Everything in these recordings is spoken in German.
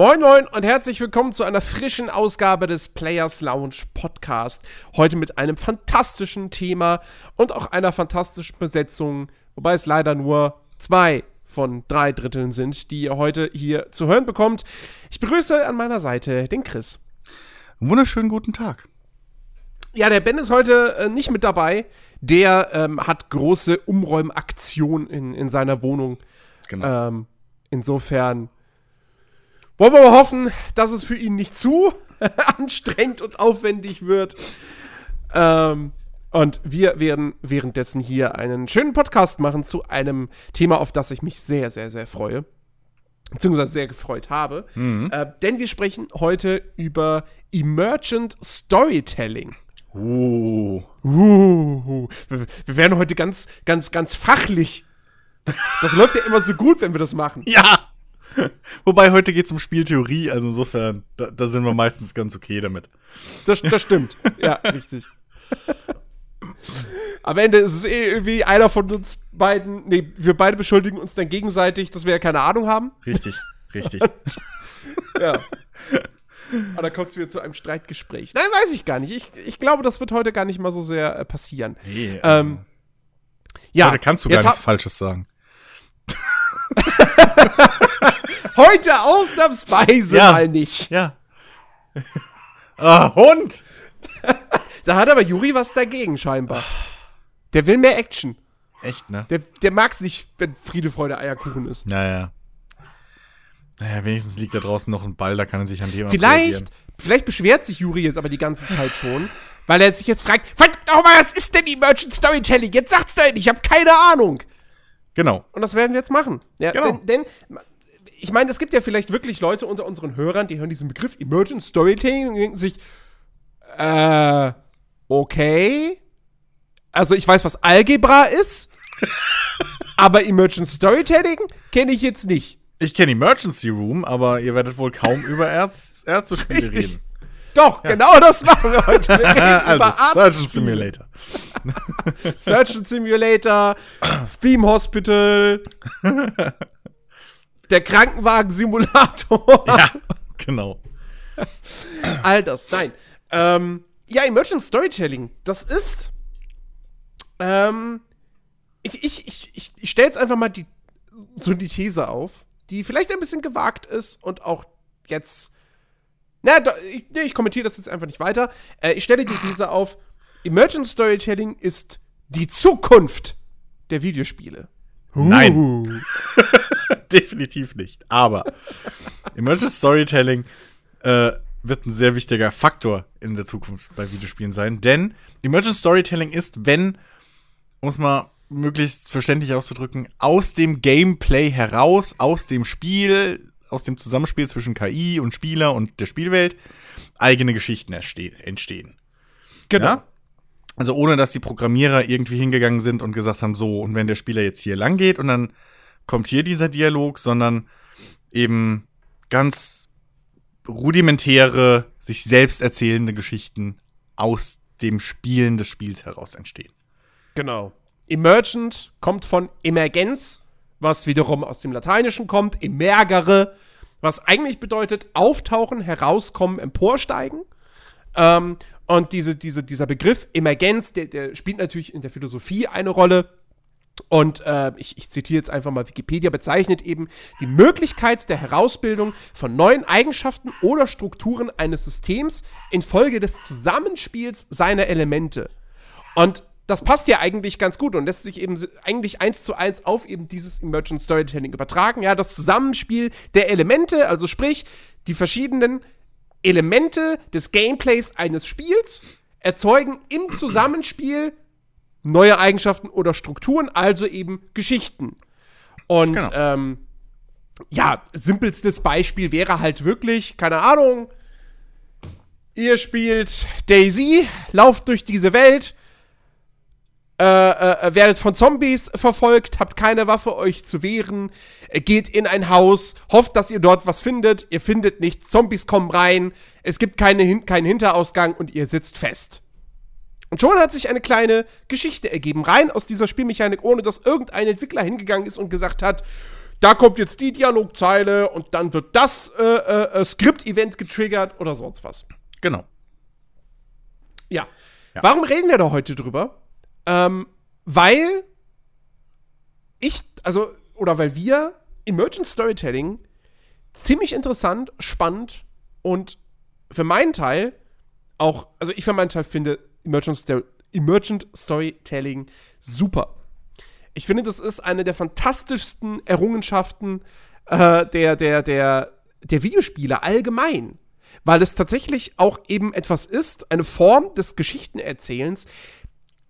moin moin und herzlich willkommen zu einer frischen Ausgabe des Players Lounge Podcast. Heute mit einem fantastischen Thema und auch einer fantastischen Besetzung, wobei es leider nur zwei von drei Dritteln sind, die ihr heute hier zu hören bekommt. Ich begrüße an meiner Seite den Chris. Wunderschönen guten Tag. Ja, der Ben ist heute äh, nicht mit dabei. Der ähm, hat große Umräumaktion in, in seiner Wohnung. Genau. Ähm, insofern wollen wir mal hoffen, dass es für ihn nicht zu anstrengend und aufwendig wird. Ähm, und wir werden währenddessen hier einen schönen Podcast machen zu einem Thema, auf das ich mich sehr, sehr, sehr freue. Beziehungsweise sehr gefreut habe. Mhm. Äh, denn wir sprechen heute über Emergent Storytelling. Uh. Uh. Wir, wir werden heute ganz, ganz, ganz fachlich. Das, das läuft ja immer so gut, wenn wir das machen. Ja. Wobei heute geht es um Spieltheorie, also insofern, da, da, sind wir meistens ganz okay damit. Das, das stimmt. ja, richtig. Am Ende ist es eh irgendwie einer von uns beiden, nee, wir beide beschuldigen uns dann gegenseitig, dass wir ja keine Ahnung haben. Richtig, richtig. ja. Aber da kommt es wieder zu einem Streitgespräch. Nein, weiß ich gar nicht. Ich, ich glaube, das wird heute gar nicht mal so sehr äh, passieren. Nee, also, ähm, ja, heute kannst du gar nichts Falsches sagen. Heute ausnahmsweise ja, mal nicht. Ja. ah, Hund! da hat aber Juri was dagegen, scheinbar. Der will mehr Action. Echt, ne? Der, der mag es nicht, wenn Friede, Freude, Eierkuchen ist. Naja. Naja, wenigstens liegt da draußen noch ein Ball, da kann er sich an dem Vielleicht, vielleicht beschwert sich Juri jetzt aber die ganze Zeit schon, weil er sich jetzt fragt, nochmal, was ist denn Emergent Storytelling? Jetzt sagt's doch ich habe keine Ahnung. Genau. Und das werden wir jetzt machen. Ja, genau. Denn, denn ich meine, es gibt ja vielleicht wirklich Leute unter unseren Hörern, die hören diesen Begriff Emergent Storytelling und denken sich, äh, okay. Also ich weiß, was Algebra ist, aber Emergent Storytelling kenne ich jetzt nicht. Ich kenne Emergency Room, aber ihr werdet wohl kaum über Erz Ärztespiele reden. Doch, ja. genau das machen wir heute. Wir also Surgeon Simulator. Surgeon Simulator, Theme Hospital, der Krankenwagen-Simulator. Ja, genau. All das, nein. Ähm, ja, Emergent Storytelling, das ist. Ähm, ich ich, ich, ich, ich stelle jetzt einfach mal die, so die These auf, die vielleicht ein bisschen gewagt ist und auch jetzt. Na, ich, nee, ich kommentiere das jetzt einfach nicht weiter. Äh, ich stelle die These auf: Emergent Storytelling ist die Zukunft der Videospiele. Nein. Uh. Definitiv nicht. Aber Emergent Storytelling äh, wird ein sehr wichtiger Faktor in der Zukunft bei Videospielen sein. Denn Emergent Storytelling ist, wenn, um es mal möglichst verständlich auszudrücken, aus dem Gameplay heraus, aus dem Spiel, aus dem Zusammenspiel zwischen KI und Spieler und der Spielwelt eigene Geschichten entstehen. Genau. Ja? Also ohne, dass die Programmierer irgendwie hingegangen sind und gesagt haben, so, und wenn der Spieler jetzt hier lang geht und dann kommt hier dieser Dialog, sondern eben ganz rudimentäre, sich selbst erzählende Geschichten aus dem Spielen des Spiels heraus entstehen. Genau. Emergent kommt von Emergenz, was wiederum aus dem Lateinischen kommt, emergere, was eigentlich bedeutet auftauchen, herauskommen, emporsteigen. Ähm, und diese, diese, dieser Begriff Emergenz, der, der spielt natürlich in der Philosophie eine Rolle. Und äh, ich, ich, zitiere jetzt einfach mal Wikipedia, bezeichnet eben die Möglichkeit der Herausbildung von neuen Eigenschaften oder Strukturen eines Systems infolge des Zusammenspiels seiner Elemente. Und das passt ja eigentlich ganz gut und lässt sich eben eigentlich eins zu eins auf eben dieses Emergent Storytelling übertragen. Ja, das Zusammenspiel der Elemente, also sprich, die verschiedenen Elemente des Gameplays eines Spiels erzeugen im Zusammenspiel neue Eigenschaften oder Strukturen, also eben Geschichten. Und genau. ähm, ja, simpelstes Beispiel wäre halt wirklich, keine Ahnung, ihr spielt Daisy, lauft durch diese Welt, äh, äh, werdet von Zombies verfolgt, habt keine Waffe, euch zu wehren, geht in ein Haus, hofft, dass ihr dort was findet, ihr findet nichts, Zombies kommen rein, es gibt keine, keinen Hinterausgang und ihr sitzt fest. Und schon hat sich eine kleine Geschichte ergeben, rein aus dieser Spielmechanik, ohne dass irgendein Entwickler hingegangen ist und gesagt hat, da kommt jetzt die Dialogzeile und dann wird das äh, äh, Skript-Event getriggert oder sonst was. Genau. Ja. ja. Warum reden wir da heute drüber? Ähm, weil ich, also, oder weil wir Emergent Storytelling ziemlich interessant, spannend und für meinen Teil auch, also ich für meinen Teil finde Emergent, Sto Emergent Storytelling super. Ich finde, das ist eine der fantastischsten Errungenschaften äh, der, der, der, der Videospiele allgemein. Weil es tatsächlich auch eben etwas ist, eine Form des Geschichtenerzählens,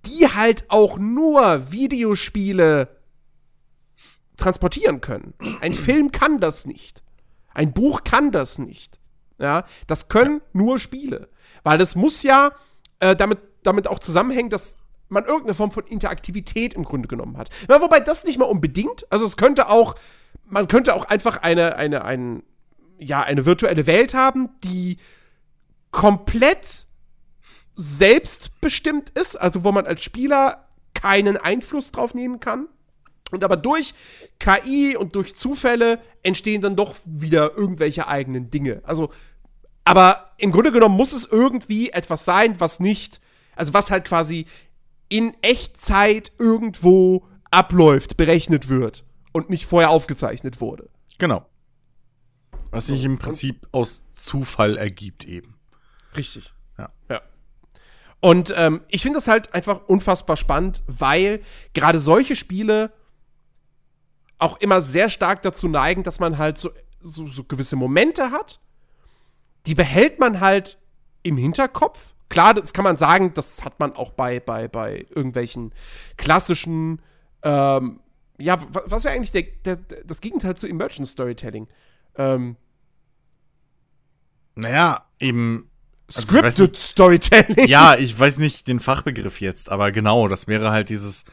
die halt auch nur Videospiele transportieren können. Ein Film kann das nicht. Ein Buch kann das nicht. Ja, das können nur Spiele. Weil es muss ja äh, damit, damit auch zusammenhängen, dass man irgendeine Form von Interaktivität im Grunde genommen hat. Ja, wobei das nicht mal unbedingt. Also es könnte auch, man könnte auch einfach eine, eine, ein, ja, eine virtuelle Welt haben, die komplett selbstbestimmt ist, also wo man als Spieler keinen Einfluss drauf nehmen kann. Und aber durch KI und durch Zufälle entstehen dann doch wieder irgendwelche eigenen Dinge. Also, aber im Grunde genommen muss es irgendwie etwas sein, was nicht, also was halt quasi in Echtzeit irgendwo abläuft, berechnet wird und nicht vorher aufgezeichnet wurde. Genau. Was sich im Prinzip und, aus Zufall ergibt eben. Richtig. Ja. Ja. Und ähm, ich finde das halt einfach unfassbar spannend, weil gerade solche Spiele auch immer sehr stark dazu neigen, dass man halt so, so, so gewisse Momente hat, die behält man halt im Hinterkopf. Klar, das kann man sagen, das hat man auch bei, bei, bei irgendwelchen klassischen, ähm, ja, was wäre eigentlich der, der, das Gegenteil zu Emergent Storytelling? Ähm, naja, eben. Also Scripted Storytelling. Ja, ich weiß nicht den Fachbegriff jetzt, aber genau, das wäre halt dieses,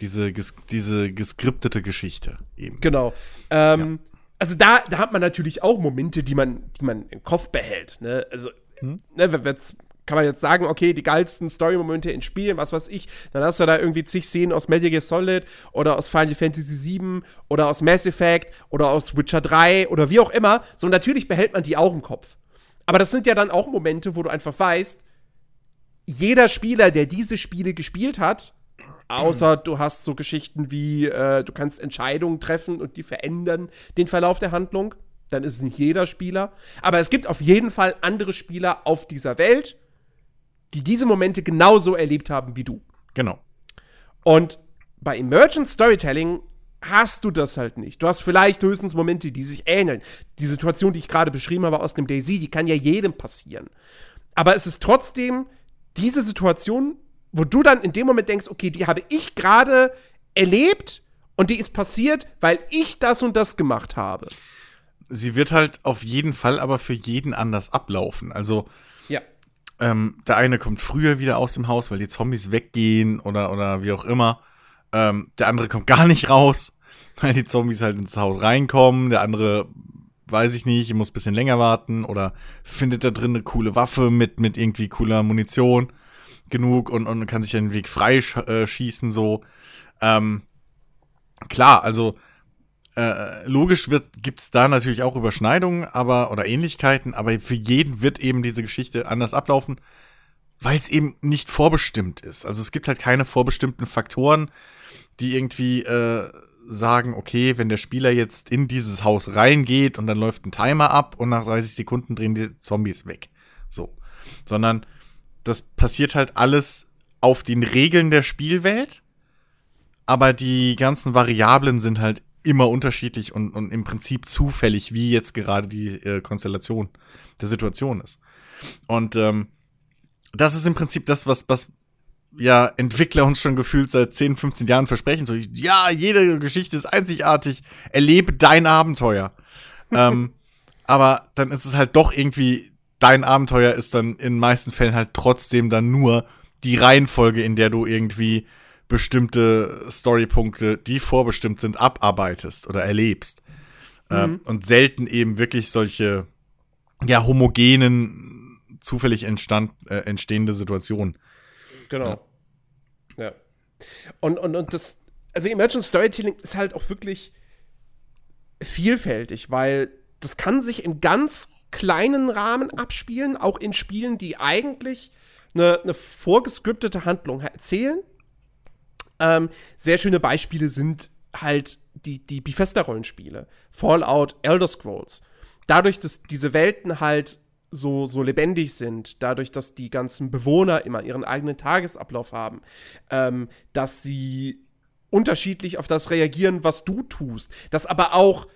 diese, ges, diese geskriptete Geschichte eben. Genau. Ähm, ja. Also da, da hat man natürlich auch Momente, die man, die man im Kopf behält. Ne? Also, hm? ne, jetzt kann man jetzt sagen, okay, die geilsten Story-Momente in Spielen, was weiß ich, dann hast du da irgendwie zig Szenen aus Metal Gear Solid oder aus Final Fantasy VII oder aus Mass Effect oder aus Witcher 3 oder wie auch immer. So, natürlich behält man die auch im Kopf. Aber das sind ja dann auch Momente, wo du einfach weißt, jeder Spieler, der diese Spiele gespielt hat, Außer du hast so Geschichten wie, äh, du kannst Entscheidungen treffen und die verändern den Verlauf der Handlung. Dann ist es nicht jeder Spieler. Aber es gibt auf jeden Fall andere Spieler auf dieser Welt, die diese Momente genauso erlebt haben wie du. Genau. Und bei Emergent Storytelling hast du das halt nicht. Du hast vielleicht höchstens Momente, die sich ähneln. Die Situation, die ich gerade beschrieben habe aus dem Daisy, die kann ja jedem passieren. Aber es ist trotzdem diese Situation, wo du dann in dem Moment denkst, okay, die habe ich gerade erlebt und die ist passiert, weil ich das und das gemacht habe. Sie wird halt auf jeden Fall aber für jeden anders ablaufen. Also, ja. Ähm, der eine kommt früher wieder aus dem Haus, weil die Zombies weggehen oder, oder wie auch immer. Ähm, der andere kommt gar nicht raus, weil die Zombies halt ins Haus reinkommen. Der andere, weiß ich nicht, muss ein bisschen länger warten oder findet da drin eine coole Waffe mit, mit irgendwie cooler Munition genug und, und kann sich den Weg frei sch äh, so. Ähm, klar, also äh, logisch gibt es da natürlich auch Überschneidungen, aber oder Ähnlichkeiten, aber für jeden wird eben diese Geschichte anders ablaufen, weil es eben nicht vorbestimmt ist. Also es gibt halt keine vorbestimmten Faktoren, die irgendwie äh, sagen, okay, wenn der Spieler jetzt in dieses Haus reingeht und dann läuft ein Timer ab und nach 30 Sekunden drehen die Zombies weg. So. Sondern das passiert halt alles auf den Regeln der Spielwelt, aber die ganzen Variablen sind halt immer unterschiedlich und, und im Prinzip zufällig, wie jetzt gerade die äh, Konstellation der Situation ist. Und ähm, das ist im Prinzip das, was, was ja Entwickler uns schon gefühlt seit 10, 15 Jahren versprechen. So, ja, jede Geschichte ist einzigartig, erlebe dein Abenteuer. ähm, aber dann ist es halt doch irgendwie dein Abenteuer ist dann in meisten Fällen halt trotzdem dann nur die Reihenfolge, in der du irgendwie bestimmte Storypunkte, die vorbestimmt sind, abarbeitest oder erlebst. Mhm. Ähm, und selten eben wirklich solche, ja, homogenen, zufällig entstand, äh, entstehende Situationen. Genau. Ja. ja. Und, und, und das, also Emergent Storytelling ist halt auch wirklich vielfältig, weil das kann sich in ganz kleinen Rahmen abspielen, auch in Spielen, die eigentlich eine, eine vorgescriptete Handlung erzählen. Ähm, sehr schöne Beispiele sind halt die, die Bethesda-Rollenspiele, Fallout, Elder Scrolls. Dadurch, dass diese Welten halt so, so lebendig sind, dadurch, dass die ganzen Bewohner immer ihren eigenen Tagesablauf haben, ähm, dass sie unterschiedlich auf das reagieren, was du tust, dass aber auch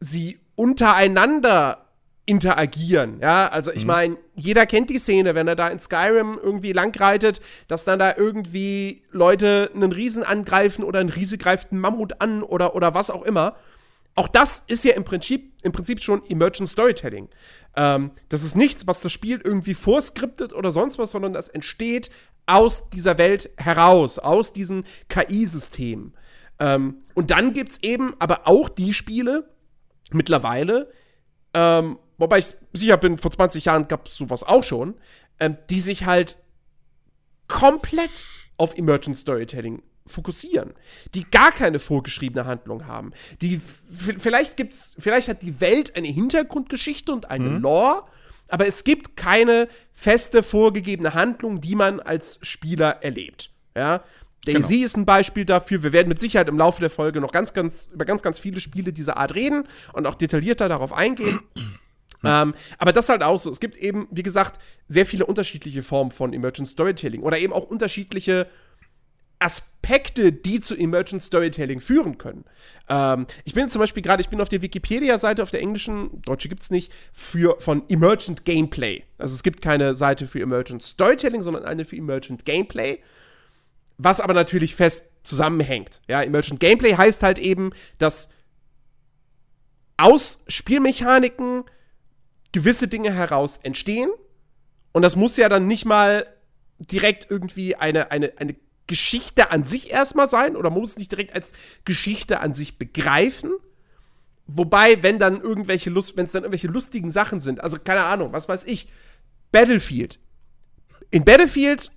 sie untereinander interagieren. Ja, also ich mhm. meine, jeder kennt die Szene, wenn er da in Skyrim irgendwie langreitet, dass dann da irgendwie Leute einen Riesen angreifen oder ein Riese greift einen Mammut an oder, oder was auch immer. Auch das ist ja im Prinzip, im Prinzip schon Emergent Storytelling. Ähm, das ist nichts, was das Spiel irgendwie vorskriptet oder sonst was, sondern das entsteht aus dieser Welt heraus, aus diesen KI-Systemen. Ähm, und dann gibt es eben aber auch die Spiele mittlerweile, ähm, wobei ich sicher bin, vor 20 Jahren gab es sowas auch schon, ähm, die sich halt komplett auf Emergent Storytelling fokussieren, die gar keine vorgeschriebene Handlung haben. Die vielleicht gibt's, vielleicht hat die Welt eine Hintergrundgeschichte und eine mhm. Lore, aber es gibt keine feste vorgegebene Handlung, die man als Spieler erlebt. Ja, Daisy genau. ist ein Beispiel dafür. Wir werden mit Sicherheit im Laufe der Folge noch ganz, ganz über ganz, ganz viele Spiele dieser Art reden und auch detaillierter darauf eingehen. Ähm, aber das ist halt auch so. Es gibt eben, wie gesagt, sehr viele unterschiedliche Formen von Emergent Storytelling oder eben auch unterschiedliche Aspekte, die zu Emergent Storytelling führen können. Ähm, ich bin zum Beispiel gerade, ich bin auf der Wikipedia-Seite, auf der englischen, deutsche gibt es nicht, für, von Emergent Gameplay. Also es gibt keine Seite für Emergent Storytelling, sondern eine für Emergent Gameplay was aber natürlich fest zusammenhängt. Ja, Emergent Gameplay heißt halt eben, dass aus Spielmechaniken gewisse Dinge heraus entstehen. Und das muss ja dann nicht mal direkt irgendwie eine, eine, eine Geschichte an sich erstmal sein oder muss es nicht direkt als Geschichte an sich begreifen. Wobei, wenn dann irgendwelche Lust, wenn es dann irgendwelche lustigen Sachen sind, also keine Ahnung, was weiß ich, Battlefield. In Battlefield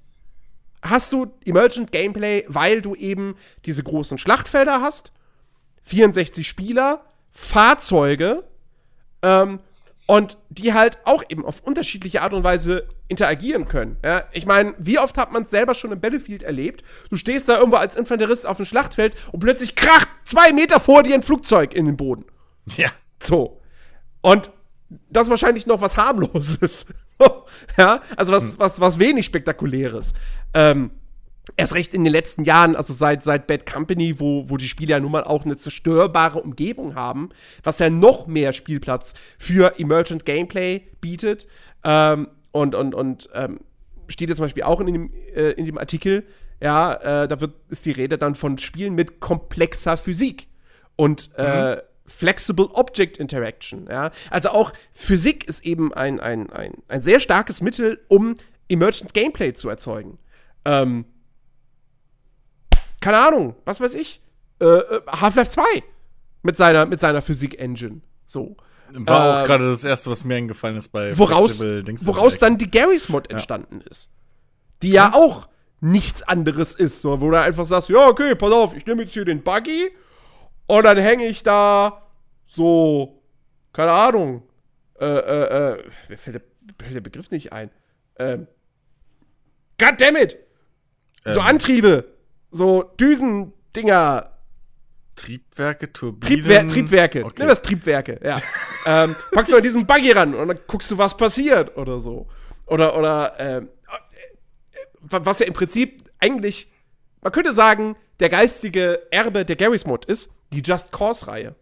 hast du Emergent Gameplay, weil du eben diese großen Schlachtfelder hast, 64 Spieler, Fahrzeuge ähm, und die halt auch eben auf unterschiedliche Art und Weise interagieren können. Ja? Ich meine, wie oft hat man es selber schon im Battlefield erlebt? Du stehst da irgendwo als Infanterist auf dem Schlachtfeld und plötzlich kracht zwei Meter vor dir ein Flugzeug in den Boden. Ja. So. Und das ist wahrscheinlich noch was harmloses. ja, also was, was, was wenig spektakuläres. Ähm, erst recht in den letzten Jahren, also seit, seit Bad Company, wo, wo die Spiele ja nun mal auch eine zerstörbare Umgebung haben, was ja noch mehr Spielplatz für Emergent Gameplay bietet. Ähm, und und, und ähm, steht jetzt zum Beispiel auch in dem, äh, in dem Artikel, ja, äh, da wird, ist die Rede dann von Spielen mit komplexer Physik. Und äh, mhm. Flexible Object Interaction. Ja? Also auch Physik ist eben ein, ein, ein, ein sehr starkes Mittel, um Emergent Gameplay zu erzeugen. Ähm, keine Ahnung, was weiß ich. Äh, äh Half-Life 2 mit seiner, mit seiner Physik-Engine. So. War äh, auch gerade das erste, was mir eingefallen ist bei woraus, woraus dann die Garry's Mod ja. entstanden ist. Die ja auch nichts anderes ist, so, wo du einfach sagst, ja, okay, pass auf, ich nehme jetzt hier den Buggy und dann hänge ich da so, keine Ahnung, äh, äh, äh, mir fällt der, fällt der Begriff nicht ein. Ähm, goddammit! Ähm. So Antriebe, so Düsendinger. Triebwerke, Turbinen. Triebwer Triebwerke, okay. nimm das Triebwerke, ja. ähm, packst du an diesen Buggy ran und dann guckst du, was passiert oder so. Oder, oder, ähm, äh, was ja im Prinzip eigentlich, man könnte sagen, der geistige Erbe der Garry's Mod ist, die Just Cause-Reihe.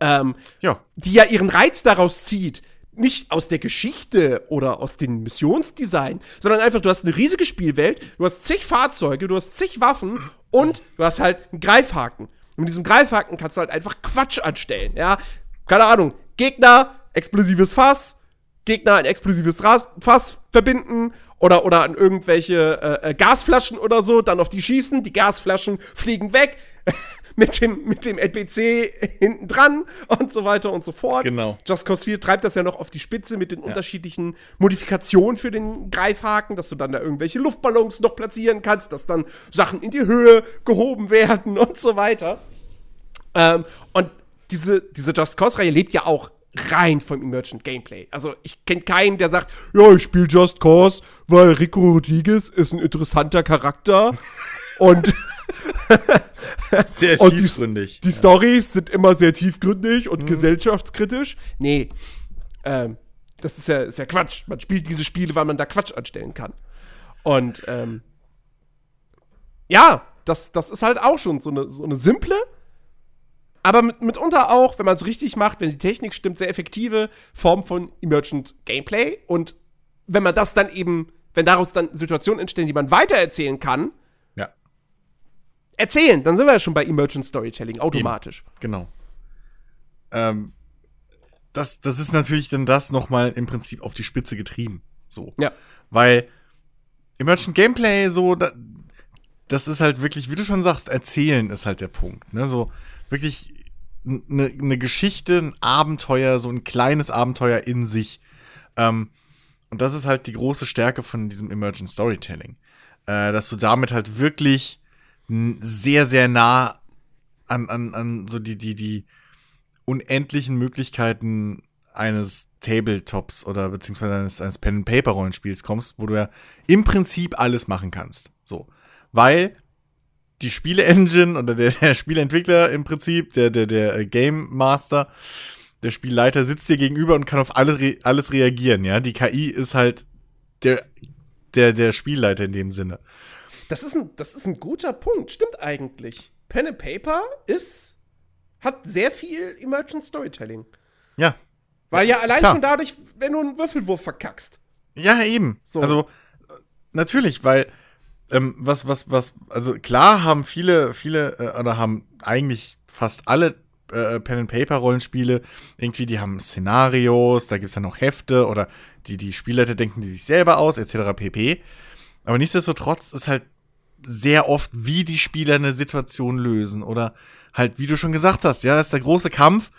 Ähm, ja. Die ja ihren Reiz daraus zieht, nicht aus der Geschichte oder aus dem Missionsdesign, sondern einfach, du hast eine riesige Spielwelt, du hast zig Fahrzeuge, du hast zig Waffen und du hast halt einen Greifhaken. Und mit diesem Greifhaken kannst du halt einfach Quatsch anstellen, ja. Keine Ahnung, Gegner, explosives Fass, Gegner ein explosives Fass verbinden oder, oder an irgendwelche äh, äh, Gasflaschen oder so, dann auf die schießen, die Gasflaschen fliegen weg. mit dem, mit dem NPC hinten dran und so weiter und so fort. Genau. Just Cause 4 treibt das ja noch auf die Spitze mit den ja. unterschiedlichen Modifikationen für den Greifhaken, dass du dann da irgendwelche Luftballons noch platzieren kannst, dass dann Sachen in die Höhe gehoben werden und so weiter. Ähm, und diese, diese Just Cause-Reihe lebt ja auch rein vom Emergent Gameplay. Also ich kenne keinen, der sagt, ja, ich spiele Just Cause, weil Rico Rodriguez ist ein interessanter Charakter und Sehr Und die- tiefgründig. die Stories sind immer sehr tiefgründig und gesellschaftskritisch. Nee, ähm, das ist ja, ist ja Quatsch. Man spielt diese Spiele, weil man da Quatsch anstellen kann. Und ähm, ja, das, das ist halt auch schon so eine, so eine simple, aber mit, mitunter auch, wenn man es richtig macht, wenn die Technik stimmt, sehr effektive Form von Emergent Gameplay. Und wenn man das dann eben, wenn daraus dann Situationen entstehen, die man weitererzählen kann, Ja, erzählen, dann sind wir ja schon bei Emergent Storytelling automatisch. genau. Ähm, das, das ist natürlich dann das nochmal im Prinzip auf die Spitze getrieben. So. Ja. Weil Emergent Gameplay so, da, das ist halt wirklich, wie du schon sagst, erzählen ist halt der Punkt. Ne? So wirklich eine ne Geschichte, ein Abenteuer, so ein kleines Abenteuer in sich. Ähm, und das ist halt die große Stärke von diesem Emergent Storytelling. Äh, dass du damit halt wirklich sehr, sehr nah an, an, an so die, die, die unendlichen Möglichkeiten eines Tabletops oder beziehungsweise eines, eines Pen-and-Paper-Rollenspiels kommst, wo du ja im Prinzip alles machen kannst. So. Weil die Spiele-Engine oder der, der Spieleentwickler im Prinzip, der, der, der äh, Game Master, der Spielleiter sitzt dir gegenüber und kann auf alles, re alles reagieren, ja. Die KI ist halt der, der, der Spielleiter in dem Sinne. Das ist, ein, das ist ein guter Punkt, stimmt eigentlich. Pen and Paper ist, hat sehr viel Emergent Storytelling. Ja. Weil ja allein klar. schon dadurch, wenn du einen Würfelwurf verkackst. Ja, eben. So. Also, äh, natürlich, weil, ähm, was, was, was, also klar haben viele, viele, äh, oder haben eigentlich fast alle äh, Pen-and-Paper-Rollenspiele irgendwie, die haben Szenarios, da gibt's dann noch Hefte oder die, die Spielleiter denken die sich selber aus, etc. pp. Aber nichtsdestotrotz ist halt sehr oft, wie die Spieler eine Situation lösen oder halt, wie du schon gesagt hast, ja, ist der große Kampf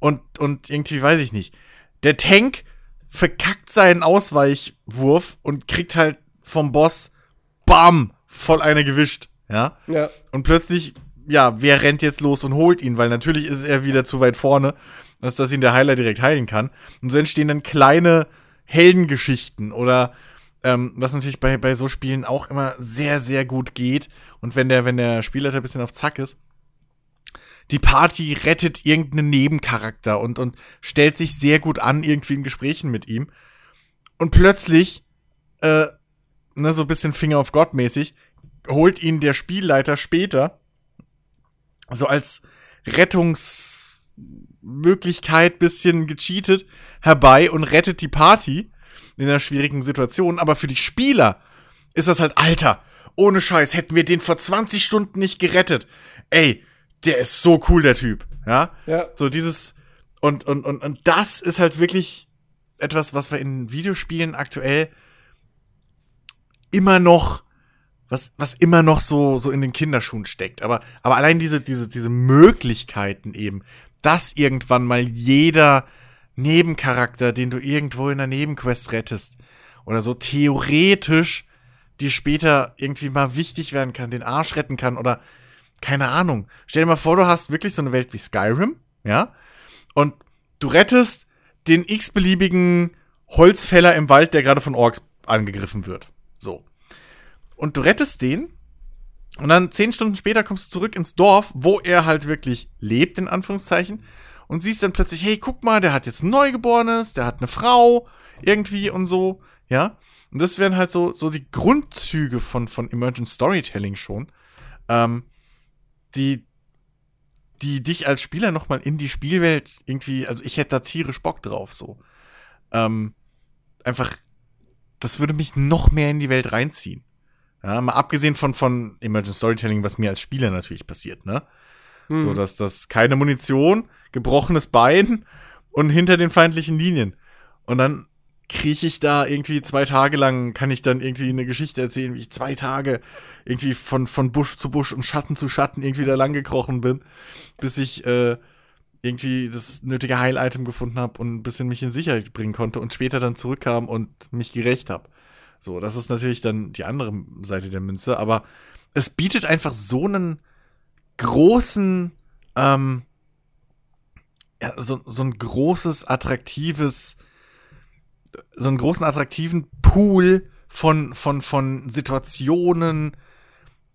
und, und irgendwie weiß ich nicht. Der Tank verkackt seinen Ausweichwurf und kriegt halt vom Boss, bam, voll eine gewischt, ja. Ja. Und plötzlich, ja, wer rennt jetzt los und holt ihn? Weil natürlich ist er wieder zu weit vorne, dass ihn der Heiler direkt heilen kann. Und so entstehen dann kleine Heldengeschichten oder ähm, was natürlich bei, bei so Spielen auch immer sehr, sehr gut geht. Und wenn der, wenn der Spielleiter ein bisschen auf Zack ist, die Party rettet irgendeinen Nebencharakter und, und stellt sich sehr gut an, irgendwie in Gesprächen mit ihm. Und plötzlich, äh, ne, so ein bisschen Finger auf Gott mäßig, holt ihn der Spielleiter später so als Rettungsmöglichkeit bisschen gecheatet herbei und rettet die Party in einer schwierigen Situation. Aber für die Spieler ist das halt, Alter, ohne Scheiß, hätten wir den vor 20 Stunden nicht gerettet. Ey, der ist so cool, der Typ. Ja? Ja. So dieses, und, und, und, und das ist halt wirklich etwas, was wir in Videospielen aktuell immer noch, was, was immer noch so, so in den Kinderschuhen steckt. Aber, aber allein diese, diese, diese Möglichkeiten eben, dass irgendwann mal jeder Nebencharakter, den du irgendwo in einer Nebenquest rettest, oder so theoretisch, die später irgendwie mal wichtig werden kann, den Arsch retten kann oder keine Ahnung. Stell dir mal vor, du hast wirklich so eine Welt wie Skyrim, ja? Und du rettest den x-beliebigen Holzfäller im Wald, der gerade von Orks angegriffen wird. So. Und du rettest den. Und dann zehn Stunden später kommst du zurück ins Dorf, wo er halt wirklich lebt, in Anführungszeichen. Und siehst dann plötzlich, hey, guck mal, der hat jetzt ein Neugeborenes, der hat eine Frau, irgendwie und so, ja. Und das wären halt so, so die Grundzüge von, von Emergent Storytelling schon, ähm, die, die dich als Spieler nochmal in die Spielwelt irgendwie, also ich hätte da tierisch Bock drauf, so. Ähm, einfach, das würde mich noch mehr in die Welt reinziehen. Ja, mal abgesehen von, von Emergent Storytelling, was mir als Spieler natürlich passiert, ne? Hm. So, dass das keine Munition, gebrochenes Bein und hinter den feindlichen Linien. Und dann krieche ich da irgendwie zwei Tage lang, kann ich dann irgendwie eine Geschichte erzählen, wie ich zwei Tage irgendwie von, von Busch zu Busch und Schatten zu Schatten irgendwie da lang gekrochen bin, bis ich äh, irgendwie das nötige Heil-Item gefunden habe und ein bisschen mich in Sicherheit bringen konnte und später dann zurückkam und mich gerecht habe. So, das ist natürlich dann die andere Seite der Münze, aber es bietet einfach so einen großen, ähm, ja, so, so ein großes, attraktives, so einen großen, attraktiven Pool von, von, von Situationen,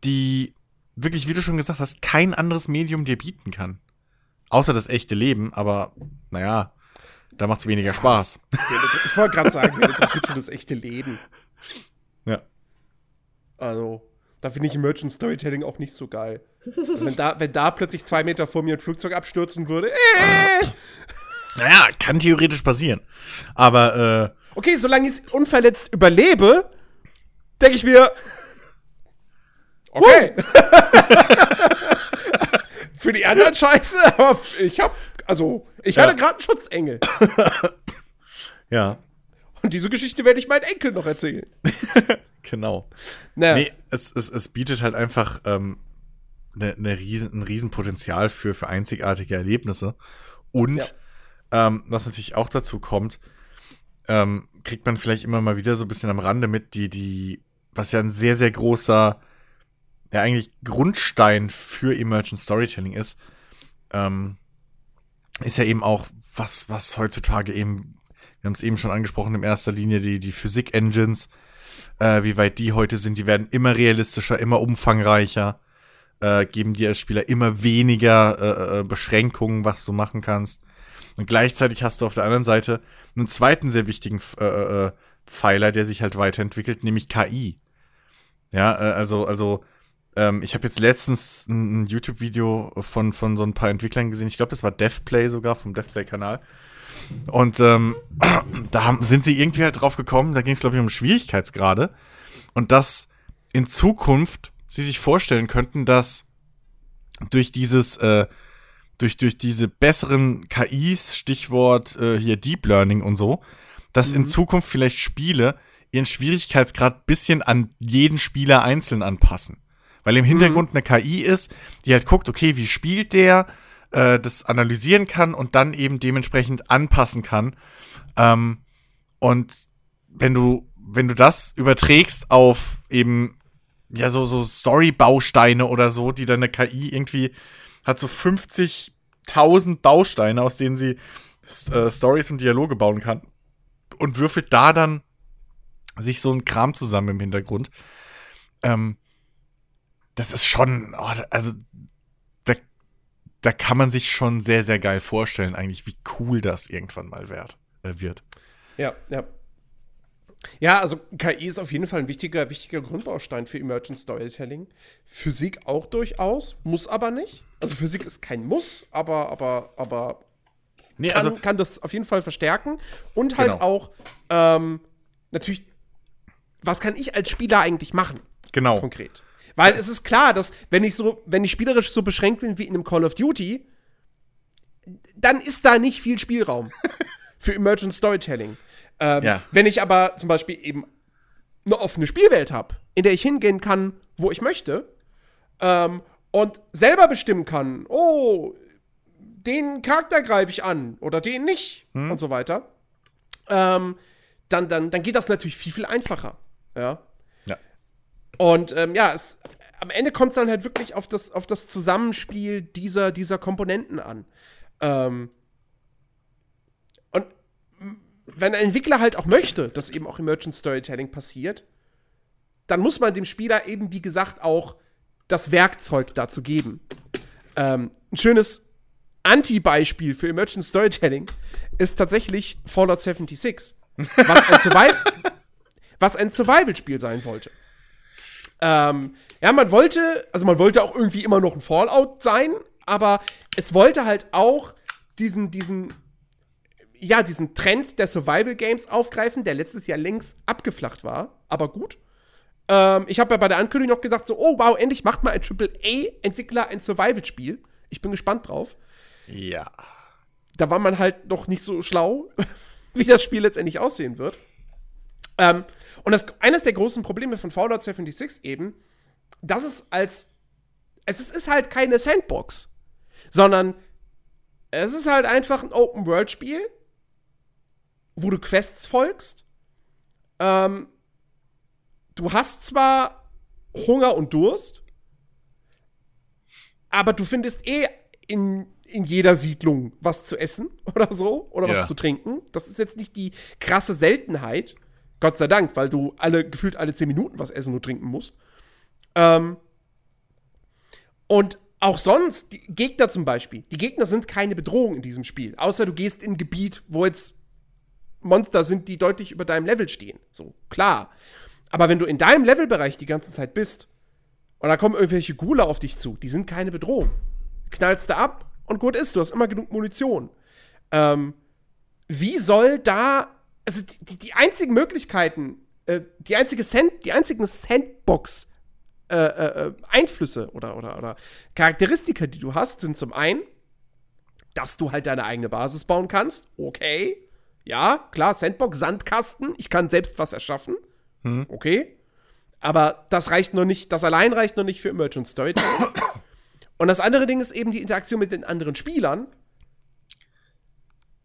die wirklich, wie du schon gesagt hast, kein anderes Medium dir bieten kann. Außer das echte Leben, aber naja, da macht es weniger Spaß. Ich wollte gerade sagen, mir interessiert schon das echte Leben. Ja. Also, da finde ich Emergent Storytelling auch nicht so geil. Also wenn, da, wenn da plötzlich zwei Meter vor mir ein Flugzeug abstürzen würde, äh, Naja, kann theoretisch passieren. Aber, äh, okay, solange ich unverletzt überlebe, denke ich mir, okay. Für die anderen Scheiße, aber ich hab, also, ich Ja. hatte gerade einen Schutzengel. ja, Und diese Geschichte werde ich meinen Enkel noch erzählen. genau. Naja. Nee, es, es, es bietet halt einfach ähm, ne, ne riesen, ein Riesenpotenzial für, für einzigartige Erlebnisse. Und ähm, was natürlich auch dazu kommt, ähm, kriegt man vielleicht immer mal wieder so ein bisschen am Rande mit, die, die, was ja ein sehr, sehr großer, ja eigentlich Grundstein für Emergent Storytelling ist, ähm, ist ja eben auch was, was heutzutage eben, wir haben es eben schon angesprochen, in erster Linie die, die Physik-Engines, äh, wie weit die heute sind, die werden immer realistischer, immer umfangreicher, äh, geben dir als Spieler immer weniger äh, äh, Beschränkungen, was du machen kannst. Und gleichzeitig hast du auf der anderen Seite einen zweiten sehr wichtigen äh, äh, Pfeiler, der sich halt weiterentwickelt, nämlich KI. Ja, also, also, ähm, ich habe jetzt letztens ein, ein YouTube-Video von, von so ein paar Entwicklern gesehen. Ich glaube, das war DevPlay sogar, vom DevPlay-Kanal. Und ähm, da haben, sind sie irgendwie halt drauf gekommen, da ging es, glaube ich, um Schwierigkeitsgrade. Und dass in Zukunft sie sich vorstellen könnten, dass durch dieses, äh, durch, durch diese besseren KIs, Stichwort äh, hier Deep Learning und so, dass in Zukunft vielleicht Spiele ihren Schwierigkeitsgrad bisschen an jeden Spieler einzeln anpassen. Weil im Hintergrund eine KI ist, die halt guckt, okay, wie spielt der, äh, das analysieren kann und dann eben dementsprechend anpassen kann. Ähm, und wenn du, wenn du das überträgst auf eben, ja, so, so Story-Bausteine oder so, die dann eine KI irgendwie hat so 50.000 Bausteine, aus denen sie äh, Stories und Dialoge bauen kann und würfelt da dann sich so ein Kram zusammen im Hintergrund. Ähm, das ist schon, oh, also da kann man sich schon sehr, sehr geil vorstellen, eigentlich, wie cool das irgendwann mal werd, äh, wird. Ja, ja. Ja, also KI ist auf jeden Fall ein wichtiger, wichtiger Grundbaustein für Emergent Storytelling. Physik auch durchaus, muss aber nicht. Also Physik ist kein Muss, aber, aber, aber Nee, kann, also, kann das auf jeden Fall verstärken. Und halt Genau. auch, ähm, natürlich, was kann ich als Spieler eigentlich machen? genau. konkret. Weil es ist klar, dass wenn ich so, wenn ich spielerisch so beschränkt bin wie in einem Call of Duty, dann ist da nicht viel Spielraum für Emergent Storytelling. Ähm, Ja. Wenn ich aber zum Beispiel eben eine offene Spielwelt habe, in der ich hingehen kann, wo ich möchte, ähm, und selber bestimmen kann, oh, den Charakter greife ich an oder den nicht und so weiter, ähm, dann, dann, dann geht das natürlich viel, viel einfacher. Ja. Und ähm, ja, es, am Ende kommt es dann halt wirklich auf das, auf das Zusammenspiel dieser, dieser Komponenten an. Ähm, und wenn ein Entwickler halt auch möchte, dass eben auch Emergent Storytelling passiert, dann muss man dem Spieler eben, wie gesagt, auch das Werkzeug dazu geben. Ähm, ein schönes Anti-Beispiel für Emergent Storytelling ist tatsächlich Fallout 76, was ein, Survival was ein Survival-Spiel sein wollte. Ähm, ja, man wollte, also man wollte auch irgendwie immer noch ein Fallout sein, aber es wollte halt auch diesen, diesen, ja, diesen Trend der Survival-Games aufgreifen, der letztes Jahr längst abgeflacht war, aber gut. Ähm, ich habe ja bei der Ankündigung noch gesagt, so, oh wow, endlich macht mal ein AAA-Entwickler ein Survival-Spiel. Ich bin gespannt drauf. Ja. Da war man halt noch nicht so schlau, wie das Spiel letztendlich aussehen wird. Ähm, und das, eines der großen Probleme von Fallout 76 eben, dass es als, es ist, halt keine Sandbox, sondern es ist halt einfach ein Open-World-Spiel, wo du Quests folgst. Ähm, du hast zwar Hunger und Durst, aber du findest eh in, in jeder Siedlung was zu essen oder so oder was Ja. zu trinken. Das ist jetzt nicht die krasse Seltenheit. Gott sei Dank, weil du alle gefühlt alle zehn Minuten was essen und trinken musst. Ähm, und auch sonst, die Gegner zum Beispiel, die Gegner sind keine Bedrohung in diesem Spiel. Außer du gehst in ein Gebiet, wo jetzt Monster sind, die deutlich über deinem Level stehen. So, klar. Aber wenn du in deinem Levelbereich die ganze Zeit bist und da kommen irgendwelche Gula auf dich zu, die sind keine Bedrohung. Knallst du ab und gut ist, du hast immer genug Munition. Ähm, wie soll da, also die, die, einzigen Möglichkeiten, äh, die einzige Sand, die einzigen Sandbox äh, äh, äh, Einflüsse oder, oder, oder Charakteristika, die du hast, sind zum einen, dass du halt deine eigene Basis bauen kannst. Okay. Ja, klar, Sandbox, Sandkasten, ich kann selbst was erschaffen. Okay. Aber das reicht noch nicht, das allein reicht noch nicht für Emergent Storytelling. Und das andere Ding ist eben die Interaktion mit den anderen Spielern.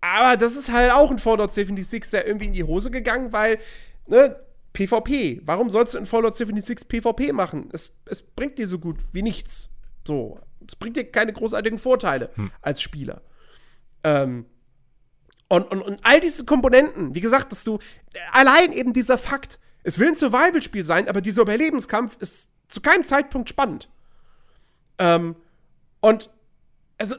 Aber das ist halt auch in Fallout 76 sehr irgendwie in die Hose gegangen, weil, ne, PvP. Warum sollst du in Fallout 76 PvP machen? Es, es bringt dir so gut wie nichts. So. Es bringt dir keine großartigen Vorteile als Spieler. Ähm, und, und, und all diese Komponenten, wie gesagt, dass du allein eben dieser Fakt, es will ein Survival-Spiel sein, aber dieser Überlebenskampf ist zu keinem Zeitpunkt spannend. Ähm, und also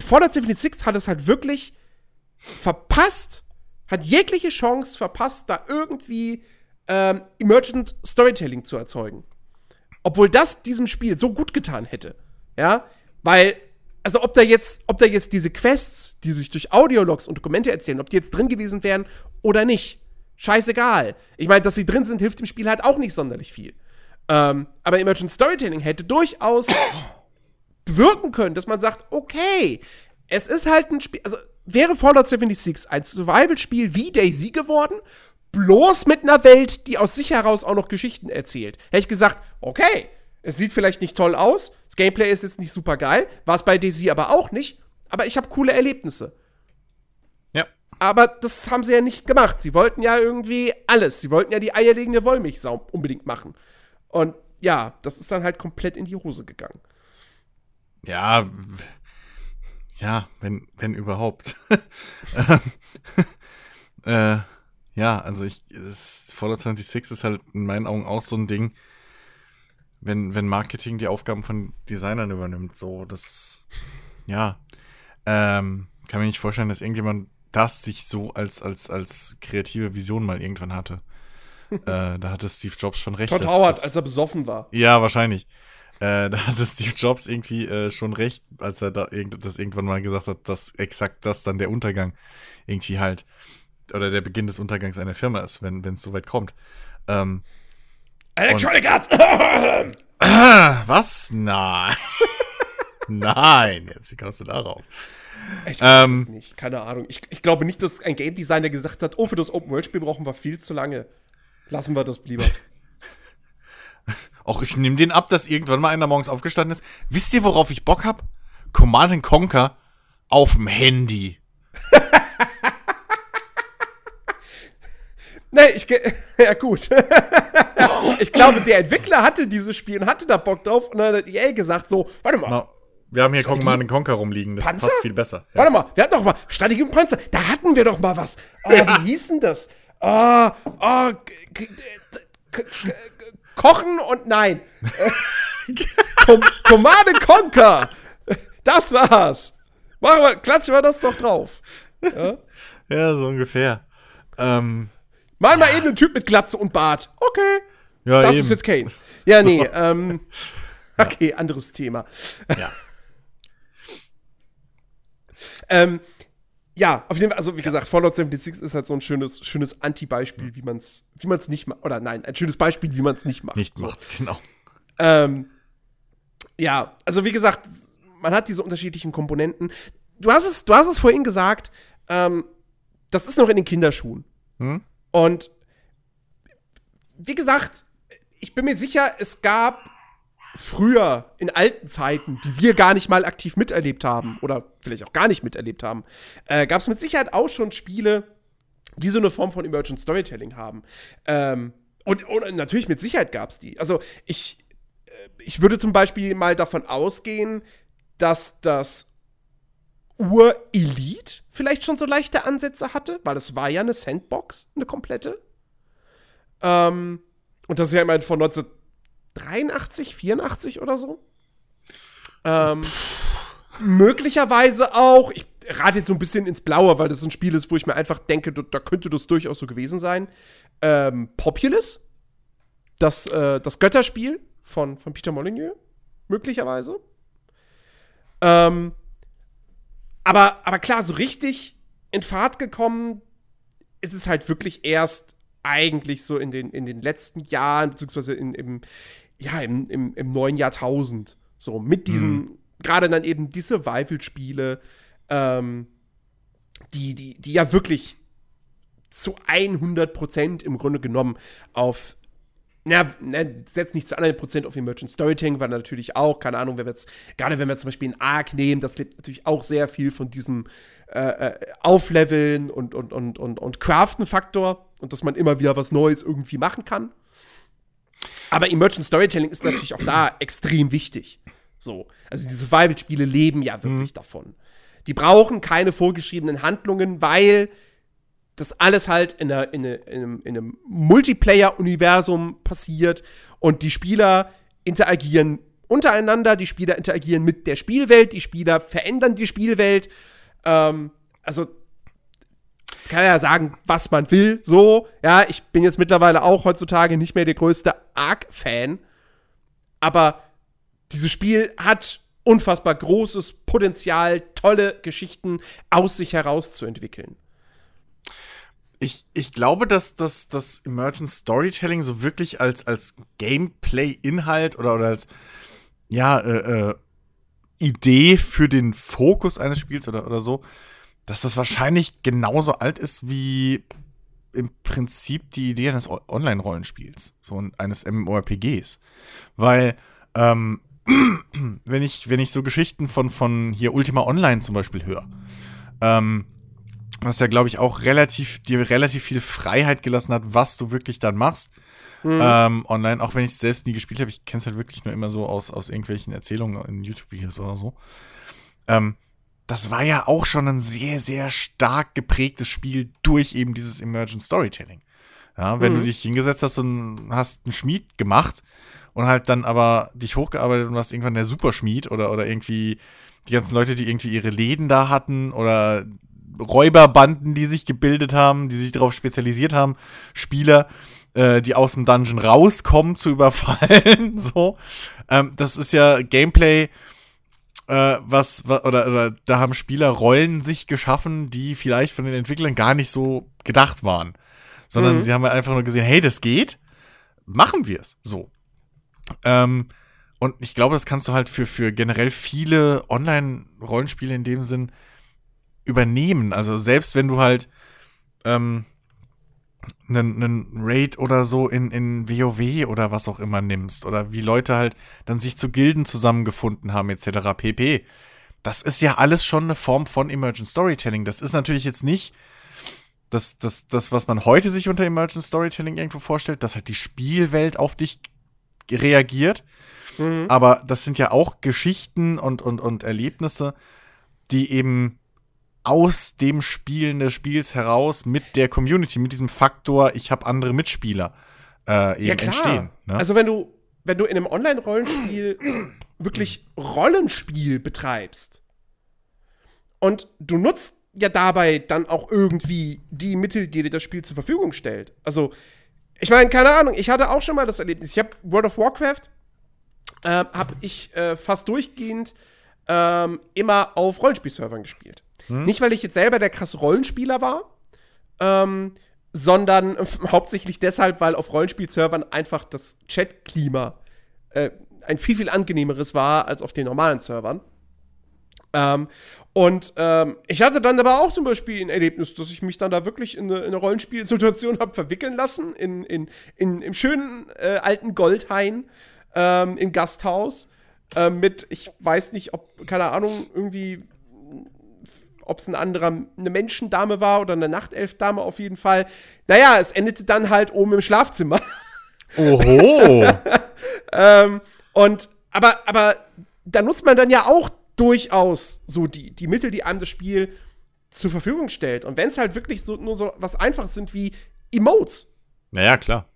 Fallout 76 hat es halt wirklich verpasst, hat jegliche Chance verpasst, da irgendwie ähm, Emergent Storytelling zu erzeugen. Obwohl das diesem Spiel so gut getan hätte. Ja, weil, also ob da jetzt, ob da jetzt diese Quests, die sich durch Audiologs und Dokumente erzählen, ob die jetzt drin gewesen wären oder nicht, scheißegal. Ich meine, dass sie drin sind, hilft dem Spiel halt auch nicht sonderlich viel. Ähm, aber Emergent Storytelling hätte durchaus bewirken können, dass man sagt, okay, es ist halt ein Spiel, also wäre Fallout 76 ein Survival-Spiel wie Daisy geworden, bloß mit einer Welt, die aus sich heraus auch noch Geschichten erzählt. Hätte ich gesagt, okay, es sieht vielleicht nicht toll aus, das Gameplay ist jetzt nicht super geil, war es bei Daisy aber auch nicht, aber ich habe coole Erlebnisse. Ja. Aber das haben sie ja nicht gemacht. Sie wollten ja irgendwie alles. Sie wollten ja die eierlegende Wollmilchsau unbedingt machen. Und ja, das ist dann halt komplett in die Hose gegangen. Ja, ja, wenn, wenn überhaupt. äh, ja, also ich, es, Fallout 76 ist halt in meinen Augen auch so ein Ding, wenn, wenn Marketing die Aufgaben von Designern übernimmt, so, das, ja, ähm, kann mir nicht vorstellen, dass irgendjemand das sich so als, als, als kreative Vision mal irgendwann hatte. äh, da hatte Steve Jobs schon recht. Todd Howard, als er besoffen war. ja, wahrscheinlich. Äh, da hatte Steve Jobs irgendwie äh, schon recht, als er da irgend, das irgendwann mal gesagt hat, dass exakt das dann der Untergang irgendwie halt oder der Beginn des Untergangs einer Firma ist, wenn es soweit kommt. Ähm, Electronic Arts! was? Nein. Nein, jetzt wie kommst du darauf? Ich weiß Ähm. es nicht. Keine Ahnung. Ich, ich glaube nicht, dass ein Game Designer gesagt hat, oh, für das Open-World-Spiel brauchen wir viel zu lange. Lassen wir das lieber. Auch ich nehme den ab, dass irgendwann mal einer morgens aufgestanden ist. Wisst ihr, worauf ich Bock hab? Command and Conquer auf dem Handy. nee, ich Ja, gut. ich glaube, der Entwickler hatte dieses Spiel und hatte da Bock drauf und dann hat EA gesagt, so, warte mal. Na, wir haben hier Command and Conquer rumliegen, das Panzer? passt viel besser. Ja. Warte mal, wir hatten doch mal Strategie und Panzer. Da hatten wir doch mal was. Oh, wie hieß denn das? Oh, oh, Kochen und nein. Com Command and Conquer. Das war's. Machen wir, klatschen wir das doch drauf. Ja, so ungefähr. Ähm, Mal mal eben einen Typ mit Glatze und Bart. Okay. ja, Das eben. ist jetzt Kane. Ja, nee, ähm. Okay, anderes Thema. ja. Ähm, ja, auf jeden Fall, also wie gesagt, Fallout 76 ist halt so ein schönes, schönes Anti-Beispiel, wie man es wie man's nicht macht. Oder nein, ein schönes Beispiel, wie man es nicht macht. Nicht So. macht, genau. Ähm, ja, also wie gesagt, man hat diese unterschiedlichen Komponenten. Du hast es, du hast es vorhin gesagt, ähm, das ist noch in den Kinderschuhen. Hm? Und wie gesagt, ich bin mir sicher, es gab früher in alten Zeiten, die wir gar nicht mal aktiv miterlebt haben oder vielleicht auch gar nicht miterlebt haben, äh, gab es mit Sicherheit auch schon Spiele, die so eine Form von Emergent Storytelling haben. Ähm, und, und natürlich mit Sicherheit gab es die. Also ich, äh, ich würde zum Beispiel mal davon ausgehen, dass das Ur-Elite vielleicht schon so leichte Ansätze hatte, weil es war ja eine Sandbox, eine komplette. Ähm, und das ist ja immerhin von 1983, 84 oder so. Ähm, möglicherweise auch, ich rate jetzt so ein bisschen ins Blaue, weil das ein Spiel ist, wo ich mir einfach denke, da könnte das durchaus so gewesen sein. Ähm, Populous, das, äh, das Götterspiel von, von Peter Molyneux, möglicherweise. Ähm, aber, aber klar, so richtig in Fahrt gekommen ist es halt wirklich erst eigentlich so in den, in den letzten Jahren, beziehungsweise in, im, ja, im, im, im neuen Jahrtausend. So mit diesen, mhm. gerade dann eben die Survival-Spiele, ähm, die, die, die ja wirklich zu 100 Prozent im Grunde genommen auf ja, ne, setzt nicht zu 100% auf Emergent Storytelling, weil natürlich auch, keine Ahnung, wenn wir jetzt, gerade wenn wir zum Beispiel ein Arc nehmen, das lebt natürlich auch sehr viel von diesem äh, äh, Aufleveln und, und, und, und, und Craften-Faktor und dass man immer wieder was Neues irgendwie machen kann. Aber Emergent Storytelling ist natürlich auch da extrem wichtig. So. Also die Survival-Spiele leben ja wirklich mhm. davon. Die brauchen keine vorgeschriebenen Handlungen, weil das alles halt in, einer, in, eine, in einem, in einem Multiplayer-Universum passiert und die Spieler interagieren untereinander, die Spieler interagieren mit der Spielwelt, die Spieler verändern die Spielwelt. Ähm, also kann ja sagen, was man will, so. Ja, ich bin jetzt mittlerweile auch heutzutage nicht mehr der größte Arc-Fan, aber dieses Spiel hat unfassbar großes Potenzial, tolle Geschichten aus sich herauszuentwickeln. Ich, ich glaube, dass das dass Emergent Storytelling so wirklich als, als Gameplay-Inhalt oder, oder als ja, äh, äh, Idee für den Fokus eines Spiels oder, oder so, dass das wahrscheinlich genauso alt ist wie im Prinzip die Idee eines Online-Rollenspiels, so eines MMORPGs. Weil, ähm, wenn ich, wenn ich so Geschichten von, von hier Ultima Online zum Beispiel höre, ähm, was ja, glaube ich, auch relativ, dir relativ viel Freiheit gelassen hat, was du wirklich dann machst. Mhm. Ähm, online, auch wenn ich es selbst nie gespielt habe, ich kenne es halt wirklich nur immer so aus, aus irgendwelchen Erzählungen in YouTube-Videos oder so. Ähm, das war ja auch schon ein sehr, sehr stark geprägtes Spiel durch eben dieses Emergent Storytelling. Ja, wenn mhm. du dich hingesetzt hast und hast einen Schmied gemacht und halt dann aber dich hochgearbeitet und warst irgendwann der Superschmied oder, oder irgendwie die ganzen Leute, die irgendwie ihre Läden da hatten oder Räuberbanden, die sich gebildet haben, die sich darauf spezialisiert haben, Spieler, äh, die aus dem Dungeon rauskommen, zu überfallen. so. Ähm, das ist ja Gameplay, äh, was, was oder, oder da haben Spieler Rollen sich geschaffen, die vielleicht von den Entwicklern gar nicht so gedacht waren. Sondern mhm. sie haben halt einfach nur gesehen, hey, das geht, machen wir es. So. Ähm, und ich glaube, das kannst du halt für, für generell viele Online-Rollenspiele in dem Sinn übernehmen. Also selbst wenn du halt ähm, einen, einen Raid oder so in, in WoW oder was auch immer nimmst oder wie Leute halt dann sich zu Gilden zusammengefunden haben etc. pp. Das ist ja alles schon eine Form von Emergent Storytelling. Das ist natürlich jetzt nicht das, das, das, was man heute sich unter Emergent Storytelling irgendwo vorstellt, dass halt die Spielwelt auf dich reagiert. Mhm. Aber das sind ja auch Geschichten und, und, und Erlebnisse, die eben aus dem Spielen des Spiels heraus mit der Community, mit diesem Faktor, ich habe andere Mitspieler äh, eben ja, entstehen. Ne? Also wenn du, wenn du in einem Online-Rollenspiel wirklich Rollenspiel betreibst und du nutzt ja dabei dann auch irgendwie die Mittel, die dir das Spiel zur Verfügung stellt. Also, ich meine, keine Ahnung, ich hatte auch schon mal das Erlebnis. Ich habe World of Warcraft, äh, habe ich äh, fast durchgehend ähm, immer auf Rollenspielservern gespielt. Hm? Nicht, weil ich jetzt selber der krasse Rollenspieler war, ähm, sondern hauptsächlich deshalb, weil auf Rollenspielservern einfach das Chat-Klima äh, ein viel, viel angenehmeres war als auf den normalen Servern. Ähm, und ähm, ich hatte dann aber auch zum Beispiel ein Erlebnis, dass ich mich dann da wirklich in eine, in eine Rollenspielsituation habe verwickeln lassen, in, in, in, im schönen äh, alten Goldhain ähm, im Gasthaus. Äh, mit, ich weiß nicht, ob, keine Ahnung, irgendwie ob es ein anderer, eine Menschendame war oder eine Nachtelfdame auf jeden Fall. Naja, es endete dann halt oben im Schlafzimmer. Oho. ähm, und, aber, aber da nutzt man dann ja auch durchaus so die, die Mittel, die einem das Spiel zur Verfügung stellt. Und wenn es halt wirklich so, nur so was Einfaches sind wie Emotes, Naja, klar.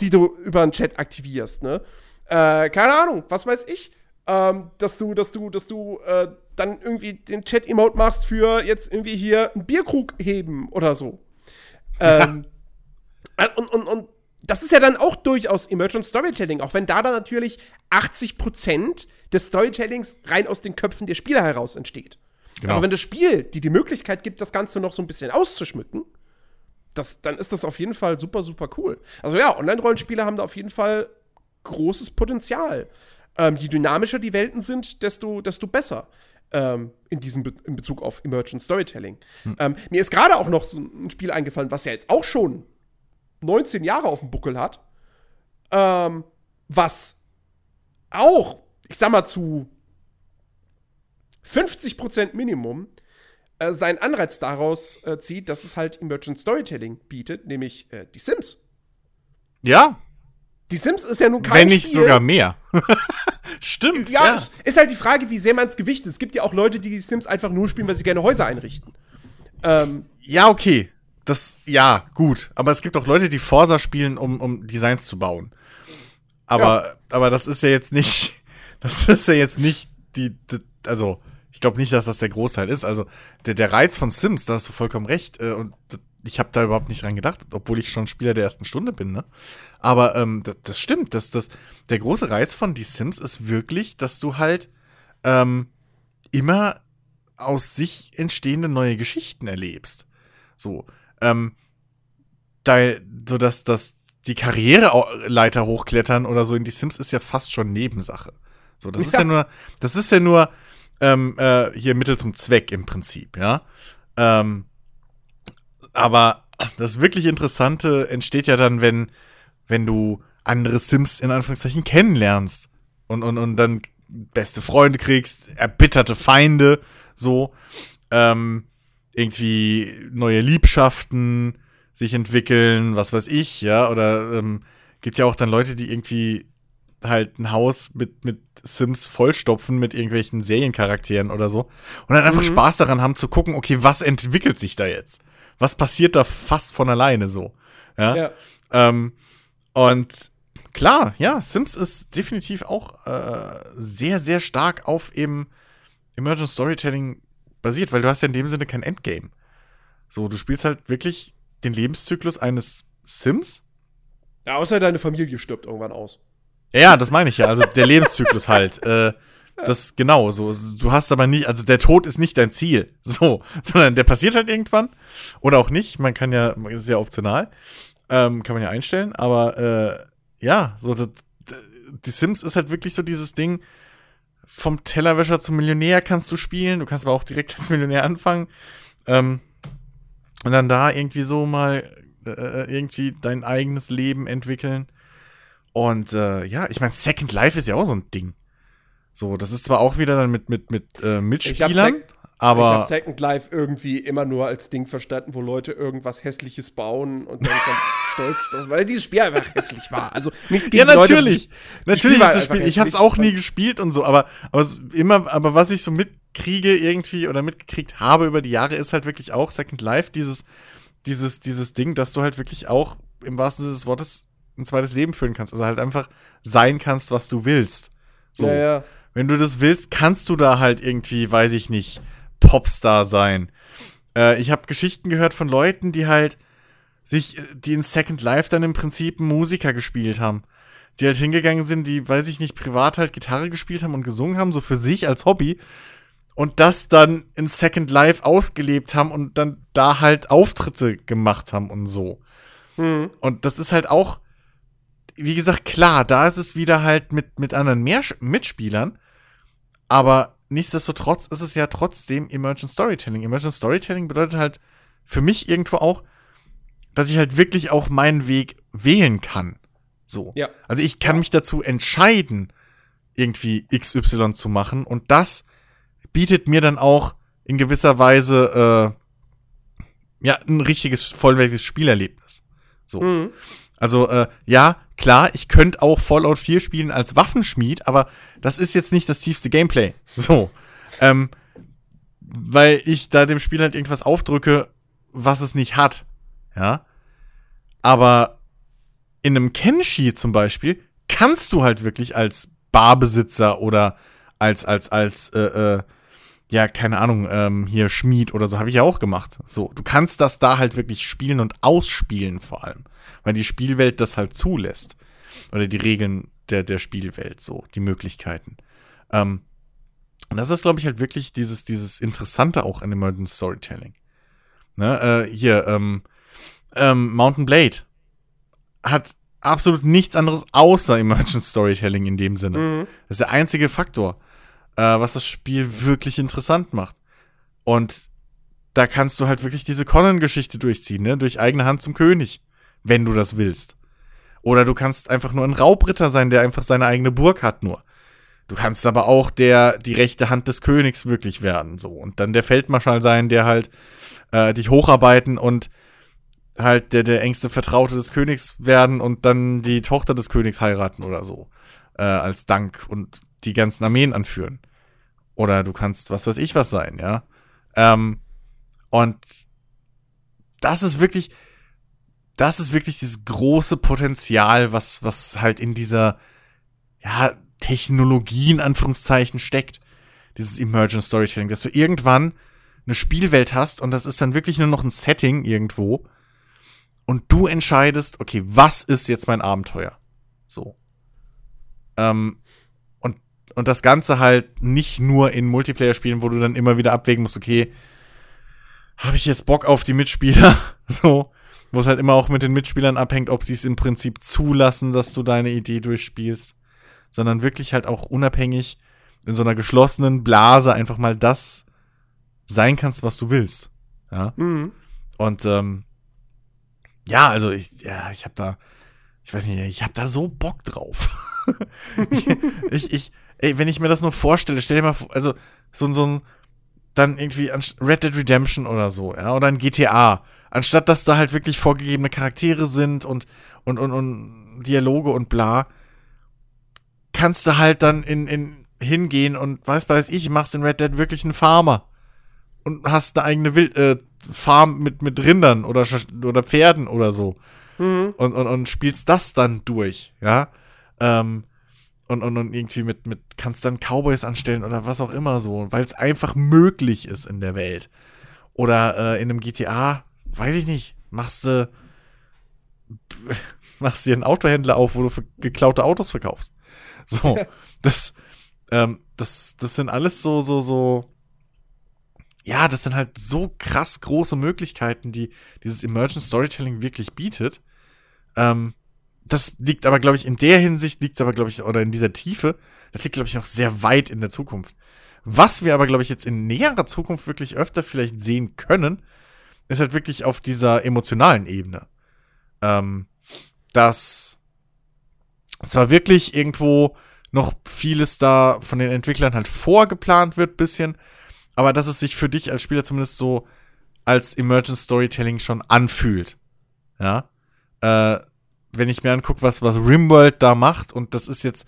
die du über einen Chat aktivierst, ne? Äh, keine Ahnung, was weiß ich. Ähm, dass du, dass du, dass du äh, dann irgendwie den Chat-Emote machst für jetzt irgendwie hier einen Bierkrug heben oder so. Ähm, äh, und, und, und das ist ja dann auch durchaus Emergent Storytelling, auch wenn da dann natürlich 80% des Storytellings rein aus den Köpfen der Spieler heraus entsteht. Genau. Aber wenn das Spiel dir die Möglichkeit gibt, das Ganze noch so ein bisschen auszuschmücken, das, dann ist das auf jeden Fall super, super cool. Also ja, Online-Rollenspiele haben da auf jeden Fall großes Potenzial. Ähm, je dynamischer die Welten sind, desto, desto besser ähm, in diesem Be in Bezug auf Emergent Storytelling. Ähm, mir ist gerade auch noch so ein Spiel eingefallen, was ja jetzt auch schon 19 Jahre auf dem Buckel hat, ähm, was auch, ich sag mal, zu 50% Minimum äh, seinen Anreiz daraus äh, zieht, dass es halt Emergent Storytelling bietet, nämlich äh, die Sims. Ja, Die Sims ist ja nun kein wenn nicht Spiel, sogar mehr. Stimmt. Ja, es ist halt die Frage, wie sehr man es gewichtet. Es gibt ja auch Leute, die die Sims einfach nur spielen, weil sie gerne Häuser einrichten. Ähm, Ja, okay. Das, ja, gut. Aber es gibt auch Leute, die Forsa spielen, um, um Designs zu bauen. Aber, aber das ist ja jetzt nicht, das ist ja jetzt nicht die, die also, ich glaube nicht, dass das der Großteil ist. Also, der, der Reiz von Sims, da hast du vollkommen recht. Äh, und ich habe da überhaupt nicht dran gedacht, obwohl ich schon Spieler der ersten Stunde bin, ne? Aber ähm, das, das stimmt. Das, das, der große Reiz von Die Sims ist wirklich, dass du halt ähm, immer aus sich entstehende neue Geschichten erlebst. So, ähm, da, so dass, dass die Karriereleiter hochklettern oder so in die Sims ist ja fast schon Nebensache. So, das ist Ja. ja nur, das ist ja nur ähm, äh, hier Mittel zum Zweck im Prinzip, ja. Ähm, aber das wirklich Interessante entsteht ja dann, wenn, wenn du andere Sims in Anführungszeichen kennenlernst und, und, und dann beste Freunde kriegst, erbitterte Feinde, so, ähm, irgendwie neue Liebschaften sich entwickeln, was weiß ich, ja, oder ähm, gibt ja auch dann Leute, die irgendwie halt ein Haus mit, mit Sims vollstopfen mit irgendwelchen Seriencharakteren oder so und dann einfach Spaß daran haben zu gucken, okay, was entwickelt sich da jetzt? Was passiert da fast von alleine so? Ja. ja. Ähm, und klar, ja, Sims ist definitiv auch äh, sehr, sehr stark auf eben Emergent Storytelling basiert, weil du hast ja in dem Sinne kein Endgame. So, du spielst halt wirklich den Lebenszyklus eines Sims. ja, außer deine Familie stirbt irgendwann aus. Ja, das meine ich ja. Also der Lebenszyklus halt. Äh, das genau so. Du hast aber nicht, also der Tod ist nicht dein Ziel, so, sondern der passiert halt irgendwann oder auch nicht. Man kann ja, ist ja optional, ähm, kann man ja einstellen. Aber äh, ja, so das, die Sims ist halt wirklich so dieses Ding. Vom Tellerwäscher zum Millionär kannst du spielen. Du kannst aber auch direkt als Millionär anfangen. Ähm, und dann da irgendwie so mal äh, irgendwie dein eigenes Leben entwickeln. Und äh, ja, ich meine, Second Life ist ja auch so ein Ding. So, das ist zwar auch wieder dann mit, mit, mit äh, Mitspielern, Sec- ich aber habe Second Life irgendwie immer nur als Ding verstanden, wo Leute irgendwas Hässliches bauen und dann ganz stolz weil dieses Spiel einfach hässlich war. Also nichts ja, gegen Leute, natürlich. die- natürlich ist das Spiel. Ich habe es auch nie gespielt und so, aber, aber immer, aber was ich so mitkriege irgendwie oder mitgekriegt habe über die Jahre, ist halt wirklich auch Second Life, dieses, dieses, dieses Ding, dass du halt wirklich auch im wahrsten Sinne des Wortes ein zweites Leben führen kannst. Also halt einfach sein kannst, was du willst. So. Ja, ja. Wenn du das willst, kannst du da halt irgendwie, weiß ich nicht, Popstar sein. Äh, ich habe Geschichten gehört von Leuten, die halt sich, äh, die in Second Life dann im Prinzip Musiker gespielt haben. Die halt hingegangen sind, die, weiß ich nicht, privat halt Gitarre gespielt haben und gesungen haben, so für sich als Hobby. Und das dann in Second Life ausgelebt haben und dann da halt Auftritte gemacht haben und so. Hm. Und das ist halt auch, wie gesagt, klar, da ist es wieder halt mit, mit anderen mehr Mitspielern. Aber nichtsdestotrotz ist es ja trotzdem Emergent Storytelling. Emergent Storytelling bedeutet halt für mich irgendwo auch, dass ich halt wirklich auch meinen Weg wählen kann. So. Ja. Also ich kann mich dazu entscheiden, irgendwie XY zu machen. Und das bietet mir dann auch in gewisser Weise äh, ja ein richtiges vollwertiges Spielerlebnis. So. Mhm. Also, äh, ja, klar, ich könnte auch Fallout 4 spielen als Waffenschmied, aber das ist jetzt nicht das tiefste Gameplay. So. ähm, weil ich da dem Spiel halt irgendwas aufdrücke, was es nicht hat. Ja. Aber in einem Kenshi zum Beispiel kannst du halt wirklich als Barbesitzer oder als, als, als, äh, äh, ja, keine Ahnung, ähm, hier Schmied oder so, habe ich ja auch gemacht. So, du kannst das da halt wirklich spielen und ausspielen vor allem, weil die Spielwelt das halt zulässt. Oder die Regeln der, der Spielwelt, so, die Möglichkeiten. Ähm, und das ist, glaube ich, halt wirklich dieses, dieses Interessante auch an Emergent Storytelling. Ne, äh, hier, ähm, ähm, Mountain Blade hat absolut nichts anderes außer Emergent Storytelling in dem Sinne. Mhm. Das ist der einzige Faktor, äh, was das Spiel wirklich interessant macht. Und da kannst du halt wirklich diese Conan-Geschichte durchziehen, ne? Durch eigene Hand zum König, wenn du das willst. Oder du kannst einfach nur ein Raubritter sein, der einfach seine eigene Burg hat nur. Du kannst aber auch der die rechte Hand des Königs wirklich werden, so und dann der Feldmarschall sein, der halt äh, dich hocharbeiten und halt der, der engste Vertraute des Königs werden und dann die Tochter des Königs heiraten oder so. Äh, als Dank und die ganzen Armeen anführen. Oder du kannst was weiß ich was sein, ja. Ähm, und das ist wirklich, das ist wirklich dieses große Potenzial, was, was halt in dieser, ja, Technologie in Anführungszeichen steckt. Dieses Emergent Storytelling, dass du irgendwann eine Spielwelt hast und das ist dann wirklich nur noch ein Setting irgendwo und du entscheidest, okay, was ist jetzt mein Abenteuer? So. Ähm, und, und das Ganze halt nicht nur in Multiplayer-Spielen, wo du dann immer wieder abwägen musst, okay, habe ich jetzt Bock auf die Mitspieler? so. Wo es halt immer auch mit den Mitspielern abhängt, ob sie es im Prinzip zulassen, dass du deine Idee durchspielst. Sondern wirklich halt auch unabhängig in so einer geschlossenen Blase einfach mal das sein kannst, was du willst. Ja. Mhm. Und ähm, ja, also ich, ja, ich habe da, ich weiß nicht, ich habe da so Bock drauf. ich, ich, ich, ey, wenn ich mir das nur vorstelle, stell dir mal vor, also so, so ein, dann irgendwie Red Dead Redemption oder so, ja, oder ein GTA. Anstatt dass da halt wirklich vorgegebene Charaktere sind und, und, und, und Dialoge und bla, kannst du halt dann in, in hingehen und weiß weiß ich, machst in Red Dead wirklich einen Farmer und hast eine eigene Wild, äh, Farm mit, mit Rindern oder, oder Pferden oder so. Mhm. Und, und, und spielst das dann durch, ja. Ähm, und, und, und irgendwie mit, mit, kannst dann Cowboys anstellen oder was auch immer so, weil es einfach möglich ist in der Welt. Oder äh, in einem GTA, weiß ich nicht, machst du, machst dir einen Autohändler auf, wo du geklaute Autos verkaufst. So, das, ähm, das, das sind alles so, so, so ja, das sind halt so krass große Möglichkeiten, die dieses Emergent Storytelling wirklich bietet. Ähm, das liegt aber, glaube ich, in der Hinsicht liegt es aber, glaube ich, oder in dieser Tiefe, das liegt, glaube ich, noch sehr weit in der Zukunft. Was wir aber, glaube ich, jetzt in näherer Zukunft wirklich öfter vielleicht sehen können, ist halt wirklich auf dieser emotionalen Ebene. Ähm, dass zwar wirklich irgendwo noch vieles da von den Entwicklern halt vorgeplant wird, bisschen, aber dass es sich für dich als Spieler zumindest so als Emergent Storytelling schon anfühlt. Ja. Äh, wenn ich mir angucke, was, was Rimworld da macht, und das ist jetzt,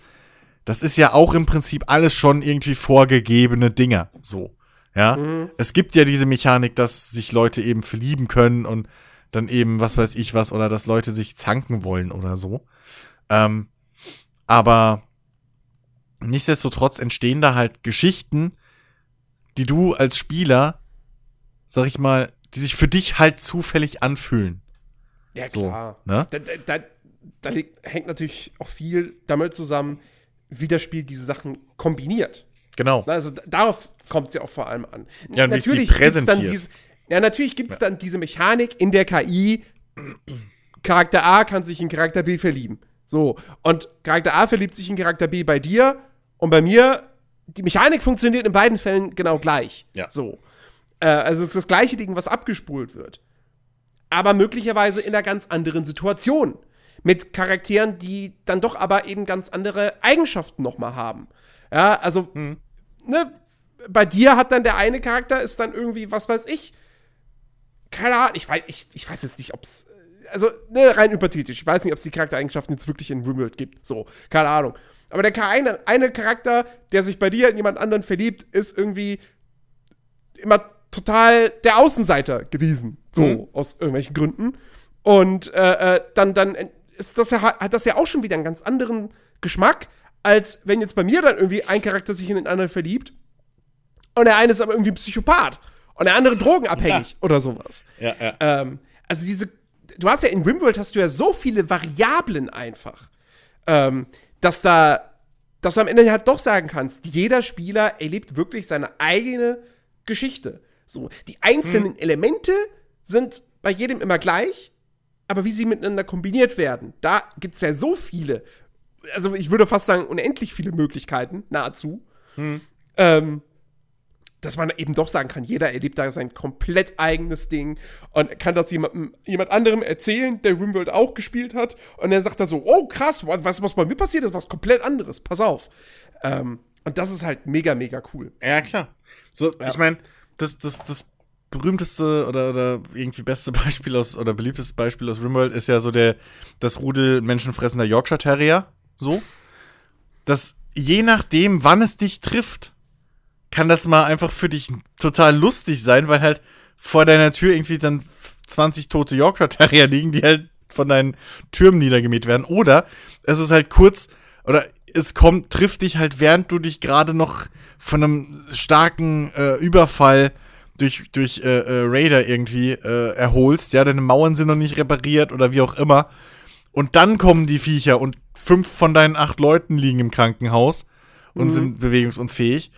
das ist ja auch im Prinzip alles schon irgendwie vorgegebene Dinger. So. Ja. Mhm. Es gibt ja diese Mechanik, dass sich Leute eben verlieben können und dann eben, was weiß ich was, oder dass Leute sich zanken wollen oder so. Ähm, aber nichtsdestotrotz entstehen da halt Geschichten, die du als Spieler, sag ich mal, die sich für dich halt zufällig anfühlen. Ja, klar. So, ne? da, da, da, da hängt natürlich auch viel damit zusammen, wie das Spiel diese Sachen kombiniert. Genau. Also darauf kommt es ja auch vor allem an. Ja, und natürlich präsentiert. Dann diese, ja, natürlich gibt es ja. dann diese Mechanik in der KI, Charakter A kann sich in Charakter B verlieben. So. Und Charakter A verliebt sich in Charakter B bei dir und bei mir die Mechanik funktioniert in beiden Fällen genau gleich. Ja. So. Äh, also es ist das gleiche Ding, was abgespult wird. Aber möglicherweise in einer ganz anderen Situation. Mit Charakteren, die dann doch aber eben ganz andere Eigenschaften nochmal haben. Ja, also, hm. Ne, bei dir hat dann der eine Charakter ist dann irgendwie, was weiß ich, keine Ahnung, ich weiß, ich, ich weiß jetzt nicht, ob es also ne, rein hypothetisch. Ich weiß nicht, ob es die Charaktereigenschaften jetzt wirklich in Rimworld gibt. So, keine Ahnung. Aber der eine, eine Charakter, der sich bei dir in jemand anderen verliebt, ist irgendwie immer total der Außenseiter gewesen. So, mhm. aus irgendwelchen Gründen. Und äh, äh dann, dann ist das ja, hat das ja auch schon wieder einen ganz anderen Geschmack, als wenn jetzt bei mir dann irgendwie ein Charakter sich in den anderen verliebt und der eine ist aber irgendwie ein Psychopath und der andere drogenabhängig ja. oder sowas. Ja, ja. Ähm, also diese, du hast ja in Rimworld hast du ja so viele Variablen einfach, ähm, dass da, dass du am Ende halt doch sagen kannst, jeder Spieler erlebt wirklich seine eigene Geschichte. So, die einzelnen hm. Elemente sind bei jedem immer gleich, aber wie sie miteinander kombiniert werden, da gibt es ja so viele, also ich würde fast sagen, unendlich viele Möglichkeiten, nahezu. Hm. Ähm, dass man eben doch sagen kann, jeder erlebt da sein komplett eigenes Ding und kann das jemandem, jemand anderem erzählen, der Rimworld auch gespielt hat. Und er sagt da so, oh krass, was, was bei mir passiert ist, was komplett anderes, pass auf. Ähm, und das ist halt mega, mega cool. Ja, klar. So, ja. ich meine, das, das, das berühmteste oder, oder irgendwie beste Beispiel aus, oder beliebteste Beispiel aus Rimworld ist ja so der, das Rudel menschenfressender Yorkshire Terrier. So. Das, je nachdem, wann es dich trifft, kann das mal einfach für dich total lustig sein, weil halt vor deiner Tür irgendwie dann 20 tote Yorkshire Terrier liegen, die halt von deinen Türmen niedergemäht werden. Oder es ist halt kurz, oder es kommt, trifft dich halt, während du dich gerade noch von einem starken äh, Überfall durch, durch äh, äh, Raider irgendwie äh, erholst, ja, deine Mauern sind noch nicht repariert oder wie auch immer. Und dann kommen die Viecher und fünf von deinen acht Leuten liegen im Krankenhaus und mhm. sind bewegungsunfähig.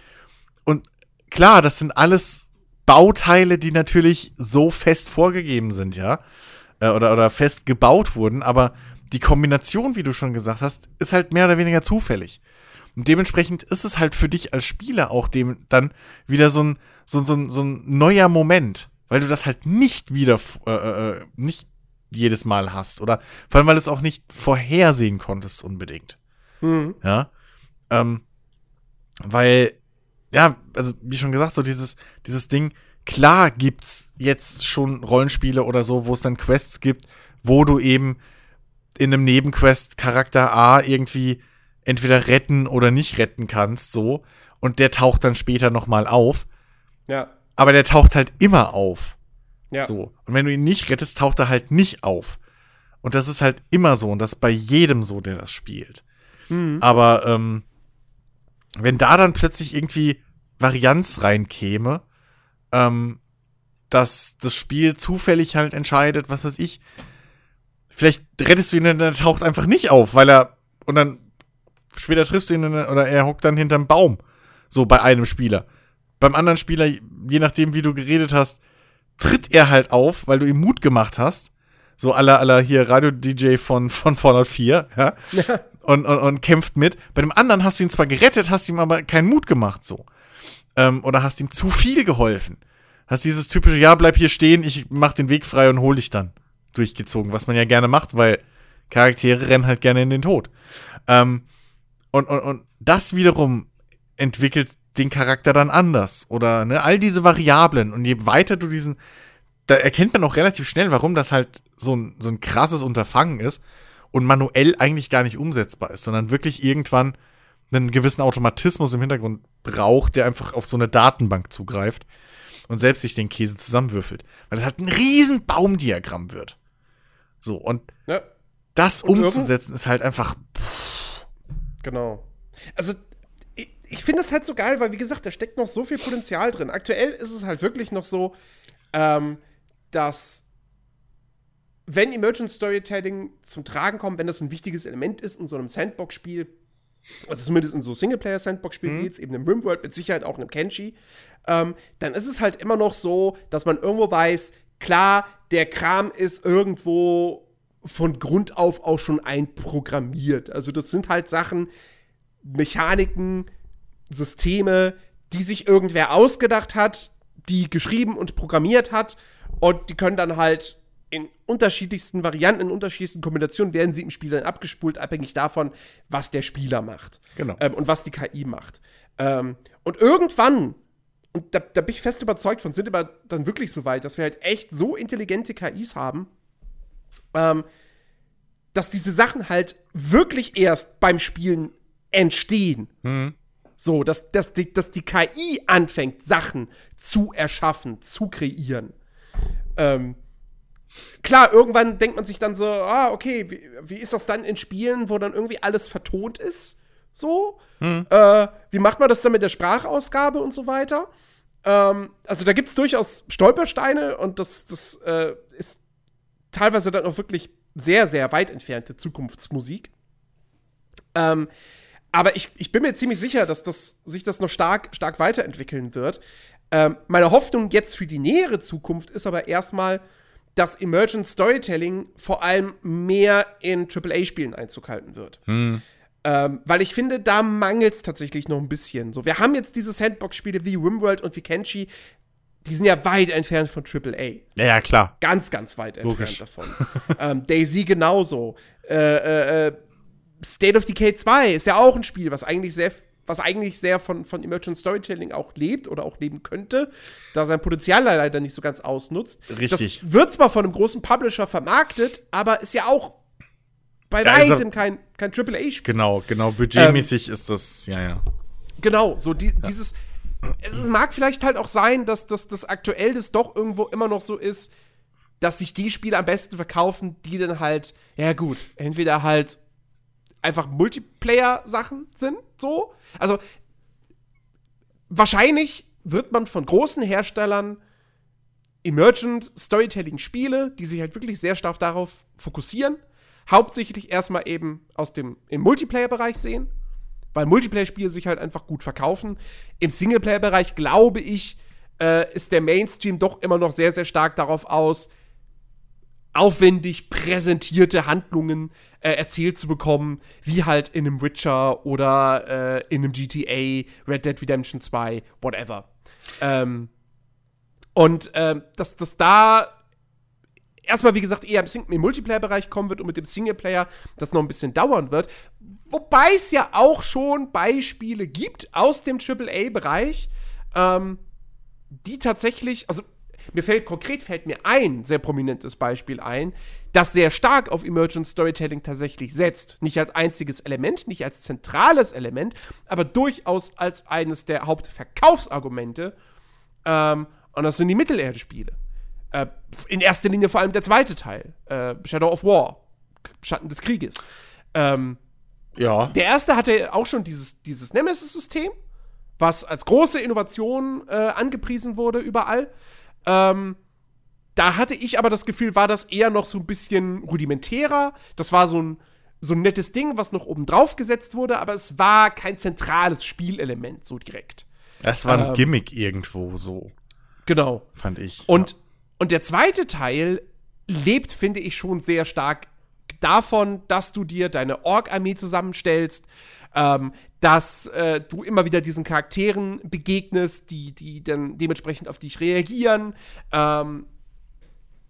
Und klar, das sind alles Bauteile, die natürlich so fest vorgegeben sind, ja. Äh, oder, oder fest gebaut wurden, aber die Kombination, wie du schon gesagt hast, ist halt mehr oder weniger zufällig. Und dementsprechend ist es halt für dich als Spieler auch dem dann wieder so ein, so, so, so ein neuer Moment, weil du das halt nicht wieder, äh, äh, äh, nicht jedes Mal hast. Oder vor allem, weil du es auch nicht vorhersehen konntest unbedingt. Mhm. Ja. Ähm, weil, ja, also wie schon gesagt, so dieses, dieses Ding, klar gibt's jetzt schon Rollenspiele oder so, wo es dann Quests gibt, wo du eben in einem Nebenquest Charakter A irgendwie entweder retten oder nicht retten kannst, so. Und der taucht dann später nochmal auf. Ja. Aber der taucht halt immer auf. Ja. So. Und wenn du ihn nicht rettest, taucht er halt nicht auf. Und das ist halt immer so. Und das ist bei jedem so, der das spielt. Mhm. Aber ähm, wenn da dann plötzlich irgendwie Varianz reinkäme, ähm, dass das Spiel zufällig halt entscheidet, was weiß ich, vielleicht rettest du ihn und er taucht einfach nicht auf, weil er und dann später triffst du ihn oder er hockt dann hinterm Baum. So bei einem Spieler. Beim anderen Spieler, je nachdem, wie du geredet hast, tritt er halt auf, weil du ihm Mut gemacht hast. So aller aller hier Radio-DJ von, von Fallout 4, ja. und, und, und kämpft mit. Bei dem anderen hast du ihn zwar gerettet, hast ihm aber keinen Mut gemacht, so. Ähm, oder hast ihm zu viel geholfen. Hast dieses typische, ja, bleib hier stehen, ich mach den Weg frei und hol dich dann durchgezogen, was man ja gerne macht, weil Charaktere rennen halt gerne in den Tod. Ähm, und, und, und das wiederum entwickelt den Charakter dann anders. Oder ne, all diese Variablen. Und je weiter du diesen, da erkennt man auch relativ schnell, warum das halt so ein, so ein krasses Unterfangen ist und manuell eigentlich gar nicht umsetzbar ist, sondern wirklich irgendwann einen gewissen Automatismus im Hintergrund braucht, der einfach auf so eine Datenbank zugreift und selbst sich den Käse zusammenwürfelt. Weil das halt ein riesen Baumdiagramm wird. So, und ja. das und umzusetzen ist halt einfach. Pff. Genau. Also, ich, finde es halt so geil, weil, wie gesagt, da steckt noch so viel Potenzial drin. Aktuell ist es halt wirklich noch so, ähm, dass wenn Emergent Storytelling zum Tragen kommt, wenn das ein wichtiges Element ist in so einem Sandbox-Spiel, also zumindest in so Singleplayer-Sandbox-Spielen, mhm. jetzt eben im Rimworld, mit Sicherheit auch in einem Kenshi, ähm, dann ist es halt immer noch so, dass man irgendwo weiß, klar, der Kram ist irgendwo von Grund auf auch schon einprogrammiert. Also das sind halt Sachen, Mechaniken, Systeme, die sich irgendwer ausgedacht hat, die geschrieben und programmiert hat und die können dann halt in unterschiedlichsten Varianten, in unterschiedlichsten Kombinationen werden sie im Spiel dann abgespult, abhängig davon, was der Spieler macht. Genau. Ähm, und was die KI macht. Ähm, und irgendwann und da, da bin ich fest überzeugt von, sind wir dann wirklich so weit, dass wir halt echt so intelligente KIs haben, ähm, dass diese Sachen halt wirklich erst beim Spielen entstehen. Mhm. So, dass, dass, die, dass die KI anfängt, Sachen zu erschaffen, zu kreieren. Ähm, klar, irgendwann denkt man sich dann so, ah, okay, wie, wie ist das dann in Spielen, wo dann irgendwie alles vertont ist? So? Äh, wie macht man das dann mit der Sprachausgabe und so weiter? Ähm, also da gibt es durchaus Stolpersteine und das, das äh, ist teilweise dann auch wirklich sehr, sehr weit entfernte Zukunftsmusik. Ähm, aber ich, ich bin mir ziemlich sicher, dass das, sich das noch stark, stark weiterentwickeln wird. Ähm, meine Hoffnung jetzt für die nähere Zukunft ist aber erstmal, dass Emergent Storytelling vor allem mehr in AAA-Spielen Einzug halten wird. Ähm, weil ich finde, da mangelt es tatsächlich noch ein bisschen. So, wir haben jetzt diese Sandbox-Spiele wie Rimworld und wie Kenshi, die sind ja weit entfernt von AAA. Ja, klar. Ganz, ganz weit Logisch. entfernt davon. ähm, Daisy genauso. Äh, äh, äh, State of Decay 2 ist ja auch ein Spiel, was eigentlich sehr, was eigentlich sehr von, von Emergent Storytelling auch lebt oder auch leben könnte, da sein Potenzial leider nicht so ganz ausnutzt. Richtig. Das wird zwar von einem großen Publisher vermarktet, aber ist ja auch bei Ja, weitem kein, kein AAA-Spiel. Genau, genau. Budgetmäßig ist das, ja, ja. Genau, so die, dieses. Es mag vielleicht halt auch sein, dass das, das aktuell das doch irgendwo immer noch so ist, dass sich die Spiele am besten verkaufen, die dann halt, ja gut, entweder halt einfach Multiplayer-Sachen sind, so. Also, wahrscheinlich wird man von großen Herstellern Emergent Storytelling-Spiele, die sich halt wirklich sehr stark darauf fokussieren, hauptsächlich erstmal eben aus dem im Multiplayer-Bereich sehen, weil Multiplayer-Spiele sich halt einfach gut verkaufen. Im Singleplayer-Bereich, glaube ich, äh, ist der Mainstream doch immer noch sehr, sehr stark darauf aus, aufwendig präsentierte Handlungen äh, erzählt zu bekommen, wie halt in einem Witcher oder äh, in einem GTA, Red Dead Redemption 2, whatever. Ähm, und ähm, dass das da erstmal, wie gesagt, eher im, im Multiplayer-Bereich kommen wird und mit dem Singleplayer das noch ein bisschen dauern wird. Wobei es ja auch schon Beispiele gibt aus dem AAA-Bereich, ähm, die tatsächlich, also mir fällt konkret fällt mir ein sehr prominentes Beispiel ein, das sehr stark auf Emergent Storytelling tatsächlich setzt. Nicht als einziges Element, nicht als zentrales Element, aber durchaus als eines der Hauptverkaufsargumente. Ähm, und das sind die Mittelerde-Spiele. Äh, in erster Linie vor allem der zweite Teil, äh, Shadow of War, Schatten des Krieges. Ähm, Ja. der erste hatte auch schon dieses, dieses Nemesis-System, was als große Innovation äh, angepriesen wurde überall. Ähm, da hatte ich aber das Gefühl, war das eher noch so ein bisschen rudimentärer. Das war so ein, so ein nettes Ding, was noch oben drauf gesetzt wurde, aber es war kein zentrales Spielelement so direkt. Das war ein Ähm, Gimmick irgendwo so, Genau. fand ich. Und, und der zweite Teil lebt, finde ich, schon sehr stark davon, dass du dir deine Ork-Armee zusammenstellst, ähm, dass äh, du immer wieder diesen Charakteren begegnest, die, die dann dementsprechend auf dich reagieren. Ähm,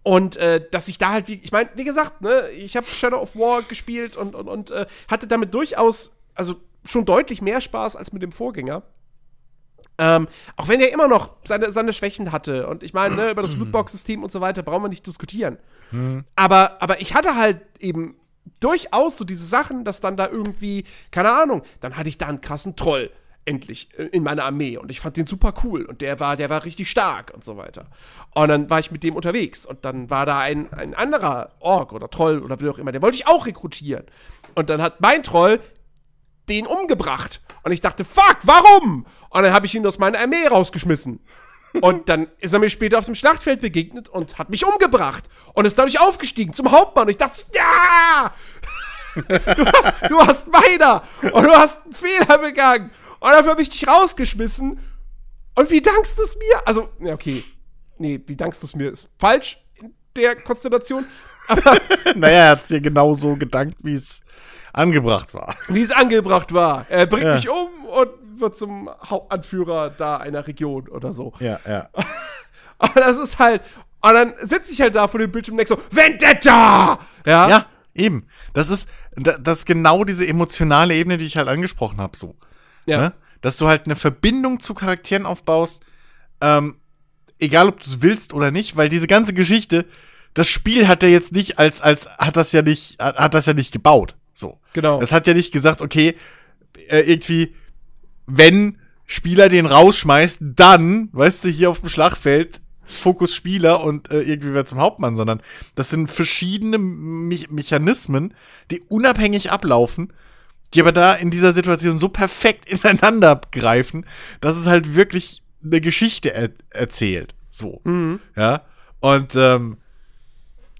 und äh, dass ich da halt, wie, ich meine, wie gesagt, ne, ich habe Shadow of War gespielt und, und, und äh, hatte damit durchaus, also schon deutlich mehr Spaß als mit dem Vorgänger. Ähm, auch wenn er immer noch seine, seine Schwächen hatte. Und ich meine, ne, über das Lootbox-System und so weiter brauchen wir nicht diskutieren. Aber, aber ich hatte halt eben durchaus so diese Sachen, dass dann da irgendwie, keine Ahnung, dann hatte ich da einen krassen Troll endlich äh, in meiner Armee und ich fand den super cool und der war, der war richtig stark und so weiter. Und dann war ich mit dem unterwegs und dann war da ein, ein anderer Ork oder Troll oder wie auch immer, den wollte ich auch rekrutieren. Und dann hat mein Troll den umgebracht. Und ich dachte, fuck, warum? Und dann habe ich ihn aus meiner Armee rausgeschmissen. Und dann ist er mir später auf dem Schlachtfeld begegnet und hat mich umgebracht. Und ist dadurch aufgestiegen zum Hauptmann. Und ich dachte, ja! Du hast, du hast meiner! Und du hast einen Fehler begangen. Und dafür habe ich dich rausgeschmissen. Und wie dankst du es mir? Also, ja, okay. Nee, wie dankst du es mir? Ist falsch in der Konstellation. Aber naja, er hat es dir genau so gedankt, wie es angebracht war. wie es angebracht war. Er bringt Ja. mich um und wird zum Hauptanführer da einer Region oder so. Ja, ja. Aber das ist halt. Und dann sitze ich halt da vor dem Bildschirm und denk so, Vendetta! Ja. Ja, eben. Das ist, da- das ist genau diese emotionale Ebene, die ich halt angesprochen habe, so. ja. Ne? Dass du halt eine Verbindung zu Charakteren aufbaust, ähm, egal ob du es willst oder nicht, weil diese ganze Geschichte das Spiel hat er jetzt nicht als, als, hat das ja nicht, hat, das ja nicht gebaut. So. Genau. Das hat ja nicht gesagt, okay, äh, irgendwie, wenn Spieler den rausschmeißt, dann, weißt du, hier auf dem Schlachtfeld, Fokus Spieler und äh, irgendwie wer zum Hauptmann, sondern das sind verschiedene Me Mechanismen, die unabhängig ablaufen, die aber da in dieser Situation so perfekt ineinander greifen, dass es halt wirklich eine Geschichte er erzählt. So. Mhm. Ja. Und ähm,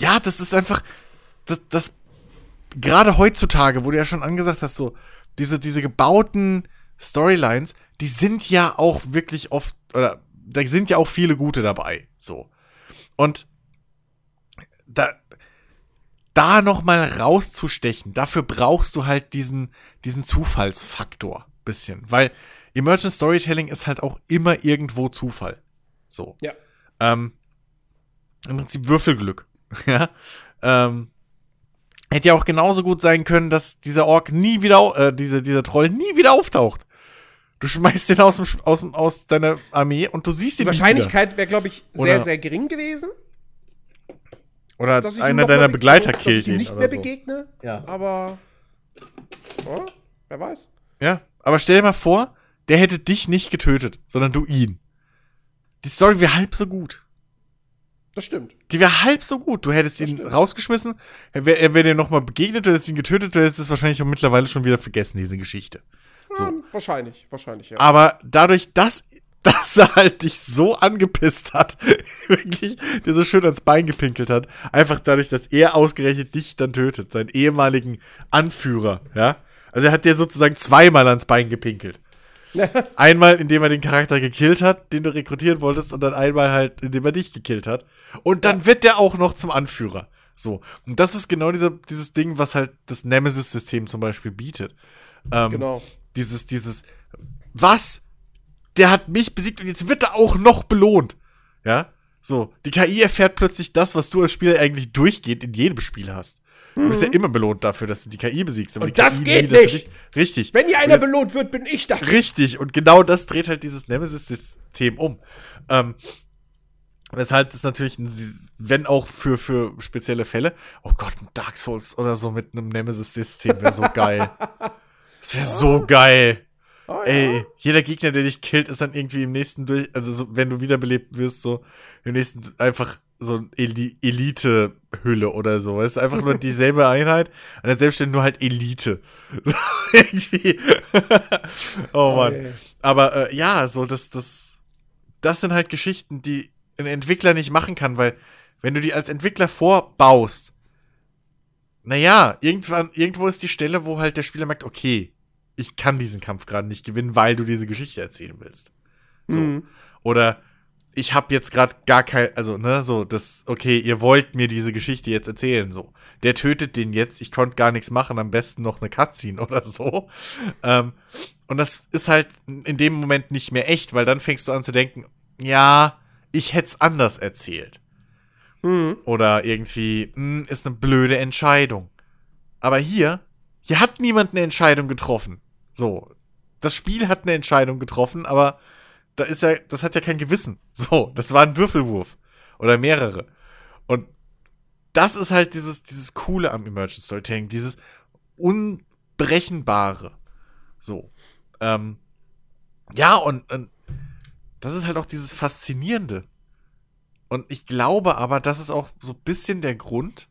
ja, das ist einfach, das, das gerade heutzutage, wo du ja schon angesagt hast, so, diese, diese gebauten Storylines, die sind ja auch wirklich oft, oder da sind ja auch viele gute dabei. So. Und da, da noch mal rauszustechen, dafür brauchst du halt diesen, diesen Zufallsfaktor bisschen. Weil Emergent Storytelling ist halt auch immer irgendwo Zufall. So. Ja. Ähm, Im Prinzip Würfelglück. ja. Ähm, hätte ja auch genauso gut sein können, dass dieser Ork nie wieder, äh, diese, dieser Troll nie wieder auftaucht. Du schmeißt den aus, dem, aus, dem, aus deiner Armee und du siehst Die ihn nie Wahrscheinlichkeit wäre, glaube ich, sehr, Oder- sehr gering gewesen. Oder Dass ich ihm einer noch mal deiner be- Begleiter dass killt ich ihm ihn. nicht oder mehr so. begegne. Ja. Aber. Oh, wer weiß. Ja, aber stell dir mal vor, der hätte dich nicht getötet, sondern du ihn. Die Story wäre halb so gut. Das stimmt. Die wäre halb so gut. Du hättest ihn stimmt. rausgeschmissen, er wäre er wär dir nochmal begegnet, du hättest ihn getötet, du hättest es wahrscheinlich auch mittlerweile schon wieder vergessen, diese Geschichte. So. Ja, wahrscheinlich, wahrscheinlich, ja. Aber dadurch, dass, dass er halt dich so angepisst hat, wirklich dir so schön ans Bein gepinkelt hat, einfach dadurch, dass er ausgerechnet dich dann tötet, seinen ehemaligen Anführer, ja. Also er hat dir sozusagen zweimal ans Bein gepinkelt. Einmal, indem er den Charakter gekillt hat, den du rekrutieren wolltest, und dann einmal halt, indem er dich gekillt hat. Und dann wird der auch noch zum Anführer. So. Und das ist genau dieser, dieses Ding, was halt das Nemesis-System zum Beispiel bietet. Ähm, Genau. Dieses, dieses, was? Der hat mich besiegt und jetzt wird er auch noch belohnt. Ja? So, die KI erfährt plötzlich das, was du als Spieler eigentlich durchgehend in jedem Spiel hast. Du bist ja immer belohnt dafür, dass du die KI besiegst. aber Und das KI geht du nicht. dich- Richtig. Wenn hier einer belohnt wird, bin ich das. Richtig, und genau das dreht halt dieses Nemesis-System um. Ähm, weshalb das natürlich, ein, wenn auch für, für spezielle Fälle, oh Gott, ein Dark Souls oder so mit einem Nemesis-System wäre so geil. Das wäre so geil. Oh, ja. Ey, jeder Gegner, der dich killt, ist dann irgendwie im nächsten durch, also so, wenn du wiederbelebt wirst, so im nächsten einfach so eine Eli Elite-Hülle oder so. Es ist einfach nur dieselbe Einheit, an derselben Stelle nur halt Elite. So, irgendwie. oh Mann. Ey. Aber äh, ja, so das, das, das sind halt Geschichten, die ein Entwickler nicht machen kann, weil wenn du die als Entwickler vorbaust, naja, irgendwann, irgendwo ist die Stelle, wo halt der Spieler merkt, okay, ich kann diesen Kampf gerade nicht gewinnen, weil du diese Geschichte erzählen willst. So. Mhm. Oder ich habe jetzt gerade gar kein, also, ne, so, das, okay, ihr wollt mir diese Geschichte jetzt erzählen, so. Der tötet den jetzt, ich konnte gar nichts machen, am besten noch eine Cutscene oder so. Ähm, und das ist halt in dem Moment nicht mehr echt, weil dann fängst du an zu denken, ja, ich hätte es anders erzählt. Mhm. Oder irgendwie, hm, ist eine blöde Entscheidung. Aber hier, hier hat niemand eine Entscheidung getroffen. So. Das Spiel hat eine Entscheidung getroffen, aber da ist ja, das hat ja kein Gewissen. So, das war ein Würfelwurf. Oder mehrere. Und das ist halt dieses, dieses Coole am Emergent Storytelling, dieses Unbrechenbare. So. Ähm, ja, und, und das ist halt auch dieses Faszinierende. Und ich glaube aber, das ist auch so ein bisschen der Grund.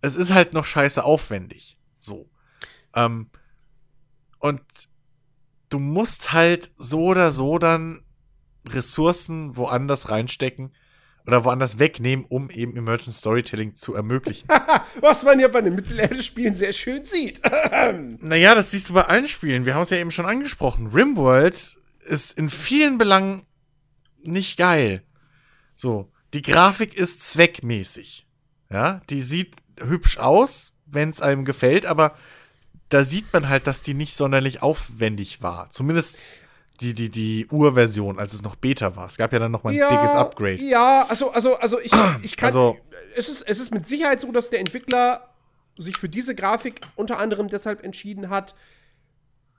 Es ist halt noch scheiße aufwendig. So. Ähm, und du musst halt so oder so dann Ressourcen woanders reinstecken oder woanders wegnehmen, um eben Emergent Storytelling zu ermöglichen. Was man ja bei den Mittelalter-Spielen sehr schön sieht. naja, das siehst du bei allen Spielen. Wir haben es ja eben schon angesprochen. Rimworld ist in vielen Belangen nicht geil. So, die Grafik ist zweckmäßig. Ja, die sieht hübsch aus, wenn es einem gefällt, aber da sieht man halt, dass die nicht sonderlich aufwendig war. Zumindest die, die, die Urversion, als es noch Beta war. Es gab ja dann noch mal ein dickes Upgrade. Ja, also, also, also ich, ich kann. Also- es, ist, es ist mit Sicherheit so, dass der Entwickler sich für diese Grafik unter anderem deshalb entschieden hat,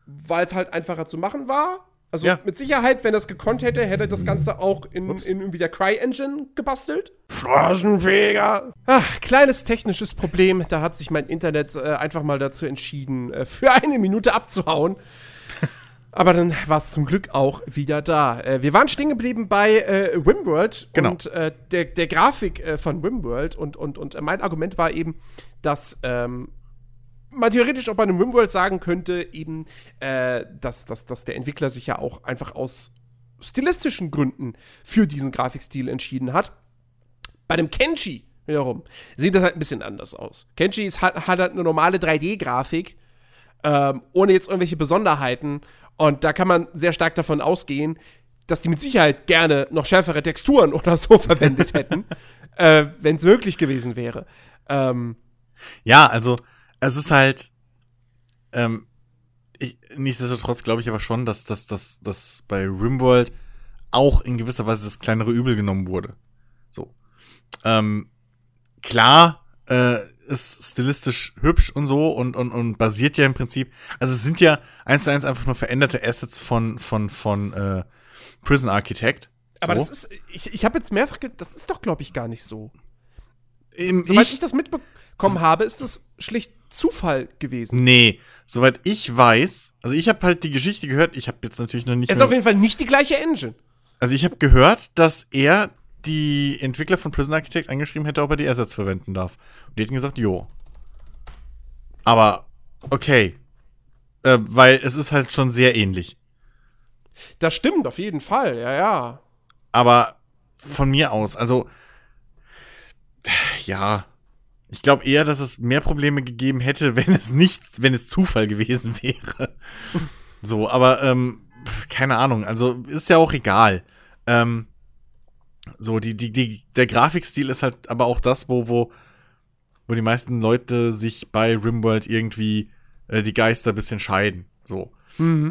weil es halt einfacher zu machen war. Also Ja. mit Sicherheit, wenn es gekonnt hätte, hätte das Ganze auch in, in irgendwie der Cry-Engine gebastelt. Straßenfeger. Ach, kleines technisches Problem. Da hat sich mein Internet äh, einfach mal dazu entschieden, äh, für eine Minute abzuhauen. Aber dann war es zum Glück auch wieder da. Äh, wir waren stehen geblieben bei äh, Rimworld Genau. und äh, der, der Grafik äh, von Rimworld. Und, und, und äh, mein Argument war eben, dass ähm, man theoretisch auch bei einem Rimworld sagen könnte, eben, äh, dass, dass, dass der Entwickler sich ja auch einfach aus stilistischen Gründen für diesen Grafikstil entschieden hat. Bei dem Kenshi wiederum sieht das halt ein bisschen anders aus. Kenshi ist, hat, hat halt eine normale 3D-Grafik, ähm, ohne jetzt irgendwelche Besonderheiten. Und da kann man sehr stark davon ausgehen, dass die mit Sicherheit gerne noch schärfere Texturen oder so verwendet hätten, äh, wenn es möglich gewesen wäre. Ähm, Ja, also es ist halt, ähm, ich, nichtsdestotrotz glaube ich aber schon, dass, dass, dass, dass bei Rimworld auch in gewisser Weise das kleinere Übel genommen wurde. So. Ähm, klar, äh, ist stilistisch hübsch und so und, und, und basiert ja im Prinzip, also es sind ja eins zu eins einfach nur veränderte Assets von, von, von äh, Prison Architect. aber so. das ist, ich, ich habe jetzt mehrfach, das ist doch, glaube ich, gar nicht so. Im, Soweit ich, das mitbekommen habe, ist das schlicht Zufall gewesen. Nee, soweit ich weiß, also ich habe halt die Geschichte gehört, ich habe jetzt natürlich noch nicht Es ist auf jeden Fall nicht die gleiche Engine. Also ich habe gehört, dass er die Entwickler von Prison Architect angeschrieben hätte, ob er die Assets verwenden darf. Und die hätten gesagt, jo. Aber okay. Äh, weil es ist halt schon sehr ähnlich. Das stimmt, auf jeden Fall, ja, ja. Aber von mir aus, also ja. Ich glaube eher, dass es mehr Probleme gegeben hätte, wenn es nicht, wenn es Zufall gewesen wäre. so, aber ähm, keine Ahnung. Also ist ja auch egal. Ähm, so, die, die, die, der Grafikstil ist halt aber auch das, wo, wo, wo die meisten Leute sich bei Rimworld irgendwie äh, die Geister ein bisschen scheiden. So.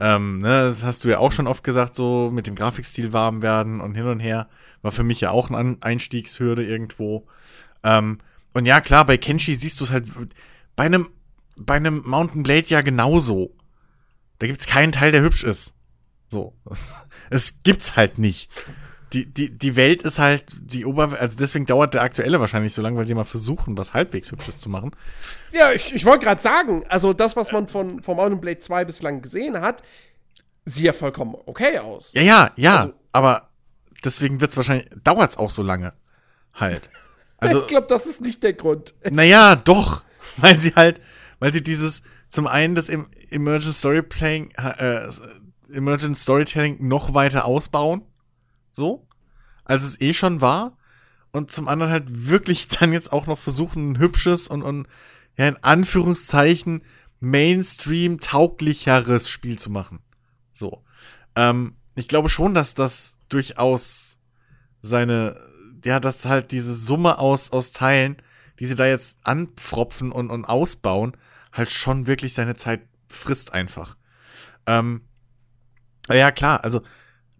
Ähm, ne, das hast du ja auch schon oft gesagt, so mit dem Grafikstil warm werden und hin und her. War für mich ja auch eine Einstiegshürde irgendwo. Ähm, und ja, klar, bei Kenshi siehst du es halt bei einem, bei einem Mountain Blade ja genauso. Da gibt's keinen Teil, der hübsch ist. So. Es, es gibt's halt nicht. Die, die, die Welt ist halt die Ober, also deswegen dauert der aktuelle wahrscheinlich so lange, weil sie mal versuchen, was halbwegs Hübsches zu machen. Ja, ich, ich wollte gerade sagen, also das, was man von, von Mountain Blade 2 bislang gesehen hat, sieht ja vollkommen okay aus. Ja, ja, ja, Also- aber deswegen wird's wahrscheinlich, dauert's auch so lange. Halt. Also, ich glaube, das ist nicht der Grund. naja, doch, weil sie halt, weil sie dieses, zum einen das Emergent Storytelling, äh, Emergent Storytelling noch weiter ausbauen, so, als es eh schon war, und zum anderen halt wirklich dann jetzt auch noch versuchen, ein hübsches und, und ja, in Anführungszeichen Mainstream-tauglicheres Spiel zu machen. So. Ähm, ich glaube schon, dass das durchaus seine, ja, dass halt diese Summe aus, aus Teilen, die sie da jetzt anpfropfen und, und ausbauen, halt schon wirklich seine Zeit frisst einfach. Ähm, ja, klar, also,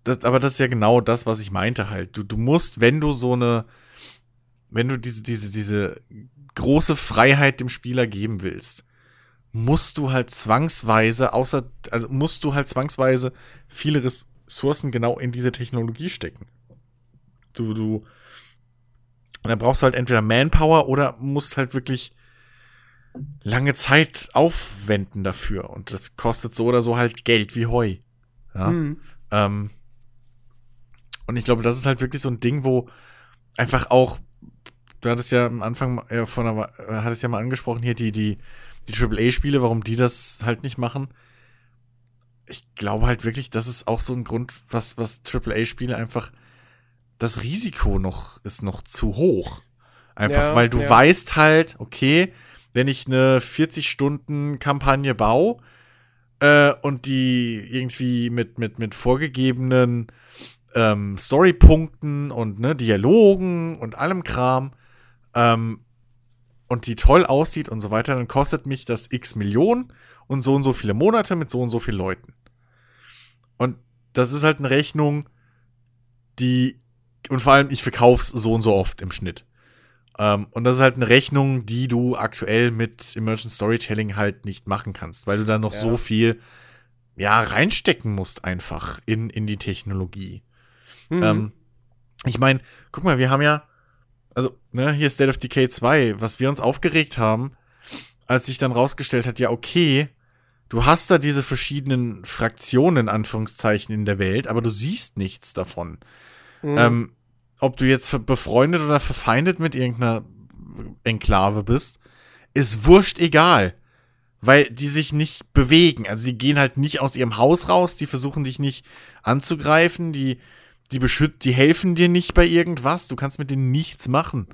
das, aber das ist ja genau das, was ich meinte halt. Du, du musst, wenn du so eine, wenn du diese, diese, diese große Freiheit dem Spieler geben willst, musst du halt zwangsweise, außer, also musst du halt zwangsweise viele Ressourcen genau in diese Technologie stecken. Du, du, und dann brauchst du halt entweder Manpower oder musst halt wirklich lange Zeit aufwenden dafür. Und das kostet so oder so halt Geld wie Heu. Ja. Mhm. Ähm, und ich glaube, das ist halt wirklich so ein Ding, wo einfach auch, du hattest ja am Anfang äh, von einer, äh, hattest ja mal angesprochen hier die, die, die AAA-Spiele, warum die das halt nicht machen. Ich glaube halt wirklich, das ist auch so ein Grund, was, was AAA-Spiele einfach, das Risiko noch, ist noch zu hoch. Einfach, Ja, weil du ja. weißt halt, okay, wenn ich eine 40-Stunden-Kampagne baue, äh, und die irgendwie mit, mit, mit vorgegebenen ähm, Storypunkten und ne, Dialogen und allem Kram ähm, und die toll aussieht und so weiter, dann kostet mich das x Millionen und so und so viele Monate mit so und so vielen Leuten. Und das ist halt eine Rechnung, die, und vor allem, ich verkauf's so und so oft im Schnitt. Ähm, und das ist halt eine Rechnung, die du aktuell mit Emergent Storytelling halt nicht machen kannst, weil du da noch Ja. so viel ja, reinstecken musst einfach in, in die Technologie. Mhm. Ähm, ich meine, guck mal, wir haben ja, also, ne, hier State of Decay 2, was wir uns aufgeregt haben, als sich dann rausgestellt hat, ja, okay, du hast da diese verschiedenen Fraktionen, in Anführungszeichen, in der Welt, aber du siehst nichts davon. Mhm. Ähm, ob du jetzt befreundet oder verfeindet mit irgendeiner Enklave bist, ist wurscht egal. Weil die sich nicht bewegen. Also sie gehen halt nicht aus ihrem Haus raus, die versuchen dich nicht anzugreifen, die, die beschützen, die helfen dir nicht bei irgendwas, du kannst mit denen nichts machen.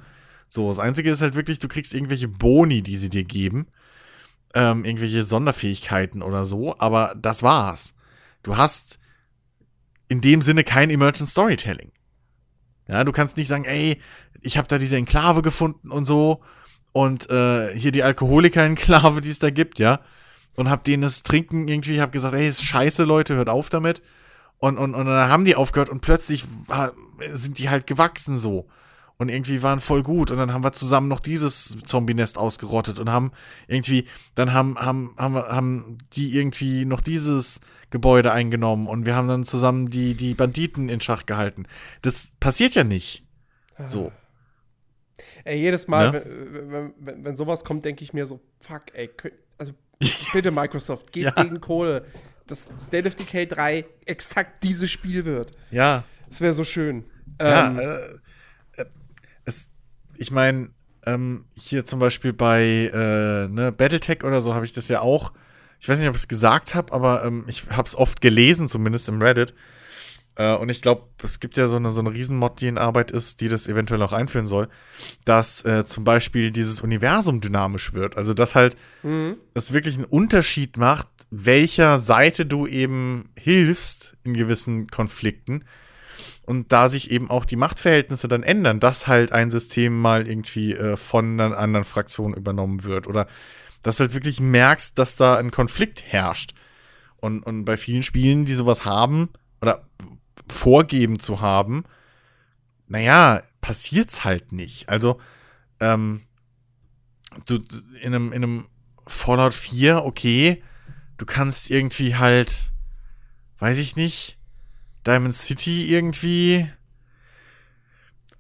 So, das Einzige ist halt wirklich, du kriegst irgendwelche Boni, die sie dir geben. Ähm, irgendwelche Sonderfähigkeiten oder so, aber das war's. Du hast in dem Sinne kein Emergent Storytelling. Ja, du kannst nicht sagen, ey, ich habe da diese Enklave gefunden und so und äh, hier die Alkoholiker-Enklave, die es da gibt, ja. Und hab denen das Trinken irgendwie, hab gesagt, ey, ist scheiße, Leute, hört auf damit. Und, und, und dann haben die aufgehört und plötzlich sind die halt gewachsen so. Und irgendwie waren voll gut. Und dann haben wir zusammen noch dieses Zombie-Nest ausgerottet und haben irgendwie, dann haben, haben, haben, haben die irgendwie noch dieses Gebäude eingenommen und wir haben dann zusammen die, die Banditen in Schach gehalten. Das passiert ja nicht. So. Ey, jedes Mal, ne? wenn, wenn, wenn, sowas kommt, denke ich mir so, fuck, ey, also bitte Microsoft, geht ja. gegen Kohle, dass State of Decay 3 exakt dieses Spiel wird. Ja. Das wäre so schön. Ja, ähm, äh, äh, es, ich meine, ähm, hier zum Beispiel bei äh, ne, Battletech oder so habe ich das ja auch ich weiß nicht, ob ich es gesagt habe, aber ähm, ich habe es oft gelesen, zumindest im Reddit. Äh, und ich glaube, es gibt ja so eine, so eine Riesenmod, die in Arbeit ist, die das eventuell auch einführen soll, dass äh, zum Beispiel dieses Universum dynamisch wird. Also, dass halt mhm. es wirklich einen Unterschied macht, welcher Seite du eben hilfst in gewissen Konflikten. Und da sich eben auch die Machtverhältnisse dann ändern, dass halt ein System mal irgendwie äh, von einer anderen Fraktion übernommen wird oder dass du halt wirklich merkst, dass da ein Konflikt herrscht. Und, und bei vielen Spielen, die sowas haben oder vorgeben zu haben, naja, passiert's halt nicht. Also, ähm, du, in einem, in einem Fallout 4, okay, du kannst irgendwie halt, weiß ich nicht, Diamond City irgendwie,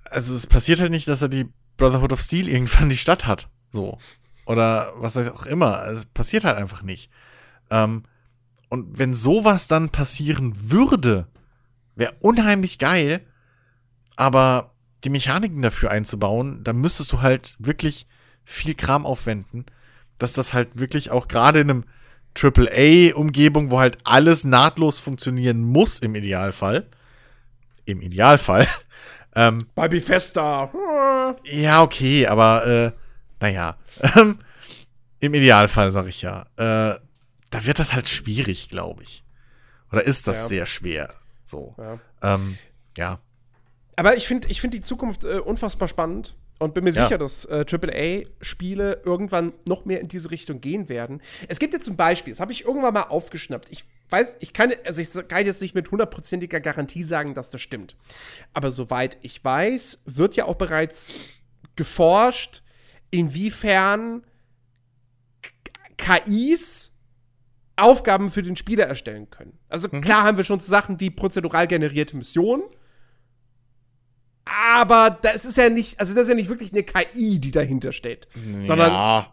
also es passiert halt nicht, dass er die Brotherhood of Steel irgendwann die Stadt hat. So. Oder was auch immer. Es passiert halt einfach nicht. Ähm, und wenn sowas dann passieren würde, wäre unheimlich geil. Aber die Mechaniken dafür einzubauen, da müsstest du halt wirklich viel Kram aufwenden, dass das halt wirklich auch gerade in einem AAA-Umgebung, wo halt alles nahtlos funktionieren muss im Idealfall. Im Idealfall. ähm, Bei Bethesda. Ja, okay, aber äh, naja. Ähm, Im Idealfall, sag ich ja. Äh, da wird das halt schwierig, glaube ich. Oder ist das ja. sehr schwer? So. Ja. Ähm, ja. Aber ich finde ich find die Zukunft äh, unfassbar spannend und bin mir ja. sicher, dass äh, AAA-Spiele irgendwann noch mehr in diese Richtung gehen werden. Es gibt jetzt ein Beispiel, das habe ich irgendwann mal aufgeschnappt. Ich weiß, ich kann, also ich kann jetzt nicht mit hundertprozentiger Garantie sagen, dass das stimmt. Aber soweit ich weiß, wird ja auch bereits geforscht, inwiefern KIs Aufgaben für den Spieler erstellen können. Also mhm. klar haben wir schon so Sachen wie prozedural generierte Missionen, aber das ist ja nicht, also das ist ja nicht wirklich eine KI, die dahinter steht, ja. sondern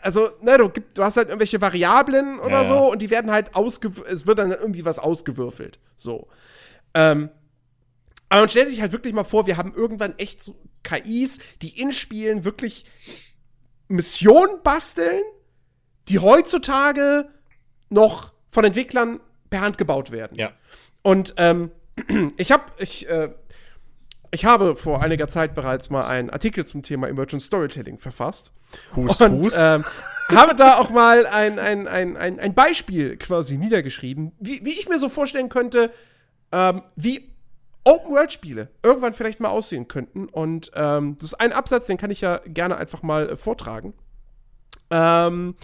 also, ne, du, du hast halt irgendwelche Variablen oder ja, so und die werden halt ausgewürfelt, es wird dann irgendwie was ausgewürfelt, so. Ähm, aber man stellt sich halt wirklich mal vor, wir haben irgendwann echt so KIs, die in Spielen wirklich Missionen basteln, die heutzutage noch von Entwicklern per Hand gebaut werden. Ja. Und ähm, ich habe ich, äh, ich habe vor einiger Zeit bereits mal einen Artikel zum Thema Emergent Storytelling verfasst. Hust, und hust. Ähm, habe da auch mal ein, ein, ein, ein, ein Beispiel quasi niedergeschrieben, wie, wie ich mir so vorstellen könnte, ähm, wie Open-World-Spiele irgendwann vielleicht mal aussehen könnten. Und ähm, das ist ein Absatz, den kann ich ja gerne einfach mal äh, vortragen. Ähm,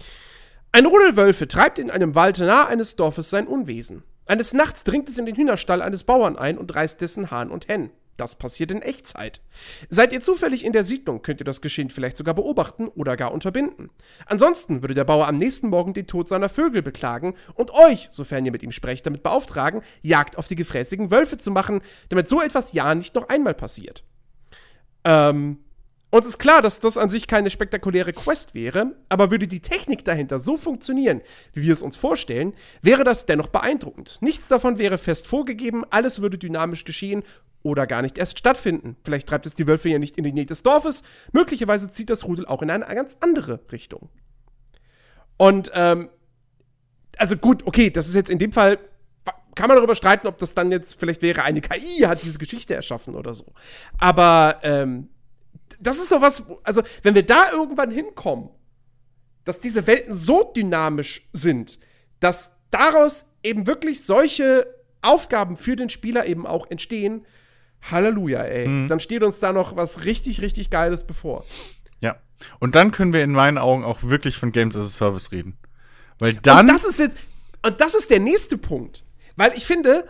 ein Rudel Wölfe treibt in einem Wald nahe eines Dorfes sein Unwesen. Eines Nachts dringt es in den Hühnerstall eines Bauern ein und reißt dessen Hahn und Hen. Das passiert in Echtzeit. Seid ihr zufällig in der Siedlung, könnt ihr das Geschehen vielleicht sogar beobachten oder gar unterbinden. Ansonsten würde der Bauer am nächsten Morgen den Tod seiner Vögel beklagen und euch, sofern ihr mit ihm sprecht, damit beauftragen, Jagd auf die gefräßigen Wölfe zu machen, damit so etwas ja nicht noch einmal passiert. Ähm, uns ist klar, dass das an sich keine spektakuläre Quest wäre, aber würde die Technik dahinter so funktionieren, wie wir es uns vorstellen, wäre das dennoch beeindruckend. Nichts davon wäre fest vorgegeben, alles würde dynamisch geschehen oder gar nicht erst stattfinden. Vielleicht treibt es die Wölfe ja nicht in die Nähe des Dorfes, möglicherweise zieht das Rudel auch in eine ganz andere Richtung. Und, ähm, also gut, okay, das ist jetzt in dem Fall, kann man darüber streiten, ob das dann jetzt vielleicht wäre, eine KI hat diese Geschichte erschaffen oder so. Aber, ähm, das ist sowas, also, wenn wir da irgendwann hinkommen, dass diese Welten so dynamisch sind, dass daraus eben wirklich solche Aufgaben für den Spieler eben auch entstehen, Halleluja, ey. Mhm. Dann steht uns da noch was richtig, richtig Geiles bevor. Ja. Und dann können wir in meinen Augen auch wirklich von Games as a Service reden. Weil dann. Und das ist jetzt, und das ist der nächste Punkt. Weil ich finde,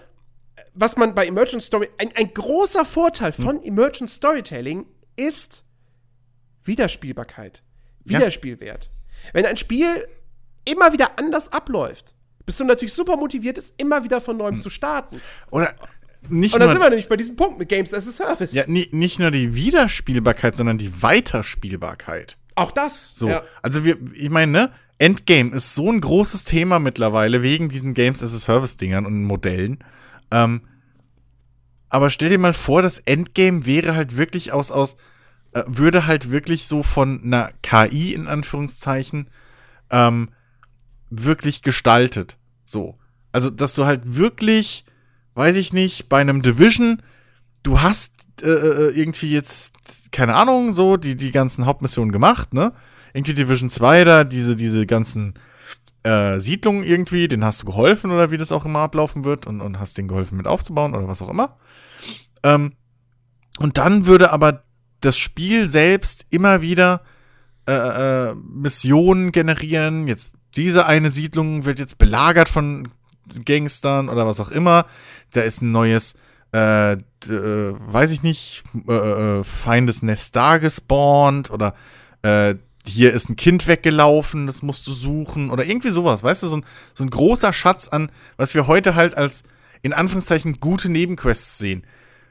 was man bei Emergent Story, ein, ein großer Vorteil hm. von mhm. Emergent Storytelling ist Wiederspielbarkeit. Wiederspielwert. Ja. Wenn ein Spiel immer wieder anders abläuft, bist du natürlich super motiviert, es immer wieder von neuem mhm. zu starten. Oder nicht Und dann sind wir nämlich bei diesem Punkt mit Games as a Service. Ja, nicht nur die Wiederspielbarkeit, sondern die Weiterspielbarkeit. Auch das. So. Ja. Also wir, ich meine, ne? Endgame ist so ein großes Thema mittlerweile wegen diesen Games as a Service-Dingern und Modellen. Ähm, aber stell dir mal vor, das Endgame wäre halt wirklich aus, aus, äh, würde halt wirklich so von einer KI in Anführungszeichen ähm, wirklich gestaltet. So. Also, dass du halt wirklich weiß ich nicht, bei einem Division, du hast äh, äh, irgendwie jetzt, keine Ahnung, so die, die ganzen Hauptmissionen gemacht, ne? Irgendwie Division 2 da, diese, diese ganzen äh, Siedlungen irgendwie, den hast du geholfen oder wie das auch immer ablaufen wird und, und hast denen geholfen mit aufzubauen oder was auch immer. Ähm, und dann würde aber das Spiel selbst immer wieder äh, äh, Missionen generieren. Jetzt diese eine Siedlung wird jetzt belagert von Gangstern oder was auch immer. Da ist ein neues, äh, äh, weiß ich nicht, äh, äh, Feindesnest da gespawnt oder äh, hier ist ein Kind weggelaufen, das musst du suchen oder irgendwie sowas, weißt du, so ein, so ein großer Schatz an, was wir heute halt als in Anführungszeichen gute Nebenquests sehen.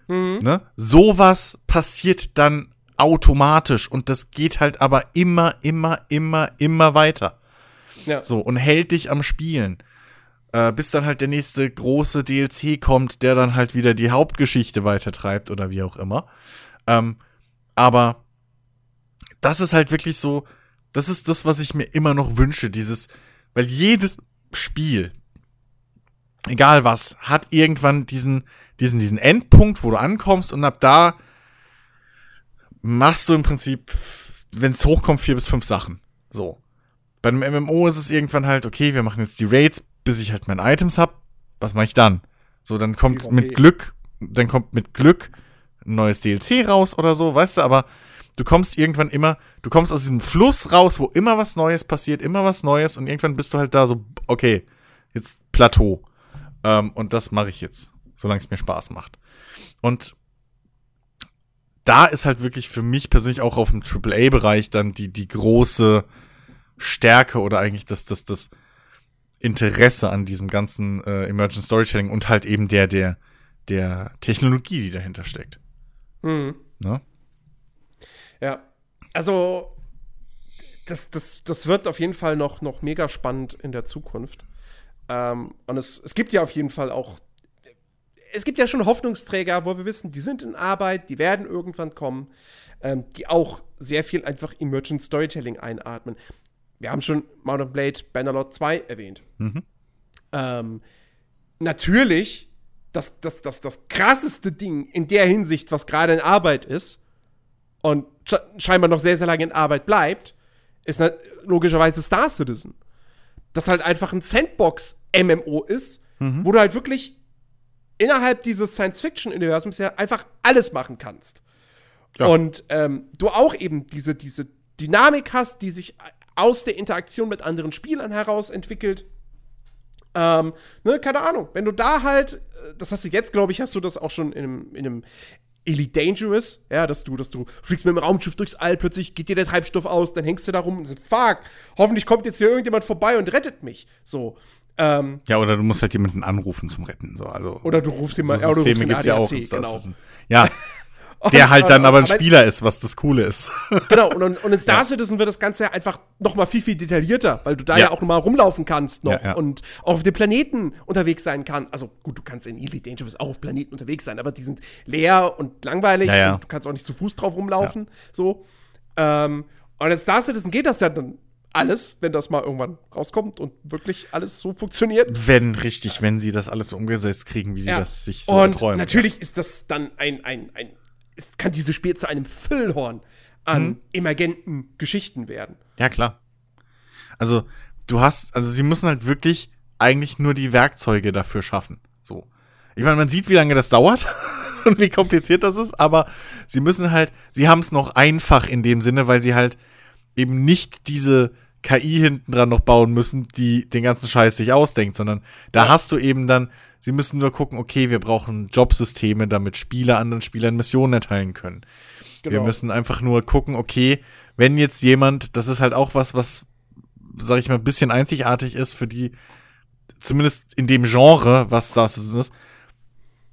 Mhm. Ne? Sowas passiert dann automatisch und das geht halt aber immer, immer, immer, immer weiter. Ja. So, und hält dich am Spielen äh, bis dann halt der nächste große DLC kommt, der dann halt wieder die Hauptgeschichte weitertreibt oder wie auch immer. Ähm, aber das ist halt wirklich so, das ist das, was ich mir immer noch wünsche, dieses, weil jedes Spiel, egal was, hat irgendwann diesen, diesen, diesen Endpunkt, wo du ankommst und ab da machst du im Prinzip, wenn es hochkommt, vier bis fünf Sachen. So. Bei einem MMO ist es irgendwann halt, okay, wir machen jetzt die Raids, bis ich halt meine Items hab, was mache ich dann? So, dann kommt okay. mit Glück, dann kommt mit Glück ein neues DLC raus oder so, weißt du, aber du kommst irgendwann immer, du kommst aus diesem Fluss raus, wo immer was Neues passiert, immer was Neues und irgendwann bist du halt da so, okay, jetzt Plateau. Ähm, und das mache ich jetzt, solange es mir Spaß macht. Und da ist halt wirklich für mich persönlich auch auf dem AAA-Bereich dann die, die große Stärke oder eigentlich das, das, das, Interesse an diesem ganzen äh, Emergent Storytelling und halt eben der, der, der Technologie, die dahinter steckt. Mhm. Ne? Ja. Also, das, das, das wird auf jeden Fall noch, noch mega spannend in der Zukunft. Ähm, und es, es gibt ja auf jeden Fall auch. Es gibt ja schon Hoffnungsträger, wo wir wissen, die sind in Arbeit, die werden irgendwann kommen, ähm, die auch sehr viel einfach Emergent Storytelling einatmen wir haben schon Mount of Blade Bannerlord 2 erwähnt. Mhm. Ähm, natürlich, das, das, das, das krasseste Ding in der Hinsicht, was gerade in Arbeit ist und scheinbar noch sehr, sehr lange in Arbeit bleibt, ist logischerweise Star Citizen. Das halt einfach ein Sandbox-MMO ist, mhm. wo du halt wirklich innerhalb dieses Science-Fiction-Universums ja einfach alles machen kannst. Ja. Und ähm, du auch eben diese, diese Dynamik hast, die sich aus der Interaktion mit anderen Spielern heraus entwickelt. Ähm, ne, keine Ahnung, wenn du da halt, äh, das hast du jetzt, glaube ich, hast du das auch schon in einem, in einem Elite Dangerous, ja, dass du, dass du fliegst mit dem Raumschiff durchs All, plötzlich geht dir der Treibstoff aus, dann hängst du da rum und so, fuck, hoffentlich kommt jetzt hier irgendjemand vorbei und rettet mich. So. Ähm, Ja, oder du musst halt jemanden anrufen zum Retten. So. Also, oder du rufst ihn so mal, ja, oder du rufst Systeme gibt's ja auch. ADAC, in Star genau. Ja, der halt dann aber ein Spieler ist, was das Coole ist. Genau, und, und in Star Citizen wird das Ganze einfach noch mal viel, viel detaillierter, weil du da ja, Ja. auch noch mal rumlaufen kannst noch Ja, ja. und auch auf dem Planeten unterwegs sein kannst. Also gut, du kannst in Elite Dangerous auch auf Planeten unterwegs sein, aber die sind leer und langweilig Ja, ja. und du kannst auch nicht zu Fuß drauf rumlaufen. So. Ähm, und in Star Citizen geht das ja dann alles, wenn das mal irgendwann rauskommt und wirklich alles so funktioniert. Wenn, richtig, wenn sie das alles so umgesetzt kriegen, wie sie Ja. das sich so und erträumen. natürlich ist das dann ein, ein, ein ist, kann dieses Spiel zu einem Füllhorn an Mhm. emergenten Geschichten werden. Ja, klar. Also, du hast, also sie müssen halt wirklich eigentlich nur die Werkzeuge dafür schaffen. So. Ich meine, man sieht, wie lange das dauert und wie kompliziert das ist, aber sie müssen halt, sie haben es noch einfach in dem Sinne, weil sie halt eben nicht diese KI hinten dran noch bauen müssen, die den ganzen Scheiß sich ausdenkt, sondern da hast du eben dann, sie müssen nur gucken, okay, wir brauchen Jobsysteme, damit Spieler anderen Spielern Missionen erteilen können. Wir Genau. müssen einfach nur gucken, okay, wenn jetzt jemand, das ist halt auch was, was, sag ich mal, ein bisschen einzigartig ist für die, zumindest in dem Genre, was das ist,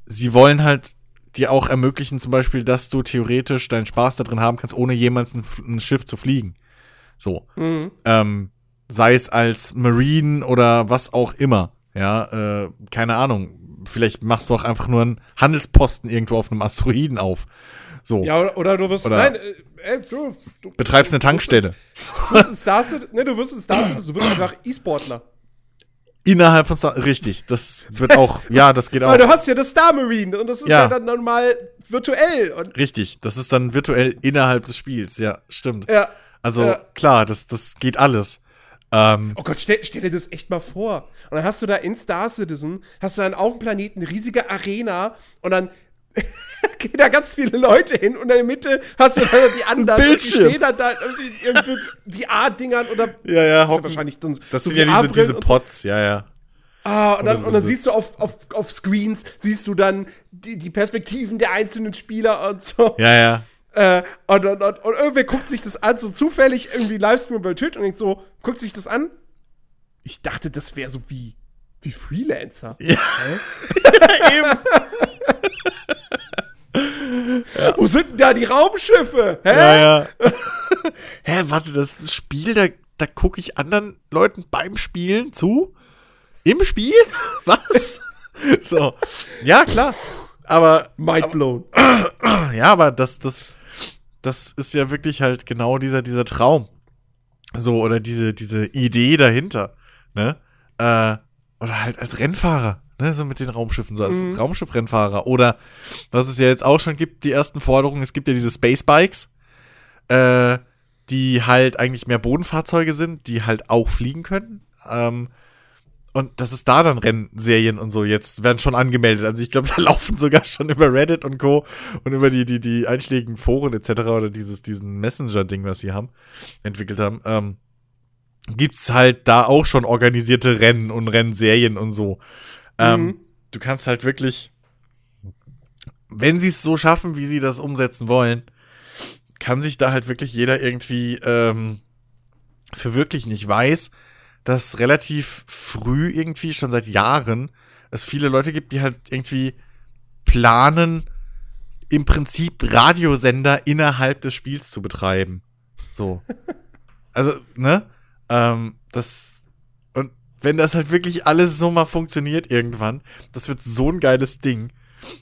sie wollen halt dir auch ermöglichen, zum Beispiel, dass du theoretisch deinen Spaß da drin haben kannst, ohne jemals ein, ein Schiff zu fliegen. So. Mhm. Ähm, sei es als Marine oder was auch immer. Ja, äh, keine Ahnung. Vielleicht machst du auch einfach nur einen Handelsposten irgendwo auf einem Asteroiden auf. So. Ja, oder, oder du wirst. Oder- nein, äh, ey, du, du Betreibst eine Tankstelle. Du wirst ein Star Citizen, ne, du wirst ein Star du wirst einfach E-Sportler. Innerhalb von Star Richtig, das wird auch, ja, das geht auch. Weil du hast ja das Star Marine und das ist ja, Ja. dann normal virtuell. Und, Richtig, das ist dann virtuell innerhalb des Spiels, ja, stimmt. ja. Also ja. klar, das, das geht alles. Ähm, Oh Gott, stell, stell dir das echt mal vor. Und dann hast du da in Star Citizen, hast du dann auf dem Planeten eine riesige Arena und dann gehen da ganz viele Leute hin und in der Mitte hast du dann die anderen. Bildschirm. Und die stehen dann da irgendwie VR-Dingern oder. ja, ja, Das hocken. wahrscheinlich dann Das so sind ja diese, diese und so. Pots, ja, ja. Ah, und dann, und dann so. siehst du auf, auf, auf Screens, siehst du dann die, die Perspektiven der einzelnen Spieler und so. Ja, ja. Äh, und, und, und, und irgendwer guckt sich das an, so zufällig irgendwie Livestream bei Twitch und denkt so, guckt sich das an. Ich dachte, das wäre so wie, wie Freelancer. Ja. Eben. Wo sind denn da die Raumschiffe? Hä? Ja, ja. Hä, warte, das ist ein Spiel, da, da gucke ich anderen Leuten beim Spielen zu? Im Spiel? Was? so. Ja, klar. Aber Mind blown. ja, aber das, das, das ist ja wirklich halt genau dieser, dieser Traum. So, oder diese, diese Idee dahinter, ne? Äh, oder halt als Rennfahrer, ne? So mit den Raumschiffen, so als Mhm. Raumschiffrennfahrer. Oder was es ja jetzt auch schon gibt, die ersten Forderungen, es gibt ja diese Space Bikes, äh, die halt eigentlich mehr Bodenfahrzeuge sind, die halt auch fliegen können. Ähm, und das ist da dann Rennserien und so jetzt werden schon angemeldet. Also ich glaube, da laufen sogar schon über Reddit und Co. und über die, die, die einschlägigen Foren etc. oder dieses, diesen Messenger-Ding, was sie haben, entwickelt haben, ähm, gibt's halt da auch schon organisierte Rennen und Rennserien und so. Ähm, Mhm. Du kannst halt wirklich, wenn sie es so schaffen, wie sie das umsetzen wollen, kann sich da halt wirklich jeder irgendwie ähm, verwirklichen. Ich weiß, dass relativ früh irgendwie, schon seit Jahren, es viele Leute gibt, die halt irgendwie planen, im Prinzip Radiosender innerhalb des Spiels zu betreiben. So. Also, ne? Ähm, das. Und wenn das halt wirklich alles so mal funktioniert irgendwann, das wird so ein geiles Ding.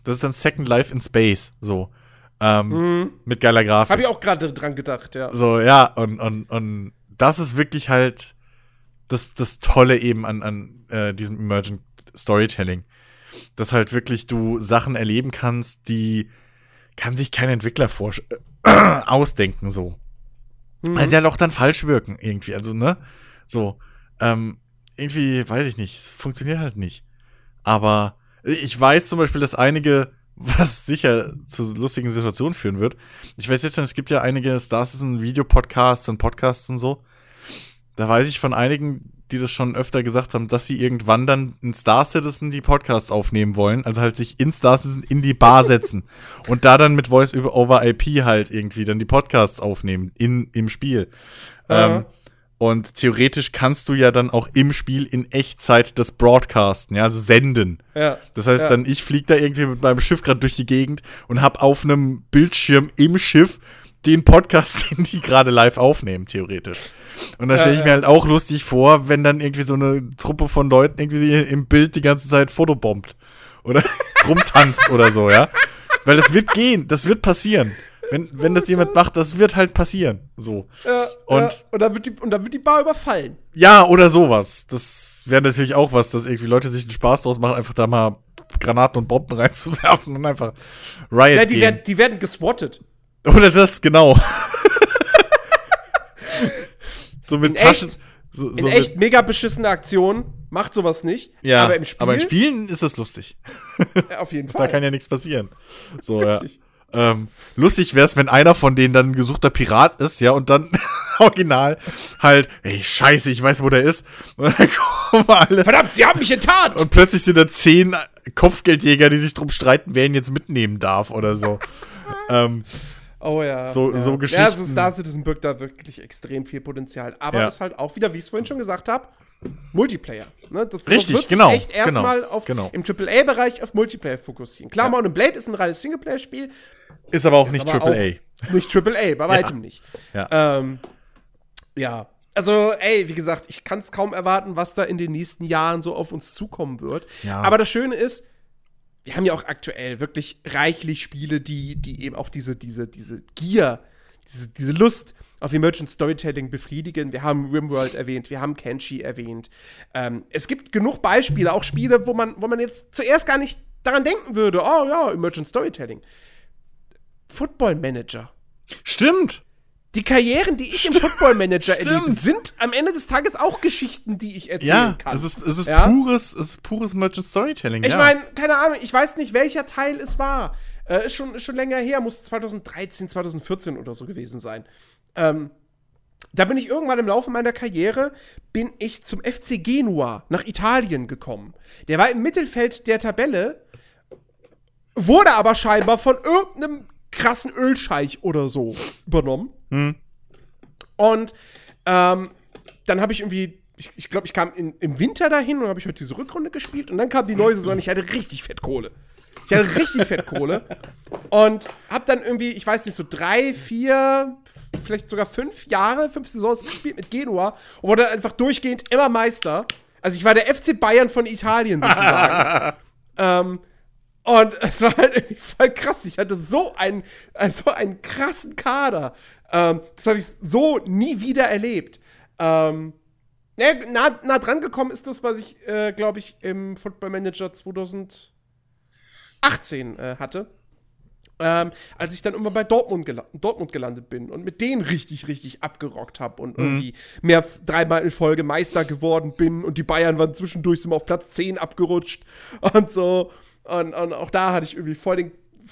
Das ist dann Second Life in Space. So. Ähm, Mhm. Mit geiler Grafik. Habe ich auch gerade dran gedacht, ja. So, ja, und, und, und das ist wirklich halt das, das Tolle eben an, an äh, diesem Emergent Storytelling. Dass halt wirklich du Sachen erleben kannst, die kann sich kein Entwickler vor äh, ausdenken, so. Mhm. Weil sie halt auch dann falsch wirken, irgendwie. Also, ne? So. Ähm, irgendwie, weiß ich nicht, es funktioniert halt nicht. Aber ich weiß zum Beispiel, dass einige, was sicher zu lustigen Situationen führen wird. Ich weiß jetzt schon, es gibt ja einige Star Citizen Videopodcasts und Podcasts und so. Da weiß ich von einigen, die das schon öfter gesagt haben, dass sie irgendwann dann in Star Citizen die Podcasts aufnehmen wollen. Also halt sich in Star Citizen in die Bar setzen und da dann mit Voice over IP halt irgendwie dann die Podcasts aufnehmen in, im Spiel. Ja. Ähm, und theoretisch kannst du ja dann auch im Spiel in Echtzeit das Broadcasten, ja, also senden. Ja. Das heißt Ja. dann, ich fliege da irgendwie mit meinem Schiff gerade durch die Gegend und hab auf einem Bildschirm im Schiff den Podcast, den die gerade live aufnehmen, theoretisch. Und da Ja, stelle ich ja. mir halt auch lustig vor, wenn dann irgendwie so eine Truppe von Leuten irgendwie im Bild die ganze Zeit fotobombt. Oder rumtanzt oder so, ja. Weil das wird gehen, das wird passieren. Wenn, wenn das jemand macht, das wird halt passieren. So. Ja, Und- ja, und, dann wird die, und dann wird die Bar überfallen. Ja, oder sowas. Das wäre natürlich auch was, dass irgendwie Leute sich einen Spaß draus machen, einfach da mal Granaten und Bomben reinzuwerfen und einfach Riot Ja, die, gehen. werden, die werden geswattet. Oder das, genau. so mit In Taschen. echt? So, In so echt mega beschissene Aktionen macht sowas nicht. Ja, aber im Spiel, aber in Spielen ist das lustig. äh, auf jeden Da Fall. kann ja nichts passieren. So, ja. Ähm, lustig wäre es, wenn einer von denen dann ein gesuchter Pirat ist, ja, und dann original halt, ey, scheiße, ich weiß, wo der ist. Und dann kommen alle. Verdammt, sie haben mich enttarnt! Und plötzlich sind da zehn Kopfgeldjäger, die sich drum streiten, wer ihn jetzt mitnehmen darf oder so. ähm, Oh ja. So- ja. so Ja, Geschichten. also Star Citizen birgt da wirklich extrem viel Potenzial. Aber Ja. ist halt auch wieder, wie ich es vorhin schon gesagt habe, Multiplayer. Ne? Das Richtig, sich genau, echt erstmal genau, auf genau. im AAA-Bereich auf Multiplayer fokussieren. Klar, Mount and Blade ist ein reines Singleplayer-Spiel, ist aber auch nicht aber Triple A. auch nicht AAA, bei weitem nicht. Ja. Ähm, ja. Also, ey, wie gesagt, ich kann es kaum erwarten, was da in den nächsten Jahren so auf uns zukommen wird. Ja. Aber das Schöne ist, wir haben ja auch aktuell wirklich reichlich Spiele, die, die eben auch diese, diese, diese Gier, diese, diese Lust auf Emergent Storytelling befriedigen. Wir haben Rimworld erwähnt, wir haben Kenshi erwähnt. Ähm, es gibt genug Beispiele, auch Spiele, wo man, wo man jetzt zuerst gar nicht daran denken würde, oh ja, Emergent Storytelling. Football Manager. Stimmt. Die Karrieren, die ich im Football Manager erlebe, sind am Ende des Tages auch Geschichten, die ich erzählen Ja, kann. es ist, es ist Ja? pures, es ist pures Merchant Storytelling. Ich ja. meine, keine Ahnung, ich weiß nicht, welcher Teil es war. Äh, ist, schon, ist schon länger her, muss 2013, 2014 oder so gewesen sein. Ähm, da bin ich irgendwann im Laufe meiner Karriere, bin ich zum FC Genua nach Italien gekommen. Der war im Mittelfeld der Tabelle, wurde aber scheinbar von irgendeinem krassen Ölscheich oder so übernommen. Und ähm, dann habe ich irgendwie, ich, ich glaube, ich kam in, im Winter dahin und habe ich heute diese Rückrunde gespielt und dann kam die neue Saison und ich hatte richtig Fettkohle. Ich hatte richtig Fettkohle und habe dann irgendwie, ich weiß nicht, so drei, vier, vielleicht sogar fünf Jahre, fünf Saisons gespielt mit Genua und wurde dann einfach durchgehend immer Meister. Also ich war der FC Bayern von Italien sozusagen. ähm, und es war halt irgendwie voll krass. Ich hatte so einen, so einen krassen Kader. Ähm, das habe ich so nie wieder erlebt. Ähm, nah, nah dran gekommen ist das, was ich, äh, glaube ich, im Football Manager 2018 äh, hatte. Ähm, als ich dann immer bei Dortmund, gela Dortmund gelandet bin und mit denen richtig, richtig abgerockt habe und irgendwie mehr dreimal in Folge Meister geworden bin und die Bayern waren zwischendurch wir auf Platz 10 abgerutscht und so. Und, und auch da hatte ich irgendwie voll den,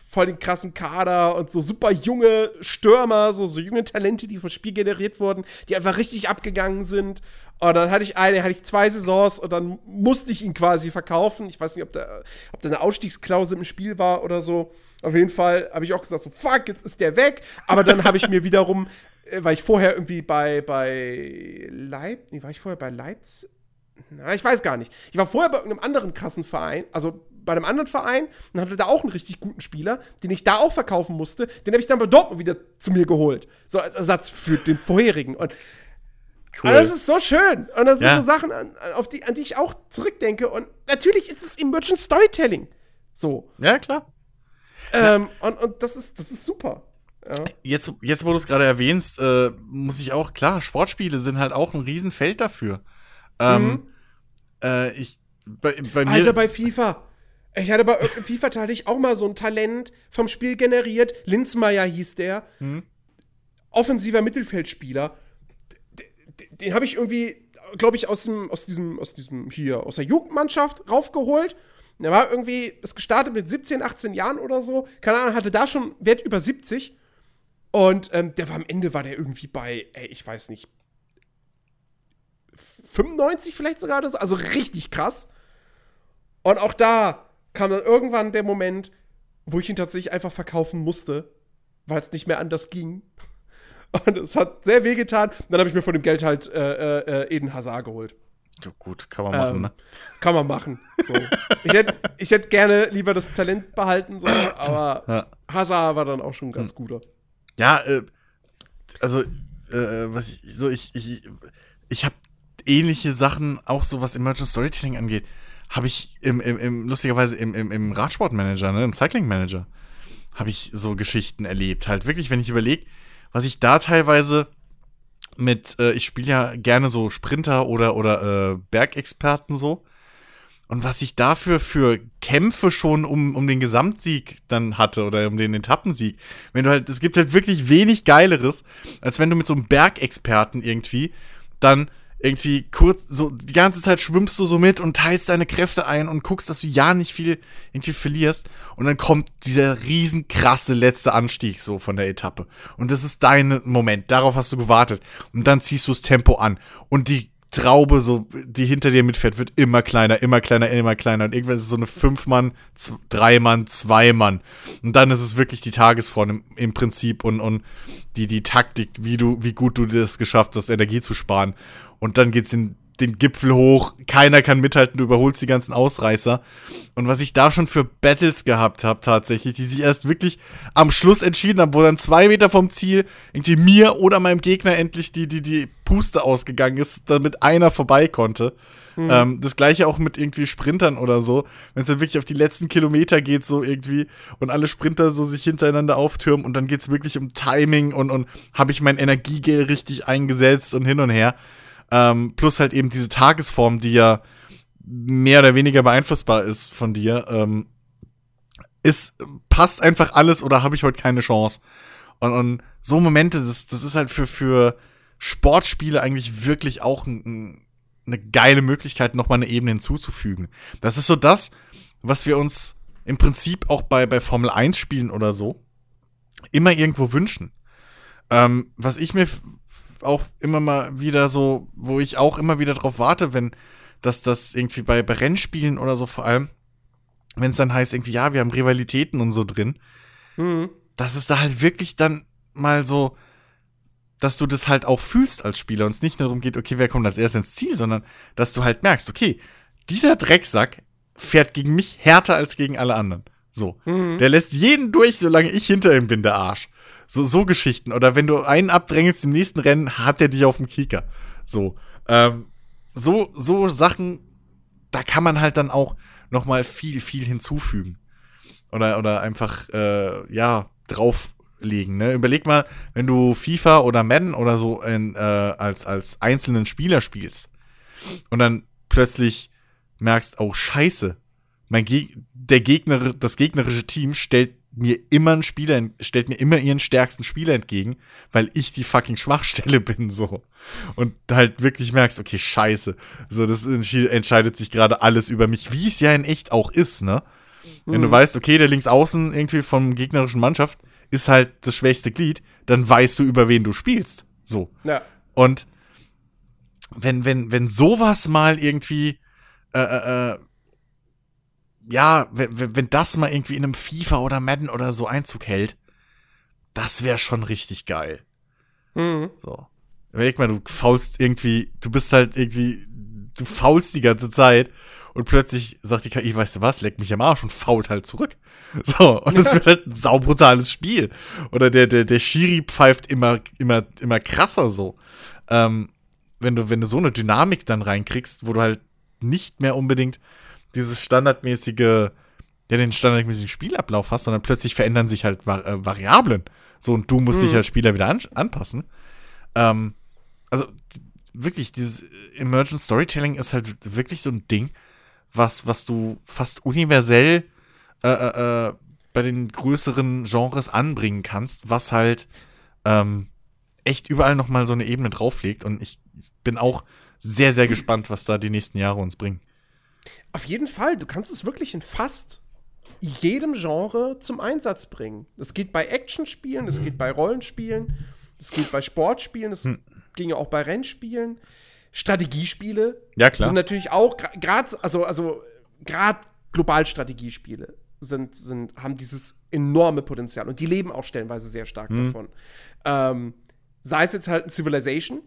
voll den krassen Kader und so super junge Stürmer, so, so junge Talente, die vom Spiel generiert wurden, die einfach richtig abgegangen sind. Und dann hatte ich eine, hatte ich zwei Saisons und dann musste ich ihn quasi verkaufen. Ich weiß nicht, ob da, ob da eine Ausstiegsklausel im Spiel war oder so. Auf jeden Fall habe ich auch gesagt, so fuck, jetzt ist der weg. Aber dann habe ich mir wiederum, äh, weil ich vorher irgendwie bei, bei Leip, nee, war ich vorher bei Leipzig? Na, ich weiß gar nicht. Ich war vorher bei irgendeinem anderen krassen Verein, also bei einem anderen Verein und hatte da auch einen richtig guten Spieler, den ich da auch verkaufen musste. Den habe ich dann bei Dortmund wieder zu mir geholt. So als Ersatz für den vorherigen. Und Cool. aber das ist so schön. Und das Ja. sind so Sachen, an, auf die, an die ich auch zurückdenke. Und natürlich ist es Emergent Storytelling. So. ja, klar. Ähm, und, und das ist, das ist super. Ja. Jetzt, jetzt wo du es gerade erwähnst, äh, muss ich auch, klar, Sportspiele sind halt auch ein Riesenfeld dafür. Ähm, äh, ich, bei, bei mir. Mhm. Alter, bei FIFA. Ich hatte bei FIFA hatte ich auch mal so ein Talent vom Spiel generiert. Linzmeier hieß der. Mhm. Offensiver Mittelfeldspieler. D- d- Den habe ich irgendwie, glaube ich, aus, dem, aus, diesem, aus diesem hier, aus der Jugendmannschaft raufgeholt. Der war irgendwie, ist gestartet mit 17, 18 Jahren oder so. Keine Ahnung, hatte da schon Wert über 70. Und ähm, der war am Ende war der irgendwie bei, ey, ich weiß nicht, 95 vielleicht sogar das, also richtig krass. Und auch da kam dann irgendwann der Moment, wo ich ihn tatsächlich einfach verkaufen musste, weil es nicht mehr anders ging. Und es hat sehr weh getan. Dann habe ich mir von dem Geld halt äh, äh, Eden Hazard geholt. Ja, gut, kann man machen, Ähm, ne? Kann man machen. So. ich hätte ich hätt gerne lieber das Talent behalten, so, aber Ja. Hazard war dann auch schon ein ganz guter. Ja, äh, also, äh, was ich, so, ich, ich, ich habe ähnliche Sachen, auch so was Emergent Storytelling angeht, habe ich im, im, im, lustigerweise im, im, im Radsportmanager, ne, im Cycling Manager, habe ich so Geschichten erlebt. Halt wirklich, wenn ich überlege, was ich da teilweise mit, äh, ich spiele ja gerne so Sprinter oder, oder äh, Bergexperten so. Und was ich dafür für Kämpfe schon um, um den Gesamtsieg dann hatte oder um den Etappensieg. Wenn du halt, es gibt halt wirklich wenig Geileres, als wenn du mit so einem Bergexperten irgendwie dann irgendwie kurz, so die ganze Zeit schwimmst du so mit und teilst deine Kräfte ein und guckst, dass du ja nicht viel irgendwie verlierst. Und dann kommt dieser riesen krasse letzte Anstieg so von der Etappe. Und das ist dein Moment. Darauf hast du gewartet. Und dann ziehst du das Tempo an. Und die Traube, so, die hinter dir mitfährt, wird immer kleiner, immer kleiner, immer kleiner. Und irgendwann ist es so eine Fünf-Mann, Drei-Mann, Zwei-Mann. Und dann ist es wirklich die Tagesform im, im Prinzip und, und die, die Taktik, wie du, wie gut du das geschafft hast, Energie zu sparen. Und dann geht's den, den Gipfel hoch, keiner kann mithalten, du überholst die ganzen Ausreißer. Und was ich da schon für Battles gehabt habe, tatsächlich, die sich erst wirklich am Schluss entschieden haben, wo dann zwei Meter vom Ziel irgendwie mir oder meinem Gegner endlich die, die, die Puste ausgegangen ist, damit einer vorbei konnte. Ähm, das gleiche auch mit irgendwie Sprintern oder so. Wenn es dann wirklich auf die letzten Kilometer geht, so irgendwie, und alle Sprinter so sich hintereinander auftürmen und dann geht's wirklich um Timing und, und habe ich mein Energiegel richtig eingesetzt und hin und her. Ähm, plus halt eben diese Tagesform, die ja mehr oder weniger beeinflussbar ist von dir. Ähm, ist, passt einfach alles oder habe ich heute keine Chance? Und, und so Momente, das, das ist halt für, für Sportspiele eigentlich wirklich auch ein, ein, eine geile Möglichkeit, nochmal eine Ebene hinzuzufügen. Das ist so das, was wir uns im Prinzip auch bei, bei Formel 1 Spielen oder so immer irgendwo wünschen. Ähm, was ich mir auch immer mal wieder so, wo ich auch immer wieder drauf warte, wenn dass das irgendwie bei, bei Rennspielen oder so vor allem, wenn es dann heißt, irgendwie, ja, wir haben Rivalitäten und so drin, Mhm. dass es da halt wirklich dann mal so, dass du das halt auch fühlst als Spieler und es nicht nur darum geht, okay, wer kommt als erstes ins Ziel, sondern dass du halt merkst, okay, dieser Drecksack fährt gegen mich härter als gegen alle anderen. So. Der lässt jeden durch, solange ich hinter ihm bin, der Arsch. So, so Geschichten. Oder wenn du einen abdrängelst im nächsten Rennen, hat er dich auf dem Kieker. So. Ähm, so, so Sachen, da kann man halt dann auch noch mal viel, viel hinzufügen. Oder, oder einfach, äh, ja, drauflegen. Ne? Überleg mal, wenn du FIFA oder Madden oder so in, äh, als, als einzelnen Spieler spielst und dann plötzlich merkst, oh Scheiße, mein Geg der Gegner, das gegnerische Team stellt mir immer einen Spieler, stellt mir immer ihren stärksten Spieler entgegen, weil ich die fucking Schwachstelle bin, so. Und halt wirklich merkst, okay, scheiße. So, das entscheidet sich gerade alles über mich, wie es ja in echt auch ist, ne? Wenn du weißt, okay, der Linksaußen irgendwie vom gegnerischen Mannschaft ist halt das schwächste Glied, dann weißt du, über wen du spielst. So. Ja. Und wenn, wenn, wenn sowas mal irgendwie, äh, äh, äh, ja, wenn, wenn- das mal irgendwie in einem FIFA oder Madden oder so Einzug hält, das wäre schon richtig geil. Mhm. So. Überleg mal, du faulst irgendwie, du bist halt irgendwie, du faulst die ganze Zeit und plötzlich sagt die KI, weißt du was, leck mich am Arsch und fault halt zurück. So, und es wird halt ein saubrutales Spiel. Oder der, der, der Schiri pfeift immer, immer, immer krasser so. Ähm, wenn du, wenn du so eine Dynamik dann reinkriegst, wo du halt nicht mehr unbedingt dieses standardmäßige, ja, den standardmäßigen Spielablauf hast, sondern plötzlich verändern sich halt Vari äh, Variablen. So, und du musst dich als Spieler wieder an anpassen. Ähm, also wirklich, dieses Emergent Storytelling ist halt wirklich so ein Ding, was, was du fast universell äh, äh, äh, bei den größeren Genres anbringen kannst, was halt ähm, echt überall noch mal so eine Ebene drauflegt. Und ich bin auch sehr, sehr gespannt, was da die nächsten Jahre uns bringen. Auf jeden Fall, du kannst es wirklich in fast jedem Genre zum Einsatz bringen. Das geht bei Actionspielen, das geht bei Rollenspielen, das geht bei Sportspielen, das ginge auch bei Rennspielen. Strategiespiele Ja, klar. sind natürlich auch gerade also also gerade global Strategiespiele sind sind haben dieses enorme Potenzial und die leben auch stellenweise sehr stark Mhm. davon. Ähm, sei es jetzt halt ein Civilization,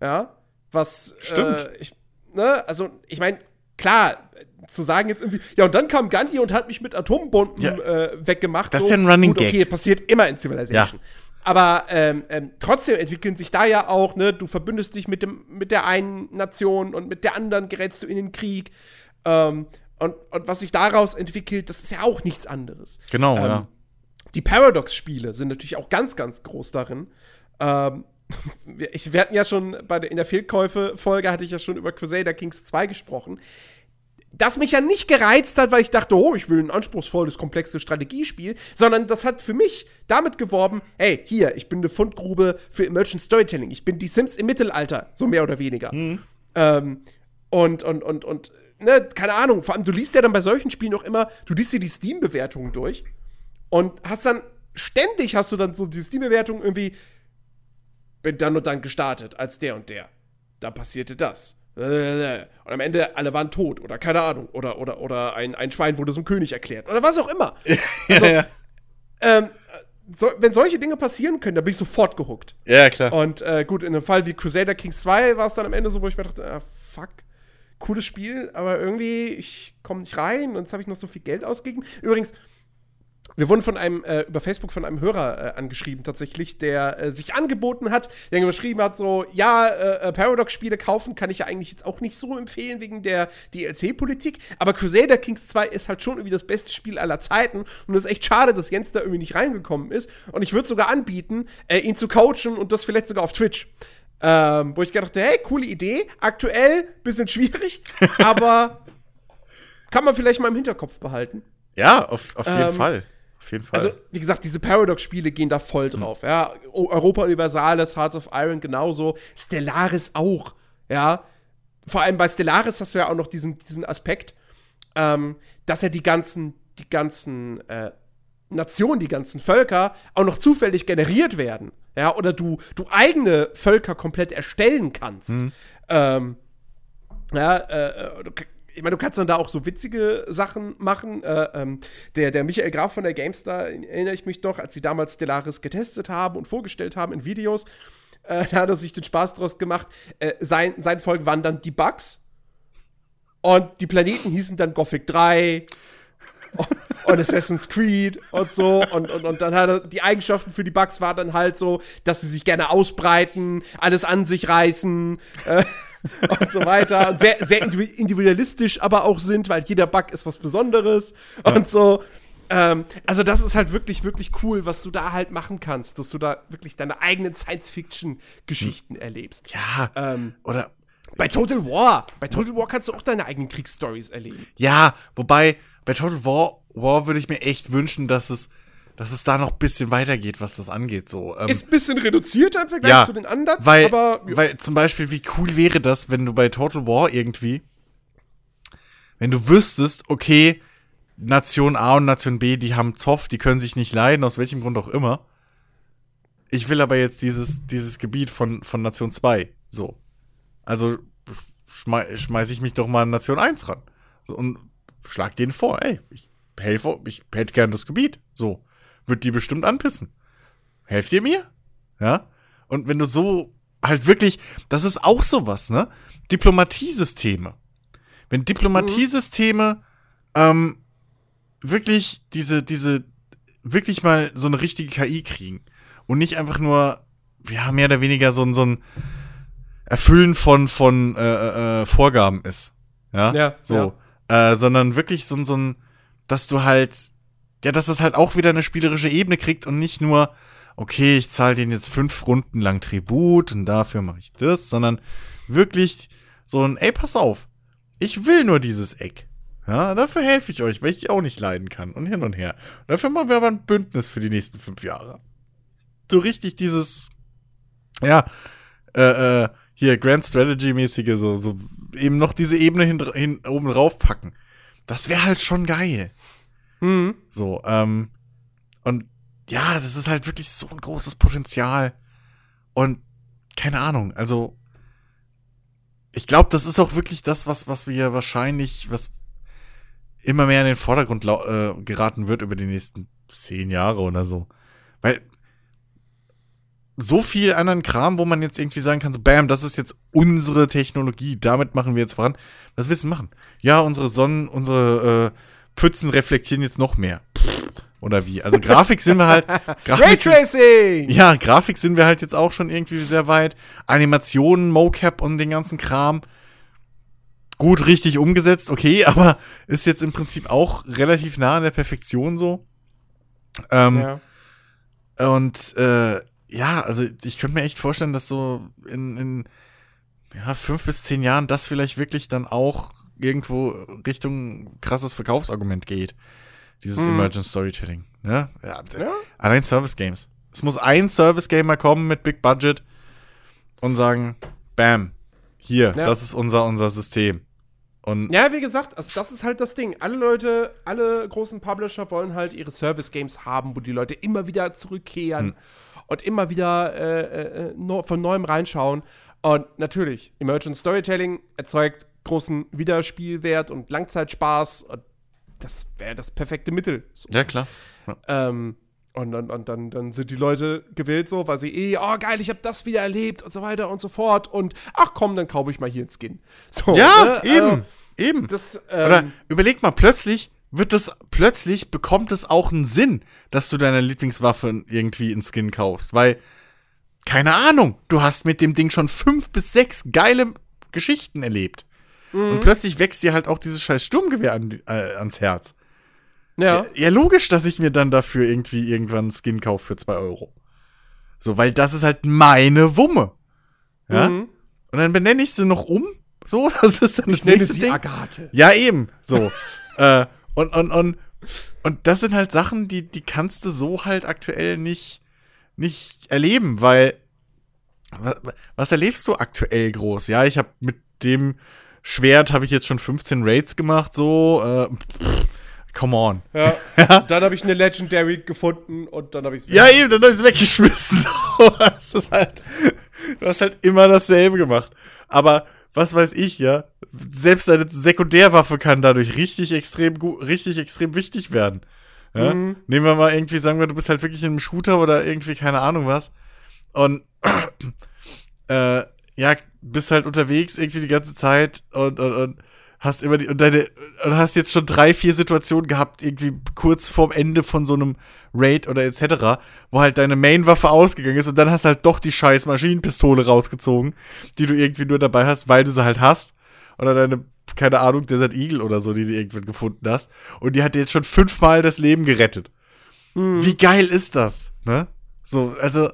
ja, was Stimmt. Äh, ich, ne, also ich meine klar zu sagen jetzt irgendwie ja und dann kam Gandhi und hat mich mit Atombomben Ja. äh, weggemacht. Das ist ja ein Running Gut, Okay, Gag. passiert immer in Civilization. Aber ähm, ähm, trotzdem entwickeln sich da ja auch, ne, du verbündest dich mit, dem, mit der einen Nation und mit der anderen gerätst du in den Krieg. Ähm, und, und was sich daraus entwickelt, das ist ja auch nichts anderes. Genau, Ähm, ja. Die Paradox-Spiele sind natürlich auch ganz, ganz groß darin. Ähm, ich, wir hatten ja schon bei der, in der Fehlkäufe-Folge hatte ich ja schon über Crusader Kings 2 gesprochen. Das mich ja nicht gereizt hat, weil ich dachte, oh, ich will ein anspruchsvolles, komplexes Strategiespiel, sondern das hat für mich damit geworben, hey, hier, ich bin eine Fundgrube für Emergent Storytelling. Ich bin die Sims im Mittelalter, so mehr oder weniger. Ähm, und, und, und, und, ne, keine Ahnung, vor allem, du liest ja dann bei solchen Spielen auch immer, du liest dir die Steam-Bewertungen durch und hast dann, ständig hast du dann so die Steam-Bewertungen irgendwie, bin dann und dann gestartet, als der und der. Da passierte das. Und am Ende alle waren tot oder keine Ahnung. Oder, oder, oder ein, ein Schwein wurde zum König erklärt. Oder was auch immer. ja, ja. ähm, so, wenn solche Dinge passieren können, dann bin ich sofort gehuckt. ja, klar. Und äh, gut, in einem Fall wie Crusader Kings 2 war es dann am Ende so, wo ich mir dachte, ah, fuck, cooles Spiel, aber irgendwie, ich komme nicht rein und jetzt habe ich noch so viel Geld ausgegeben. Übrigens, wir wurden von einem, äh, über Facebook von einem Hörer äh, angeschrieben, tatsächlich, der äh, sich angeboten hat, der geschrieben hat, so, ja, äh, äh, Paradox-Spiele kaufen kann ich ja eigentlich jetzt auch nicht so empfehlen wegen der DLC-Politik, aber Crusader Kings 2 ist halt schon irgendwie das beste Spiel aller Zeiten und es ist echt schade, dass Jens da irgendwie nicht reingekommen ist und ich würde sogar anbieten, äh, ihn zu coachen und das vielleicht sogar auf Twitch. Ähm, wo ich gedacht habe, hey, coole Idee, aktuell bisschen schwierig, aber kann man vielleicht mal im Hinterkopf behalten. Ja, auf, auf jeden Ähm, Fall. Auf jeden Fall. Also, wie gesagt, diese Paradox-Spiele gehen da voll drauf. Ja, O- Europa Universalis, Hearts of Iron genauso, Stellaris auch. Ja, vor allem bei Stellaris hast du ja auch noch diesen, diesen Aspekt, ähm, dass ja die ganzen, die ganzen äh, Nationen, die ganzen Völker auch noch zufällig generiert werden. Ja, oder du, du eigene Völker komplett erstellen kannst. Ähm, ja, äh, du, ich meine, du kannst dann da auch so witzige Sachen machen. Äh, ähm, der, der Michael Graf von der GameStar, erinnere ich mich doch, als sie damals Stellaris getestet haben und vorgestellt haben in Videos, äh, da hat er sich den Spaß draus gemacht. Äh, sein, sein Volk waren dann die Bugs. Und die Planeten hießen dann Gothic 3 und, und Assassin's Creed und so. Und, und, und dann hat er, die Eigenschaften für die Bugs waren dann halt so, dass sie sich gerne ausbreiten, alles an sich reißen. Äh, und so weiter. Und sehr, sehr individu- individualistisch aber auch sind, weil jeder Bug ist was Besonderes und so. Ähm, also, das ist halt wirklich, wirklich cool, was du da halt machen kannst, dass du da wirklich deine eigenen Science-Fiction-Geschichten erlebst. ja, Ähm, oder bei Total War, bei Total War kannst du auch deine eigenen Kriegsstories erleben. Ja, wobei bei Total War, War würde ich mir echt wünschen, dass es, dass es da noch ein bisschen weitergeht, was das angeht. So. Ähm, Ist ein bisschen reduzierter im Vergleich ja, zu den anderen, weil, aber weil zum Beispiel, wie cool wäre das, wenn du bei Total War irgendwie, wenn du wüsstest, okay, Nation A und Nation B, die haben Zoff, die können sich nicht leiden, aus welchem Grund auch immer. Ich will aber jetzt dieses, dieses Gebiet von, von Nation 2. So. Also schmei schmeiß ich mich doch mal an Nation 1 ran. So, und schlag denen vor, ey, ich helfe, ich hätte gern das Gebiet. So. Wird die bestimmt anpissen. Helft ihr mir? Ja? Und wenn du so halt wirklich, das ist auch sowas, ne? Diplomatiesysteme. Wenn Diplomatiesysteme ähm, wirklich diese, diese, wirklich mal so eine richtige KI kriegen und nicht einfach nur, ja, mehr oder weniger so ein, so ein Erfüllen von, von äh, äh, Vorgaben ist. Ja, Ja, so. Äh, sondern wirklich so, ein- so ein, dass du halt, ja, dass es halt auch wieder eine spielerische Ebene kriegt und nicht nur, okay, ich zahle den jetzt fünf Runden lang Tribut und dafür mache ich das, sondern wirklich so ein, ey, pass auf, ich will nur dieses Eck. Ja, dafür helfe ich euch, weil ich die auch nicht leiden kann und hin und her. Und dafür machen wir aber ein Bündnis für die nächsten fünf Jahre. So richtig dieses, ja, äh, äh, hier Grand Strategy-mäßige, so, so eben noch diese Ebene hin, hin oben drauf packen. Das wäre halt schon geil. Mhm. So, ähm, und ja, das ist halt wirklich so ein großes Potenzial. Und keine Ahnung, also ich glaube, das ist auch wirklich das, was, was wir wahrscheinlich, was immer mehr in den Vordergrund äh, geraten wird über die nächsten zehn Jahre oder so. Weil so viel anderen Kram, wo man jetzt irgendwie sagen kann, so, bam, das ist jetzt unsere Technologie, damit machen wir jetzt voran. Was willst du machen? Ja, unsere Sonnen, unsere äh, Pfützen reflektieren jetzt noch mehr. Oder wie? Also Grafik sind wir halt. Raytracing! Ja, Grafik sind wir halt jetzt auch schon irgendwie sehr weit. Animationen, Mocap und den ganzen Kram. Gut, richtig umgesetzt, okay, aber ist jetzt im Prinzip auch relativ nah an der Perfektion so. Ähm, ja. Und äh, ja, also ich könnte mir echt vorstellen, dass so in, in ja, fünf bis zehn Jahren das vielleicht wirklich dann auch irgendwo Richtung krasses Verkaufsargument geht. Dieses hm. Emergent Storytelling. Ne? Ja, ja. Allein Service Games. Es muss ein Service Game mal kommen mit Big Budget und sagen, bam, hier, ja. das ist unser, unser System. Und ja, wie gesagt, also das ist halt das Ding. Alle Leute, alle großen Publisher wollen halt ihre Service Games haben, wo die Leute immer wieder zurückkehren hm. und immer wieder äh, äh, von neuem reinschauen. Und natürlich, Emergent Storytelling erzeugt großen Wiederspielwert und Langzeitspaß. Das wäre das perfekte Mittel. So. Ja, klar. Ja. Ähm, und, und, und dann, dann sind die Leute gewählt so, weil sie eh, oh geil, ich habe das wieder erlebt und so weiter und so fort. Und ach komm, dann kaufe ich mal hier einen Skin. So, ja, ne? eben, also, eben. Das, ähm, Oder überleg mal, plötzlich wird das, plötzlich bekommt es auch einen Sinn, dass du deine Lieblingswaffe irgendwie einen Skin kaufst. Weil, keine Ahnung, du hast mit dem Ding schon fünf bis sechs geile Geschichten erlebt. Mhm. Und plötzlich wächst dir halt auch dieses scheiß Sturmgewehr an, äh, ans Herz. Ja. ja. ja. logisch, dass ich mir dann dafür irgendwie irgendwann einen Skin kaufe für zwei Euro. So, weil das ist halt meine Wumme. Ja. Mhm. Und dann benenne ich sie noch um. So, das ist dann das ich nächste nenne sie Ding. Agathe. Ja, eben. So. äh, und, und, und, und das sind halt Sachen, die, die kannst du so halt aktuell nicht, nicht erleben, weil was, was erlebst du aktuell groß? Ja, ich habe mit dem Schwert habe ich jetzt schon 15 Raids gemacht, so. Äh, pff, come on. Ja. dann habe ich eine Legendary gefunden und dann habe ich es Ja, eben, dann habe ich es weggeschmissen. Das ist halt, du hast halt immer dasselbe gemacht. Aber was weiß ich, ja, selbst eine Sekundärwaffe kann dadurch richtig extrem gut, richtig extrem wichtig werden. Ja? Mhm. Nehmen wir mal irgendwie, sagen wir, du bist halt wirklich in einem Shooter oder irgendwie keine Ahnung was. Und äh, ja, bist halt unterwegs irgendwie die ganze Zeit und, und, und hast immer die und deine und hast jetzt schon drei, vier Situationen gehabt, irgendwie kurz vorm Ende von so einem Raid oder etc., wo halt deine Main-Waffe ausgegangen ist und dann hast halt doch die scheiß Maschinenpistole rausgezogen, die du irgendwie nur dabei hast, weil du sie halt hast. Oder deine, keine Ahnung, Desert Eagle oder so, die du irgendwann gefunden hast. Und die hat dir jetzt schon fünfmal das Leben gerettet. Mhm. Wie geil ist das, ne? So, also,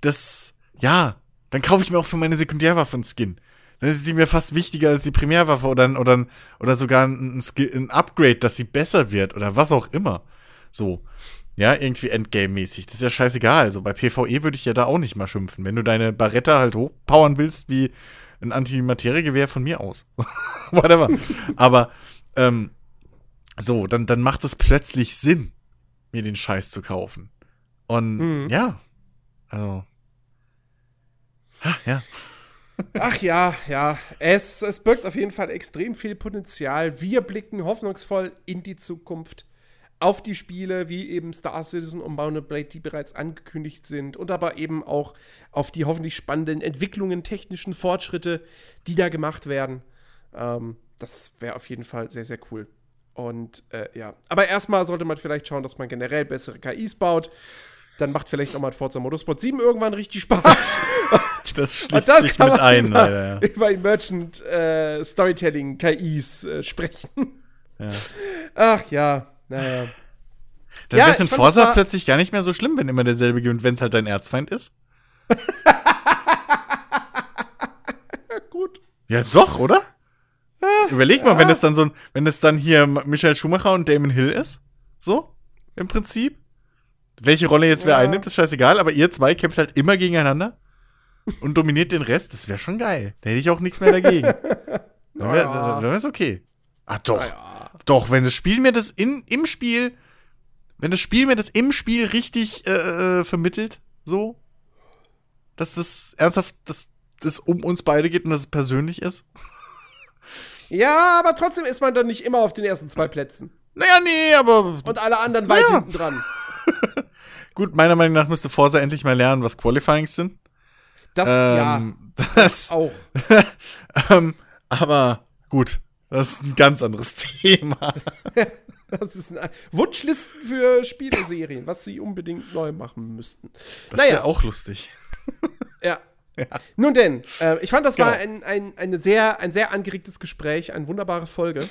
das, ja, dann kaufe ich mir auch für meine Sekundärwaffe einen Skin. Dann ist sie mir fast wichtiger als die Primärwaffe oder, oder, oder sogar ein, ein Upgrade, dass sie besser wird oder was auch immer. So. Ja, irgendwie Endgame-mäßig. Das ist ja scheißegal. Also bei PvE würde ich ja da auch nicht mal schimpfen. Wenn du deine Barretta halt hochpowern willst, wie ein Antimateriegewehr von mir aus. Whatever. Aber, ähm, so, dann, dann macht es plötzlich Sinn, mir den Scheiß zu kaufen. Und mhm. ja, also ja. Ach ja, ja. Es, es birgt auf jeden Fall extrem viel Potenzial. Wir blicken hoffnungsvoll in die Zukunft auf die Spiele wie eben Star Citizen und Bounded Blade, die bereits angekündigt sind, und aber eben auch auf die hoffentlich spannenden Entwicklungen, technischen Fortschritte, die da gemacht werden. Ähm, das wäre auf jeden Fall sehr, sehr cool. Und äh, ja, aber erstmal sollte man vielleicht schauen, dass man generell bessere KIs baut dann macht vielleicht auch mal Forza Motorsport 7 irgendwann richtig Spaß. das schließt das sich mit ein, über, leider, ja. über Emergent äh, Storytelling KIs äh, sprechen. Ja. Ach ja, naja. Dann ja, wäre es in Forza plötzlich gar nicht mehr so schlimm, wenn immer derselbe gewinnt, wenn es halt dein Erzfeind ist. Gut. Ja, doch, oder? Überleg mal, wenn es dann so ein, wenn es dann hier Michael Schumacher und Damon Hill ist. So, im Prinzip. Welche Rolle jetzt wer ja. einnimmt, ist scheißegal, aber ihr zwei kämpft halt immer gegeneinander und dominiert den Rest. Das wäre schon geil. Da hätte ich auch nichts mehr dagegen. Dann wäre es okay. Ach doch. Ja. Doch, wenn das Spiel mir das in, im Spiel, wenn das Spiel mir das im Spiel richtig äh, äh, vermittelt, so, dass das ernsthaft das es um uns beide geht und dass es persönlich ist. Ja, aber trotzdem ist man dann nicht immer auf den ersten zwei Plätzen. Naja, nee, aber. Und alle anderen weit Ja. hinten dran. Gut, meiner Meinung nach müsste Forza endlich mal lernen, was Qualifyings sind. Das, ja, Ähm, das, auch. ähm, aber gut, das ist ein ganz anderes Thema. Das ist ein Wunschlisten für Spieleserien, was sie unbedingt neu machen müssten. Das naja, wäre auch lustig. Ja. Nun denn, äh, ich fand, das war Genau. ein, ein, eine sehr, ein sehr angeregtes Gespräch, eine wunderbare Folge.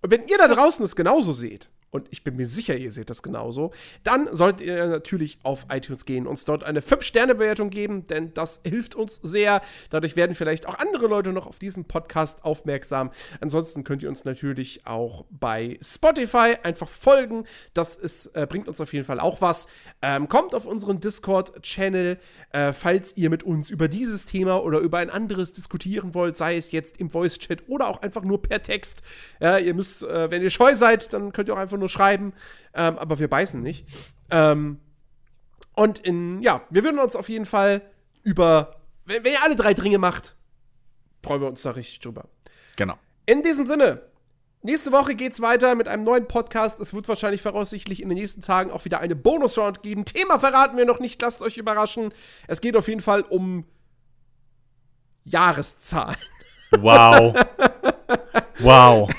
Und wenn ihr da draußen es genauso seht, und ich bin mir sicher, ihr seht das genauso, dann solltet ihr natürlich auf iTunes gehen, uns dort eine 5-Sterne-Bewertung geben, denn das hilft uns sehr. Dadurch werden vielleicht auch andere Leute noch auf diesen Podcast aufmerksam. Ansonsten könnt ihr uns natürlich auch bei Spotify einfach folgen. Das ist, äh, bringt uns auf jeden Fall auch was. Ähm, kommt auf unseren Discord-Channel, äh, falls ihr mit uns über dieses Thema oder über ein anderes diskutieren wollt, sei es jetzt im Voice-Chat oder auch einfach nur per Text. Ja, ihr müsst, äh, wenn ihr scheu seid, dann könnt ihr auch einfach nur schreiben, ähm, aber wir beißen nicht. Ähm, und in, ja, wir würden uns auf jeden Fall über, wenn, wenn ihr alle drei Dringe macht, freuen wir uns da richtig drüber. Genau. In diesem Sinne, nächste Woche geht's weiter mit einem neuen Podcast. Es wird wahrscheinlich voraussichtlich in den nächsten Tagen auch wieder eine Bonus-Round geben. Thema verraten wir noch nicht, lasst euch überraschen. Es geht auf jeden Fall um Jahreszahlen. Wow. wow.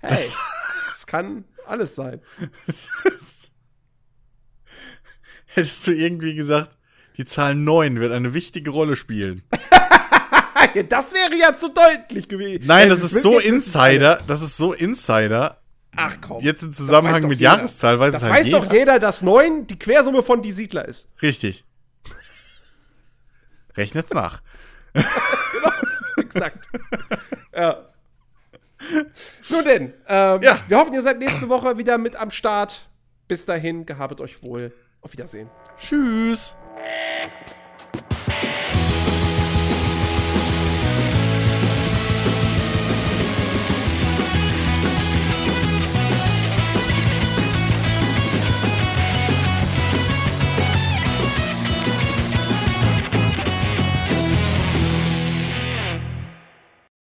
Hey, das kann alles sein. Hättest du irgendwie gesagt, die Zahl 9 wird eine wichtige Rolle spielen. Das wäre ja zu deutlich gewesen. Nein, Äh, das ist so Insider, das ist so Insider. Ach komm. Jetzt im Das Zusammenhang mit jeder. Jahreszahl weiß Das es halt weiß doch jeder, dass 9 die Quersumme von die Siedler ist. Richtig. Rechnet's nach. Exakt. ja. Nun denn, ähm, Ja. wir hoffen, ihr seid nächste Woche wieder mit am Start. Bis dahin, gehabet euch wohl. Auf Wiedersehen. Tschüss.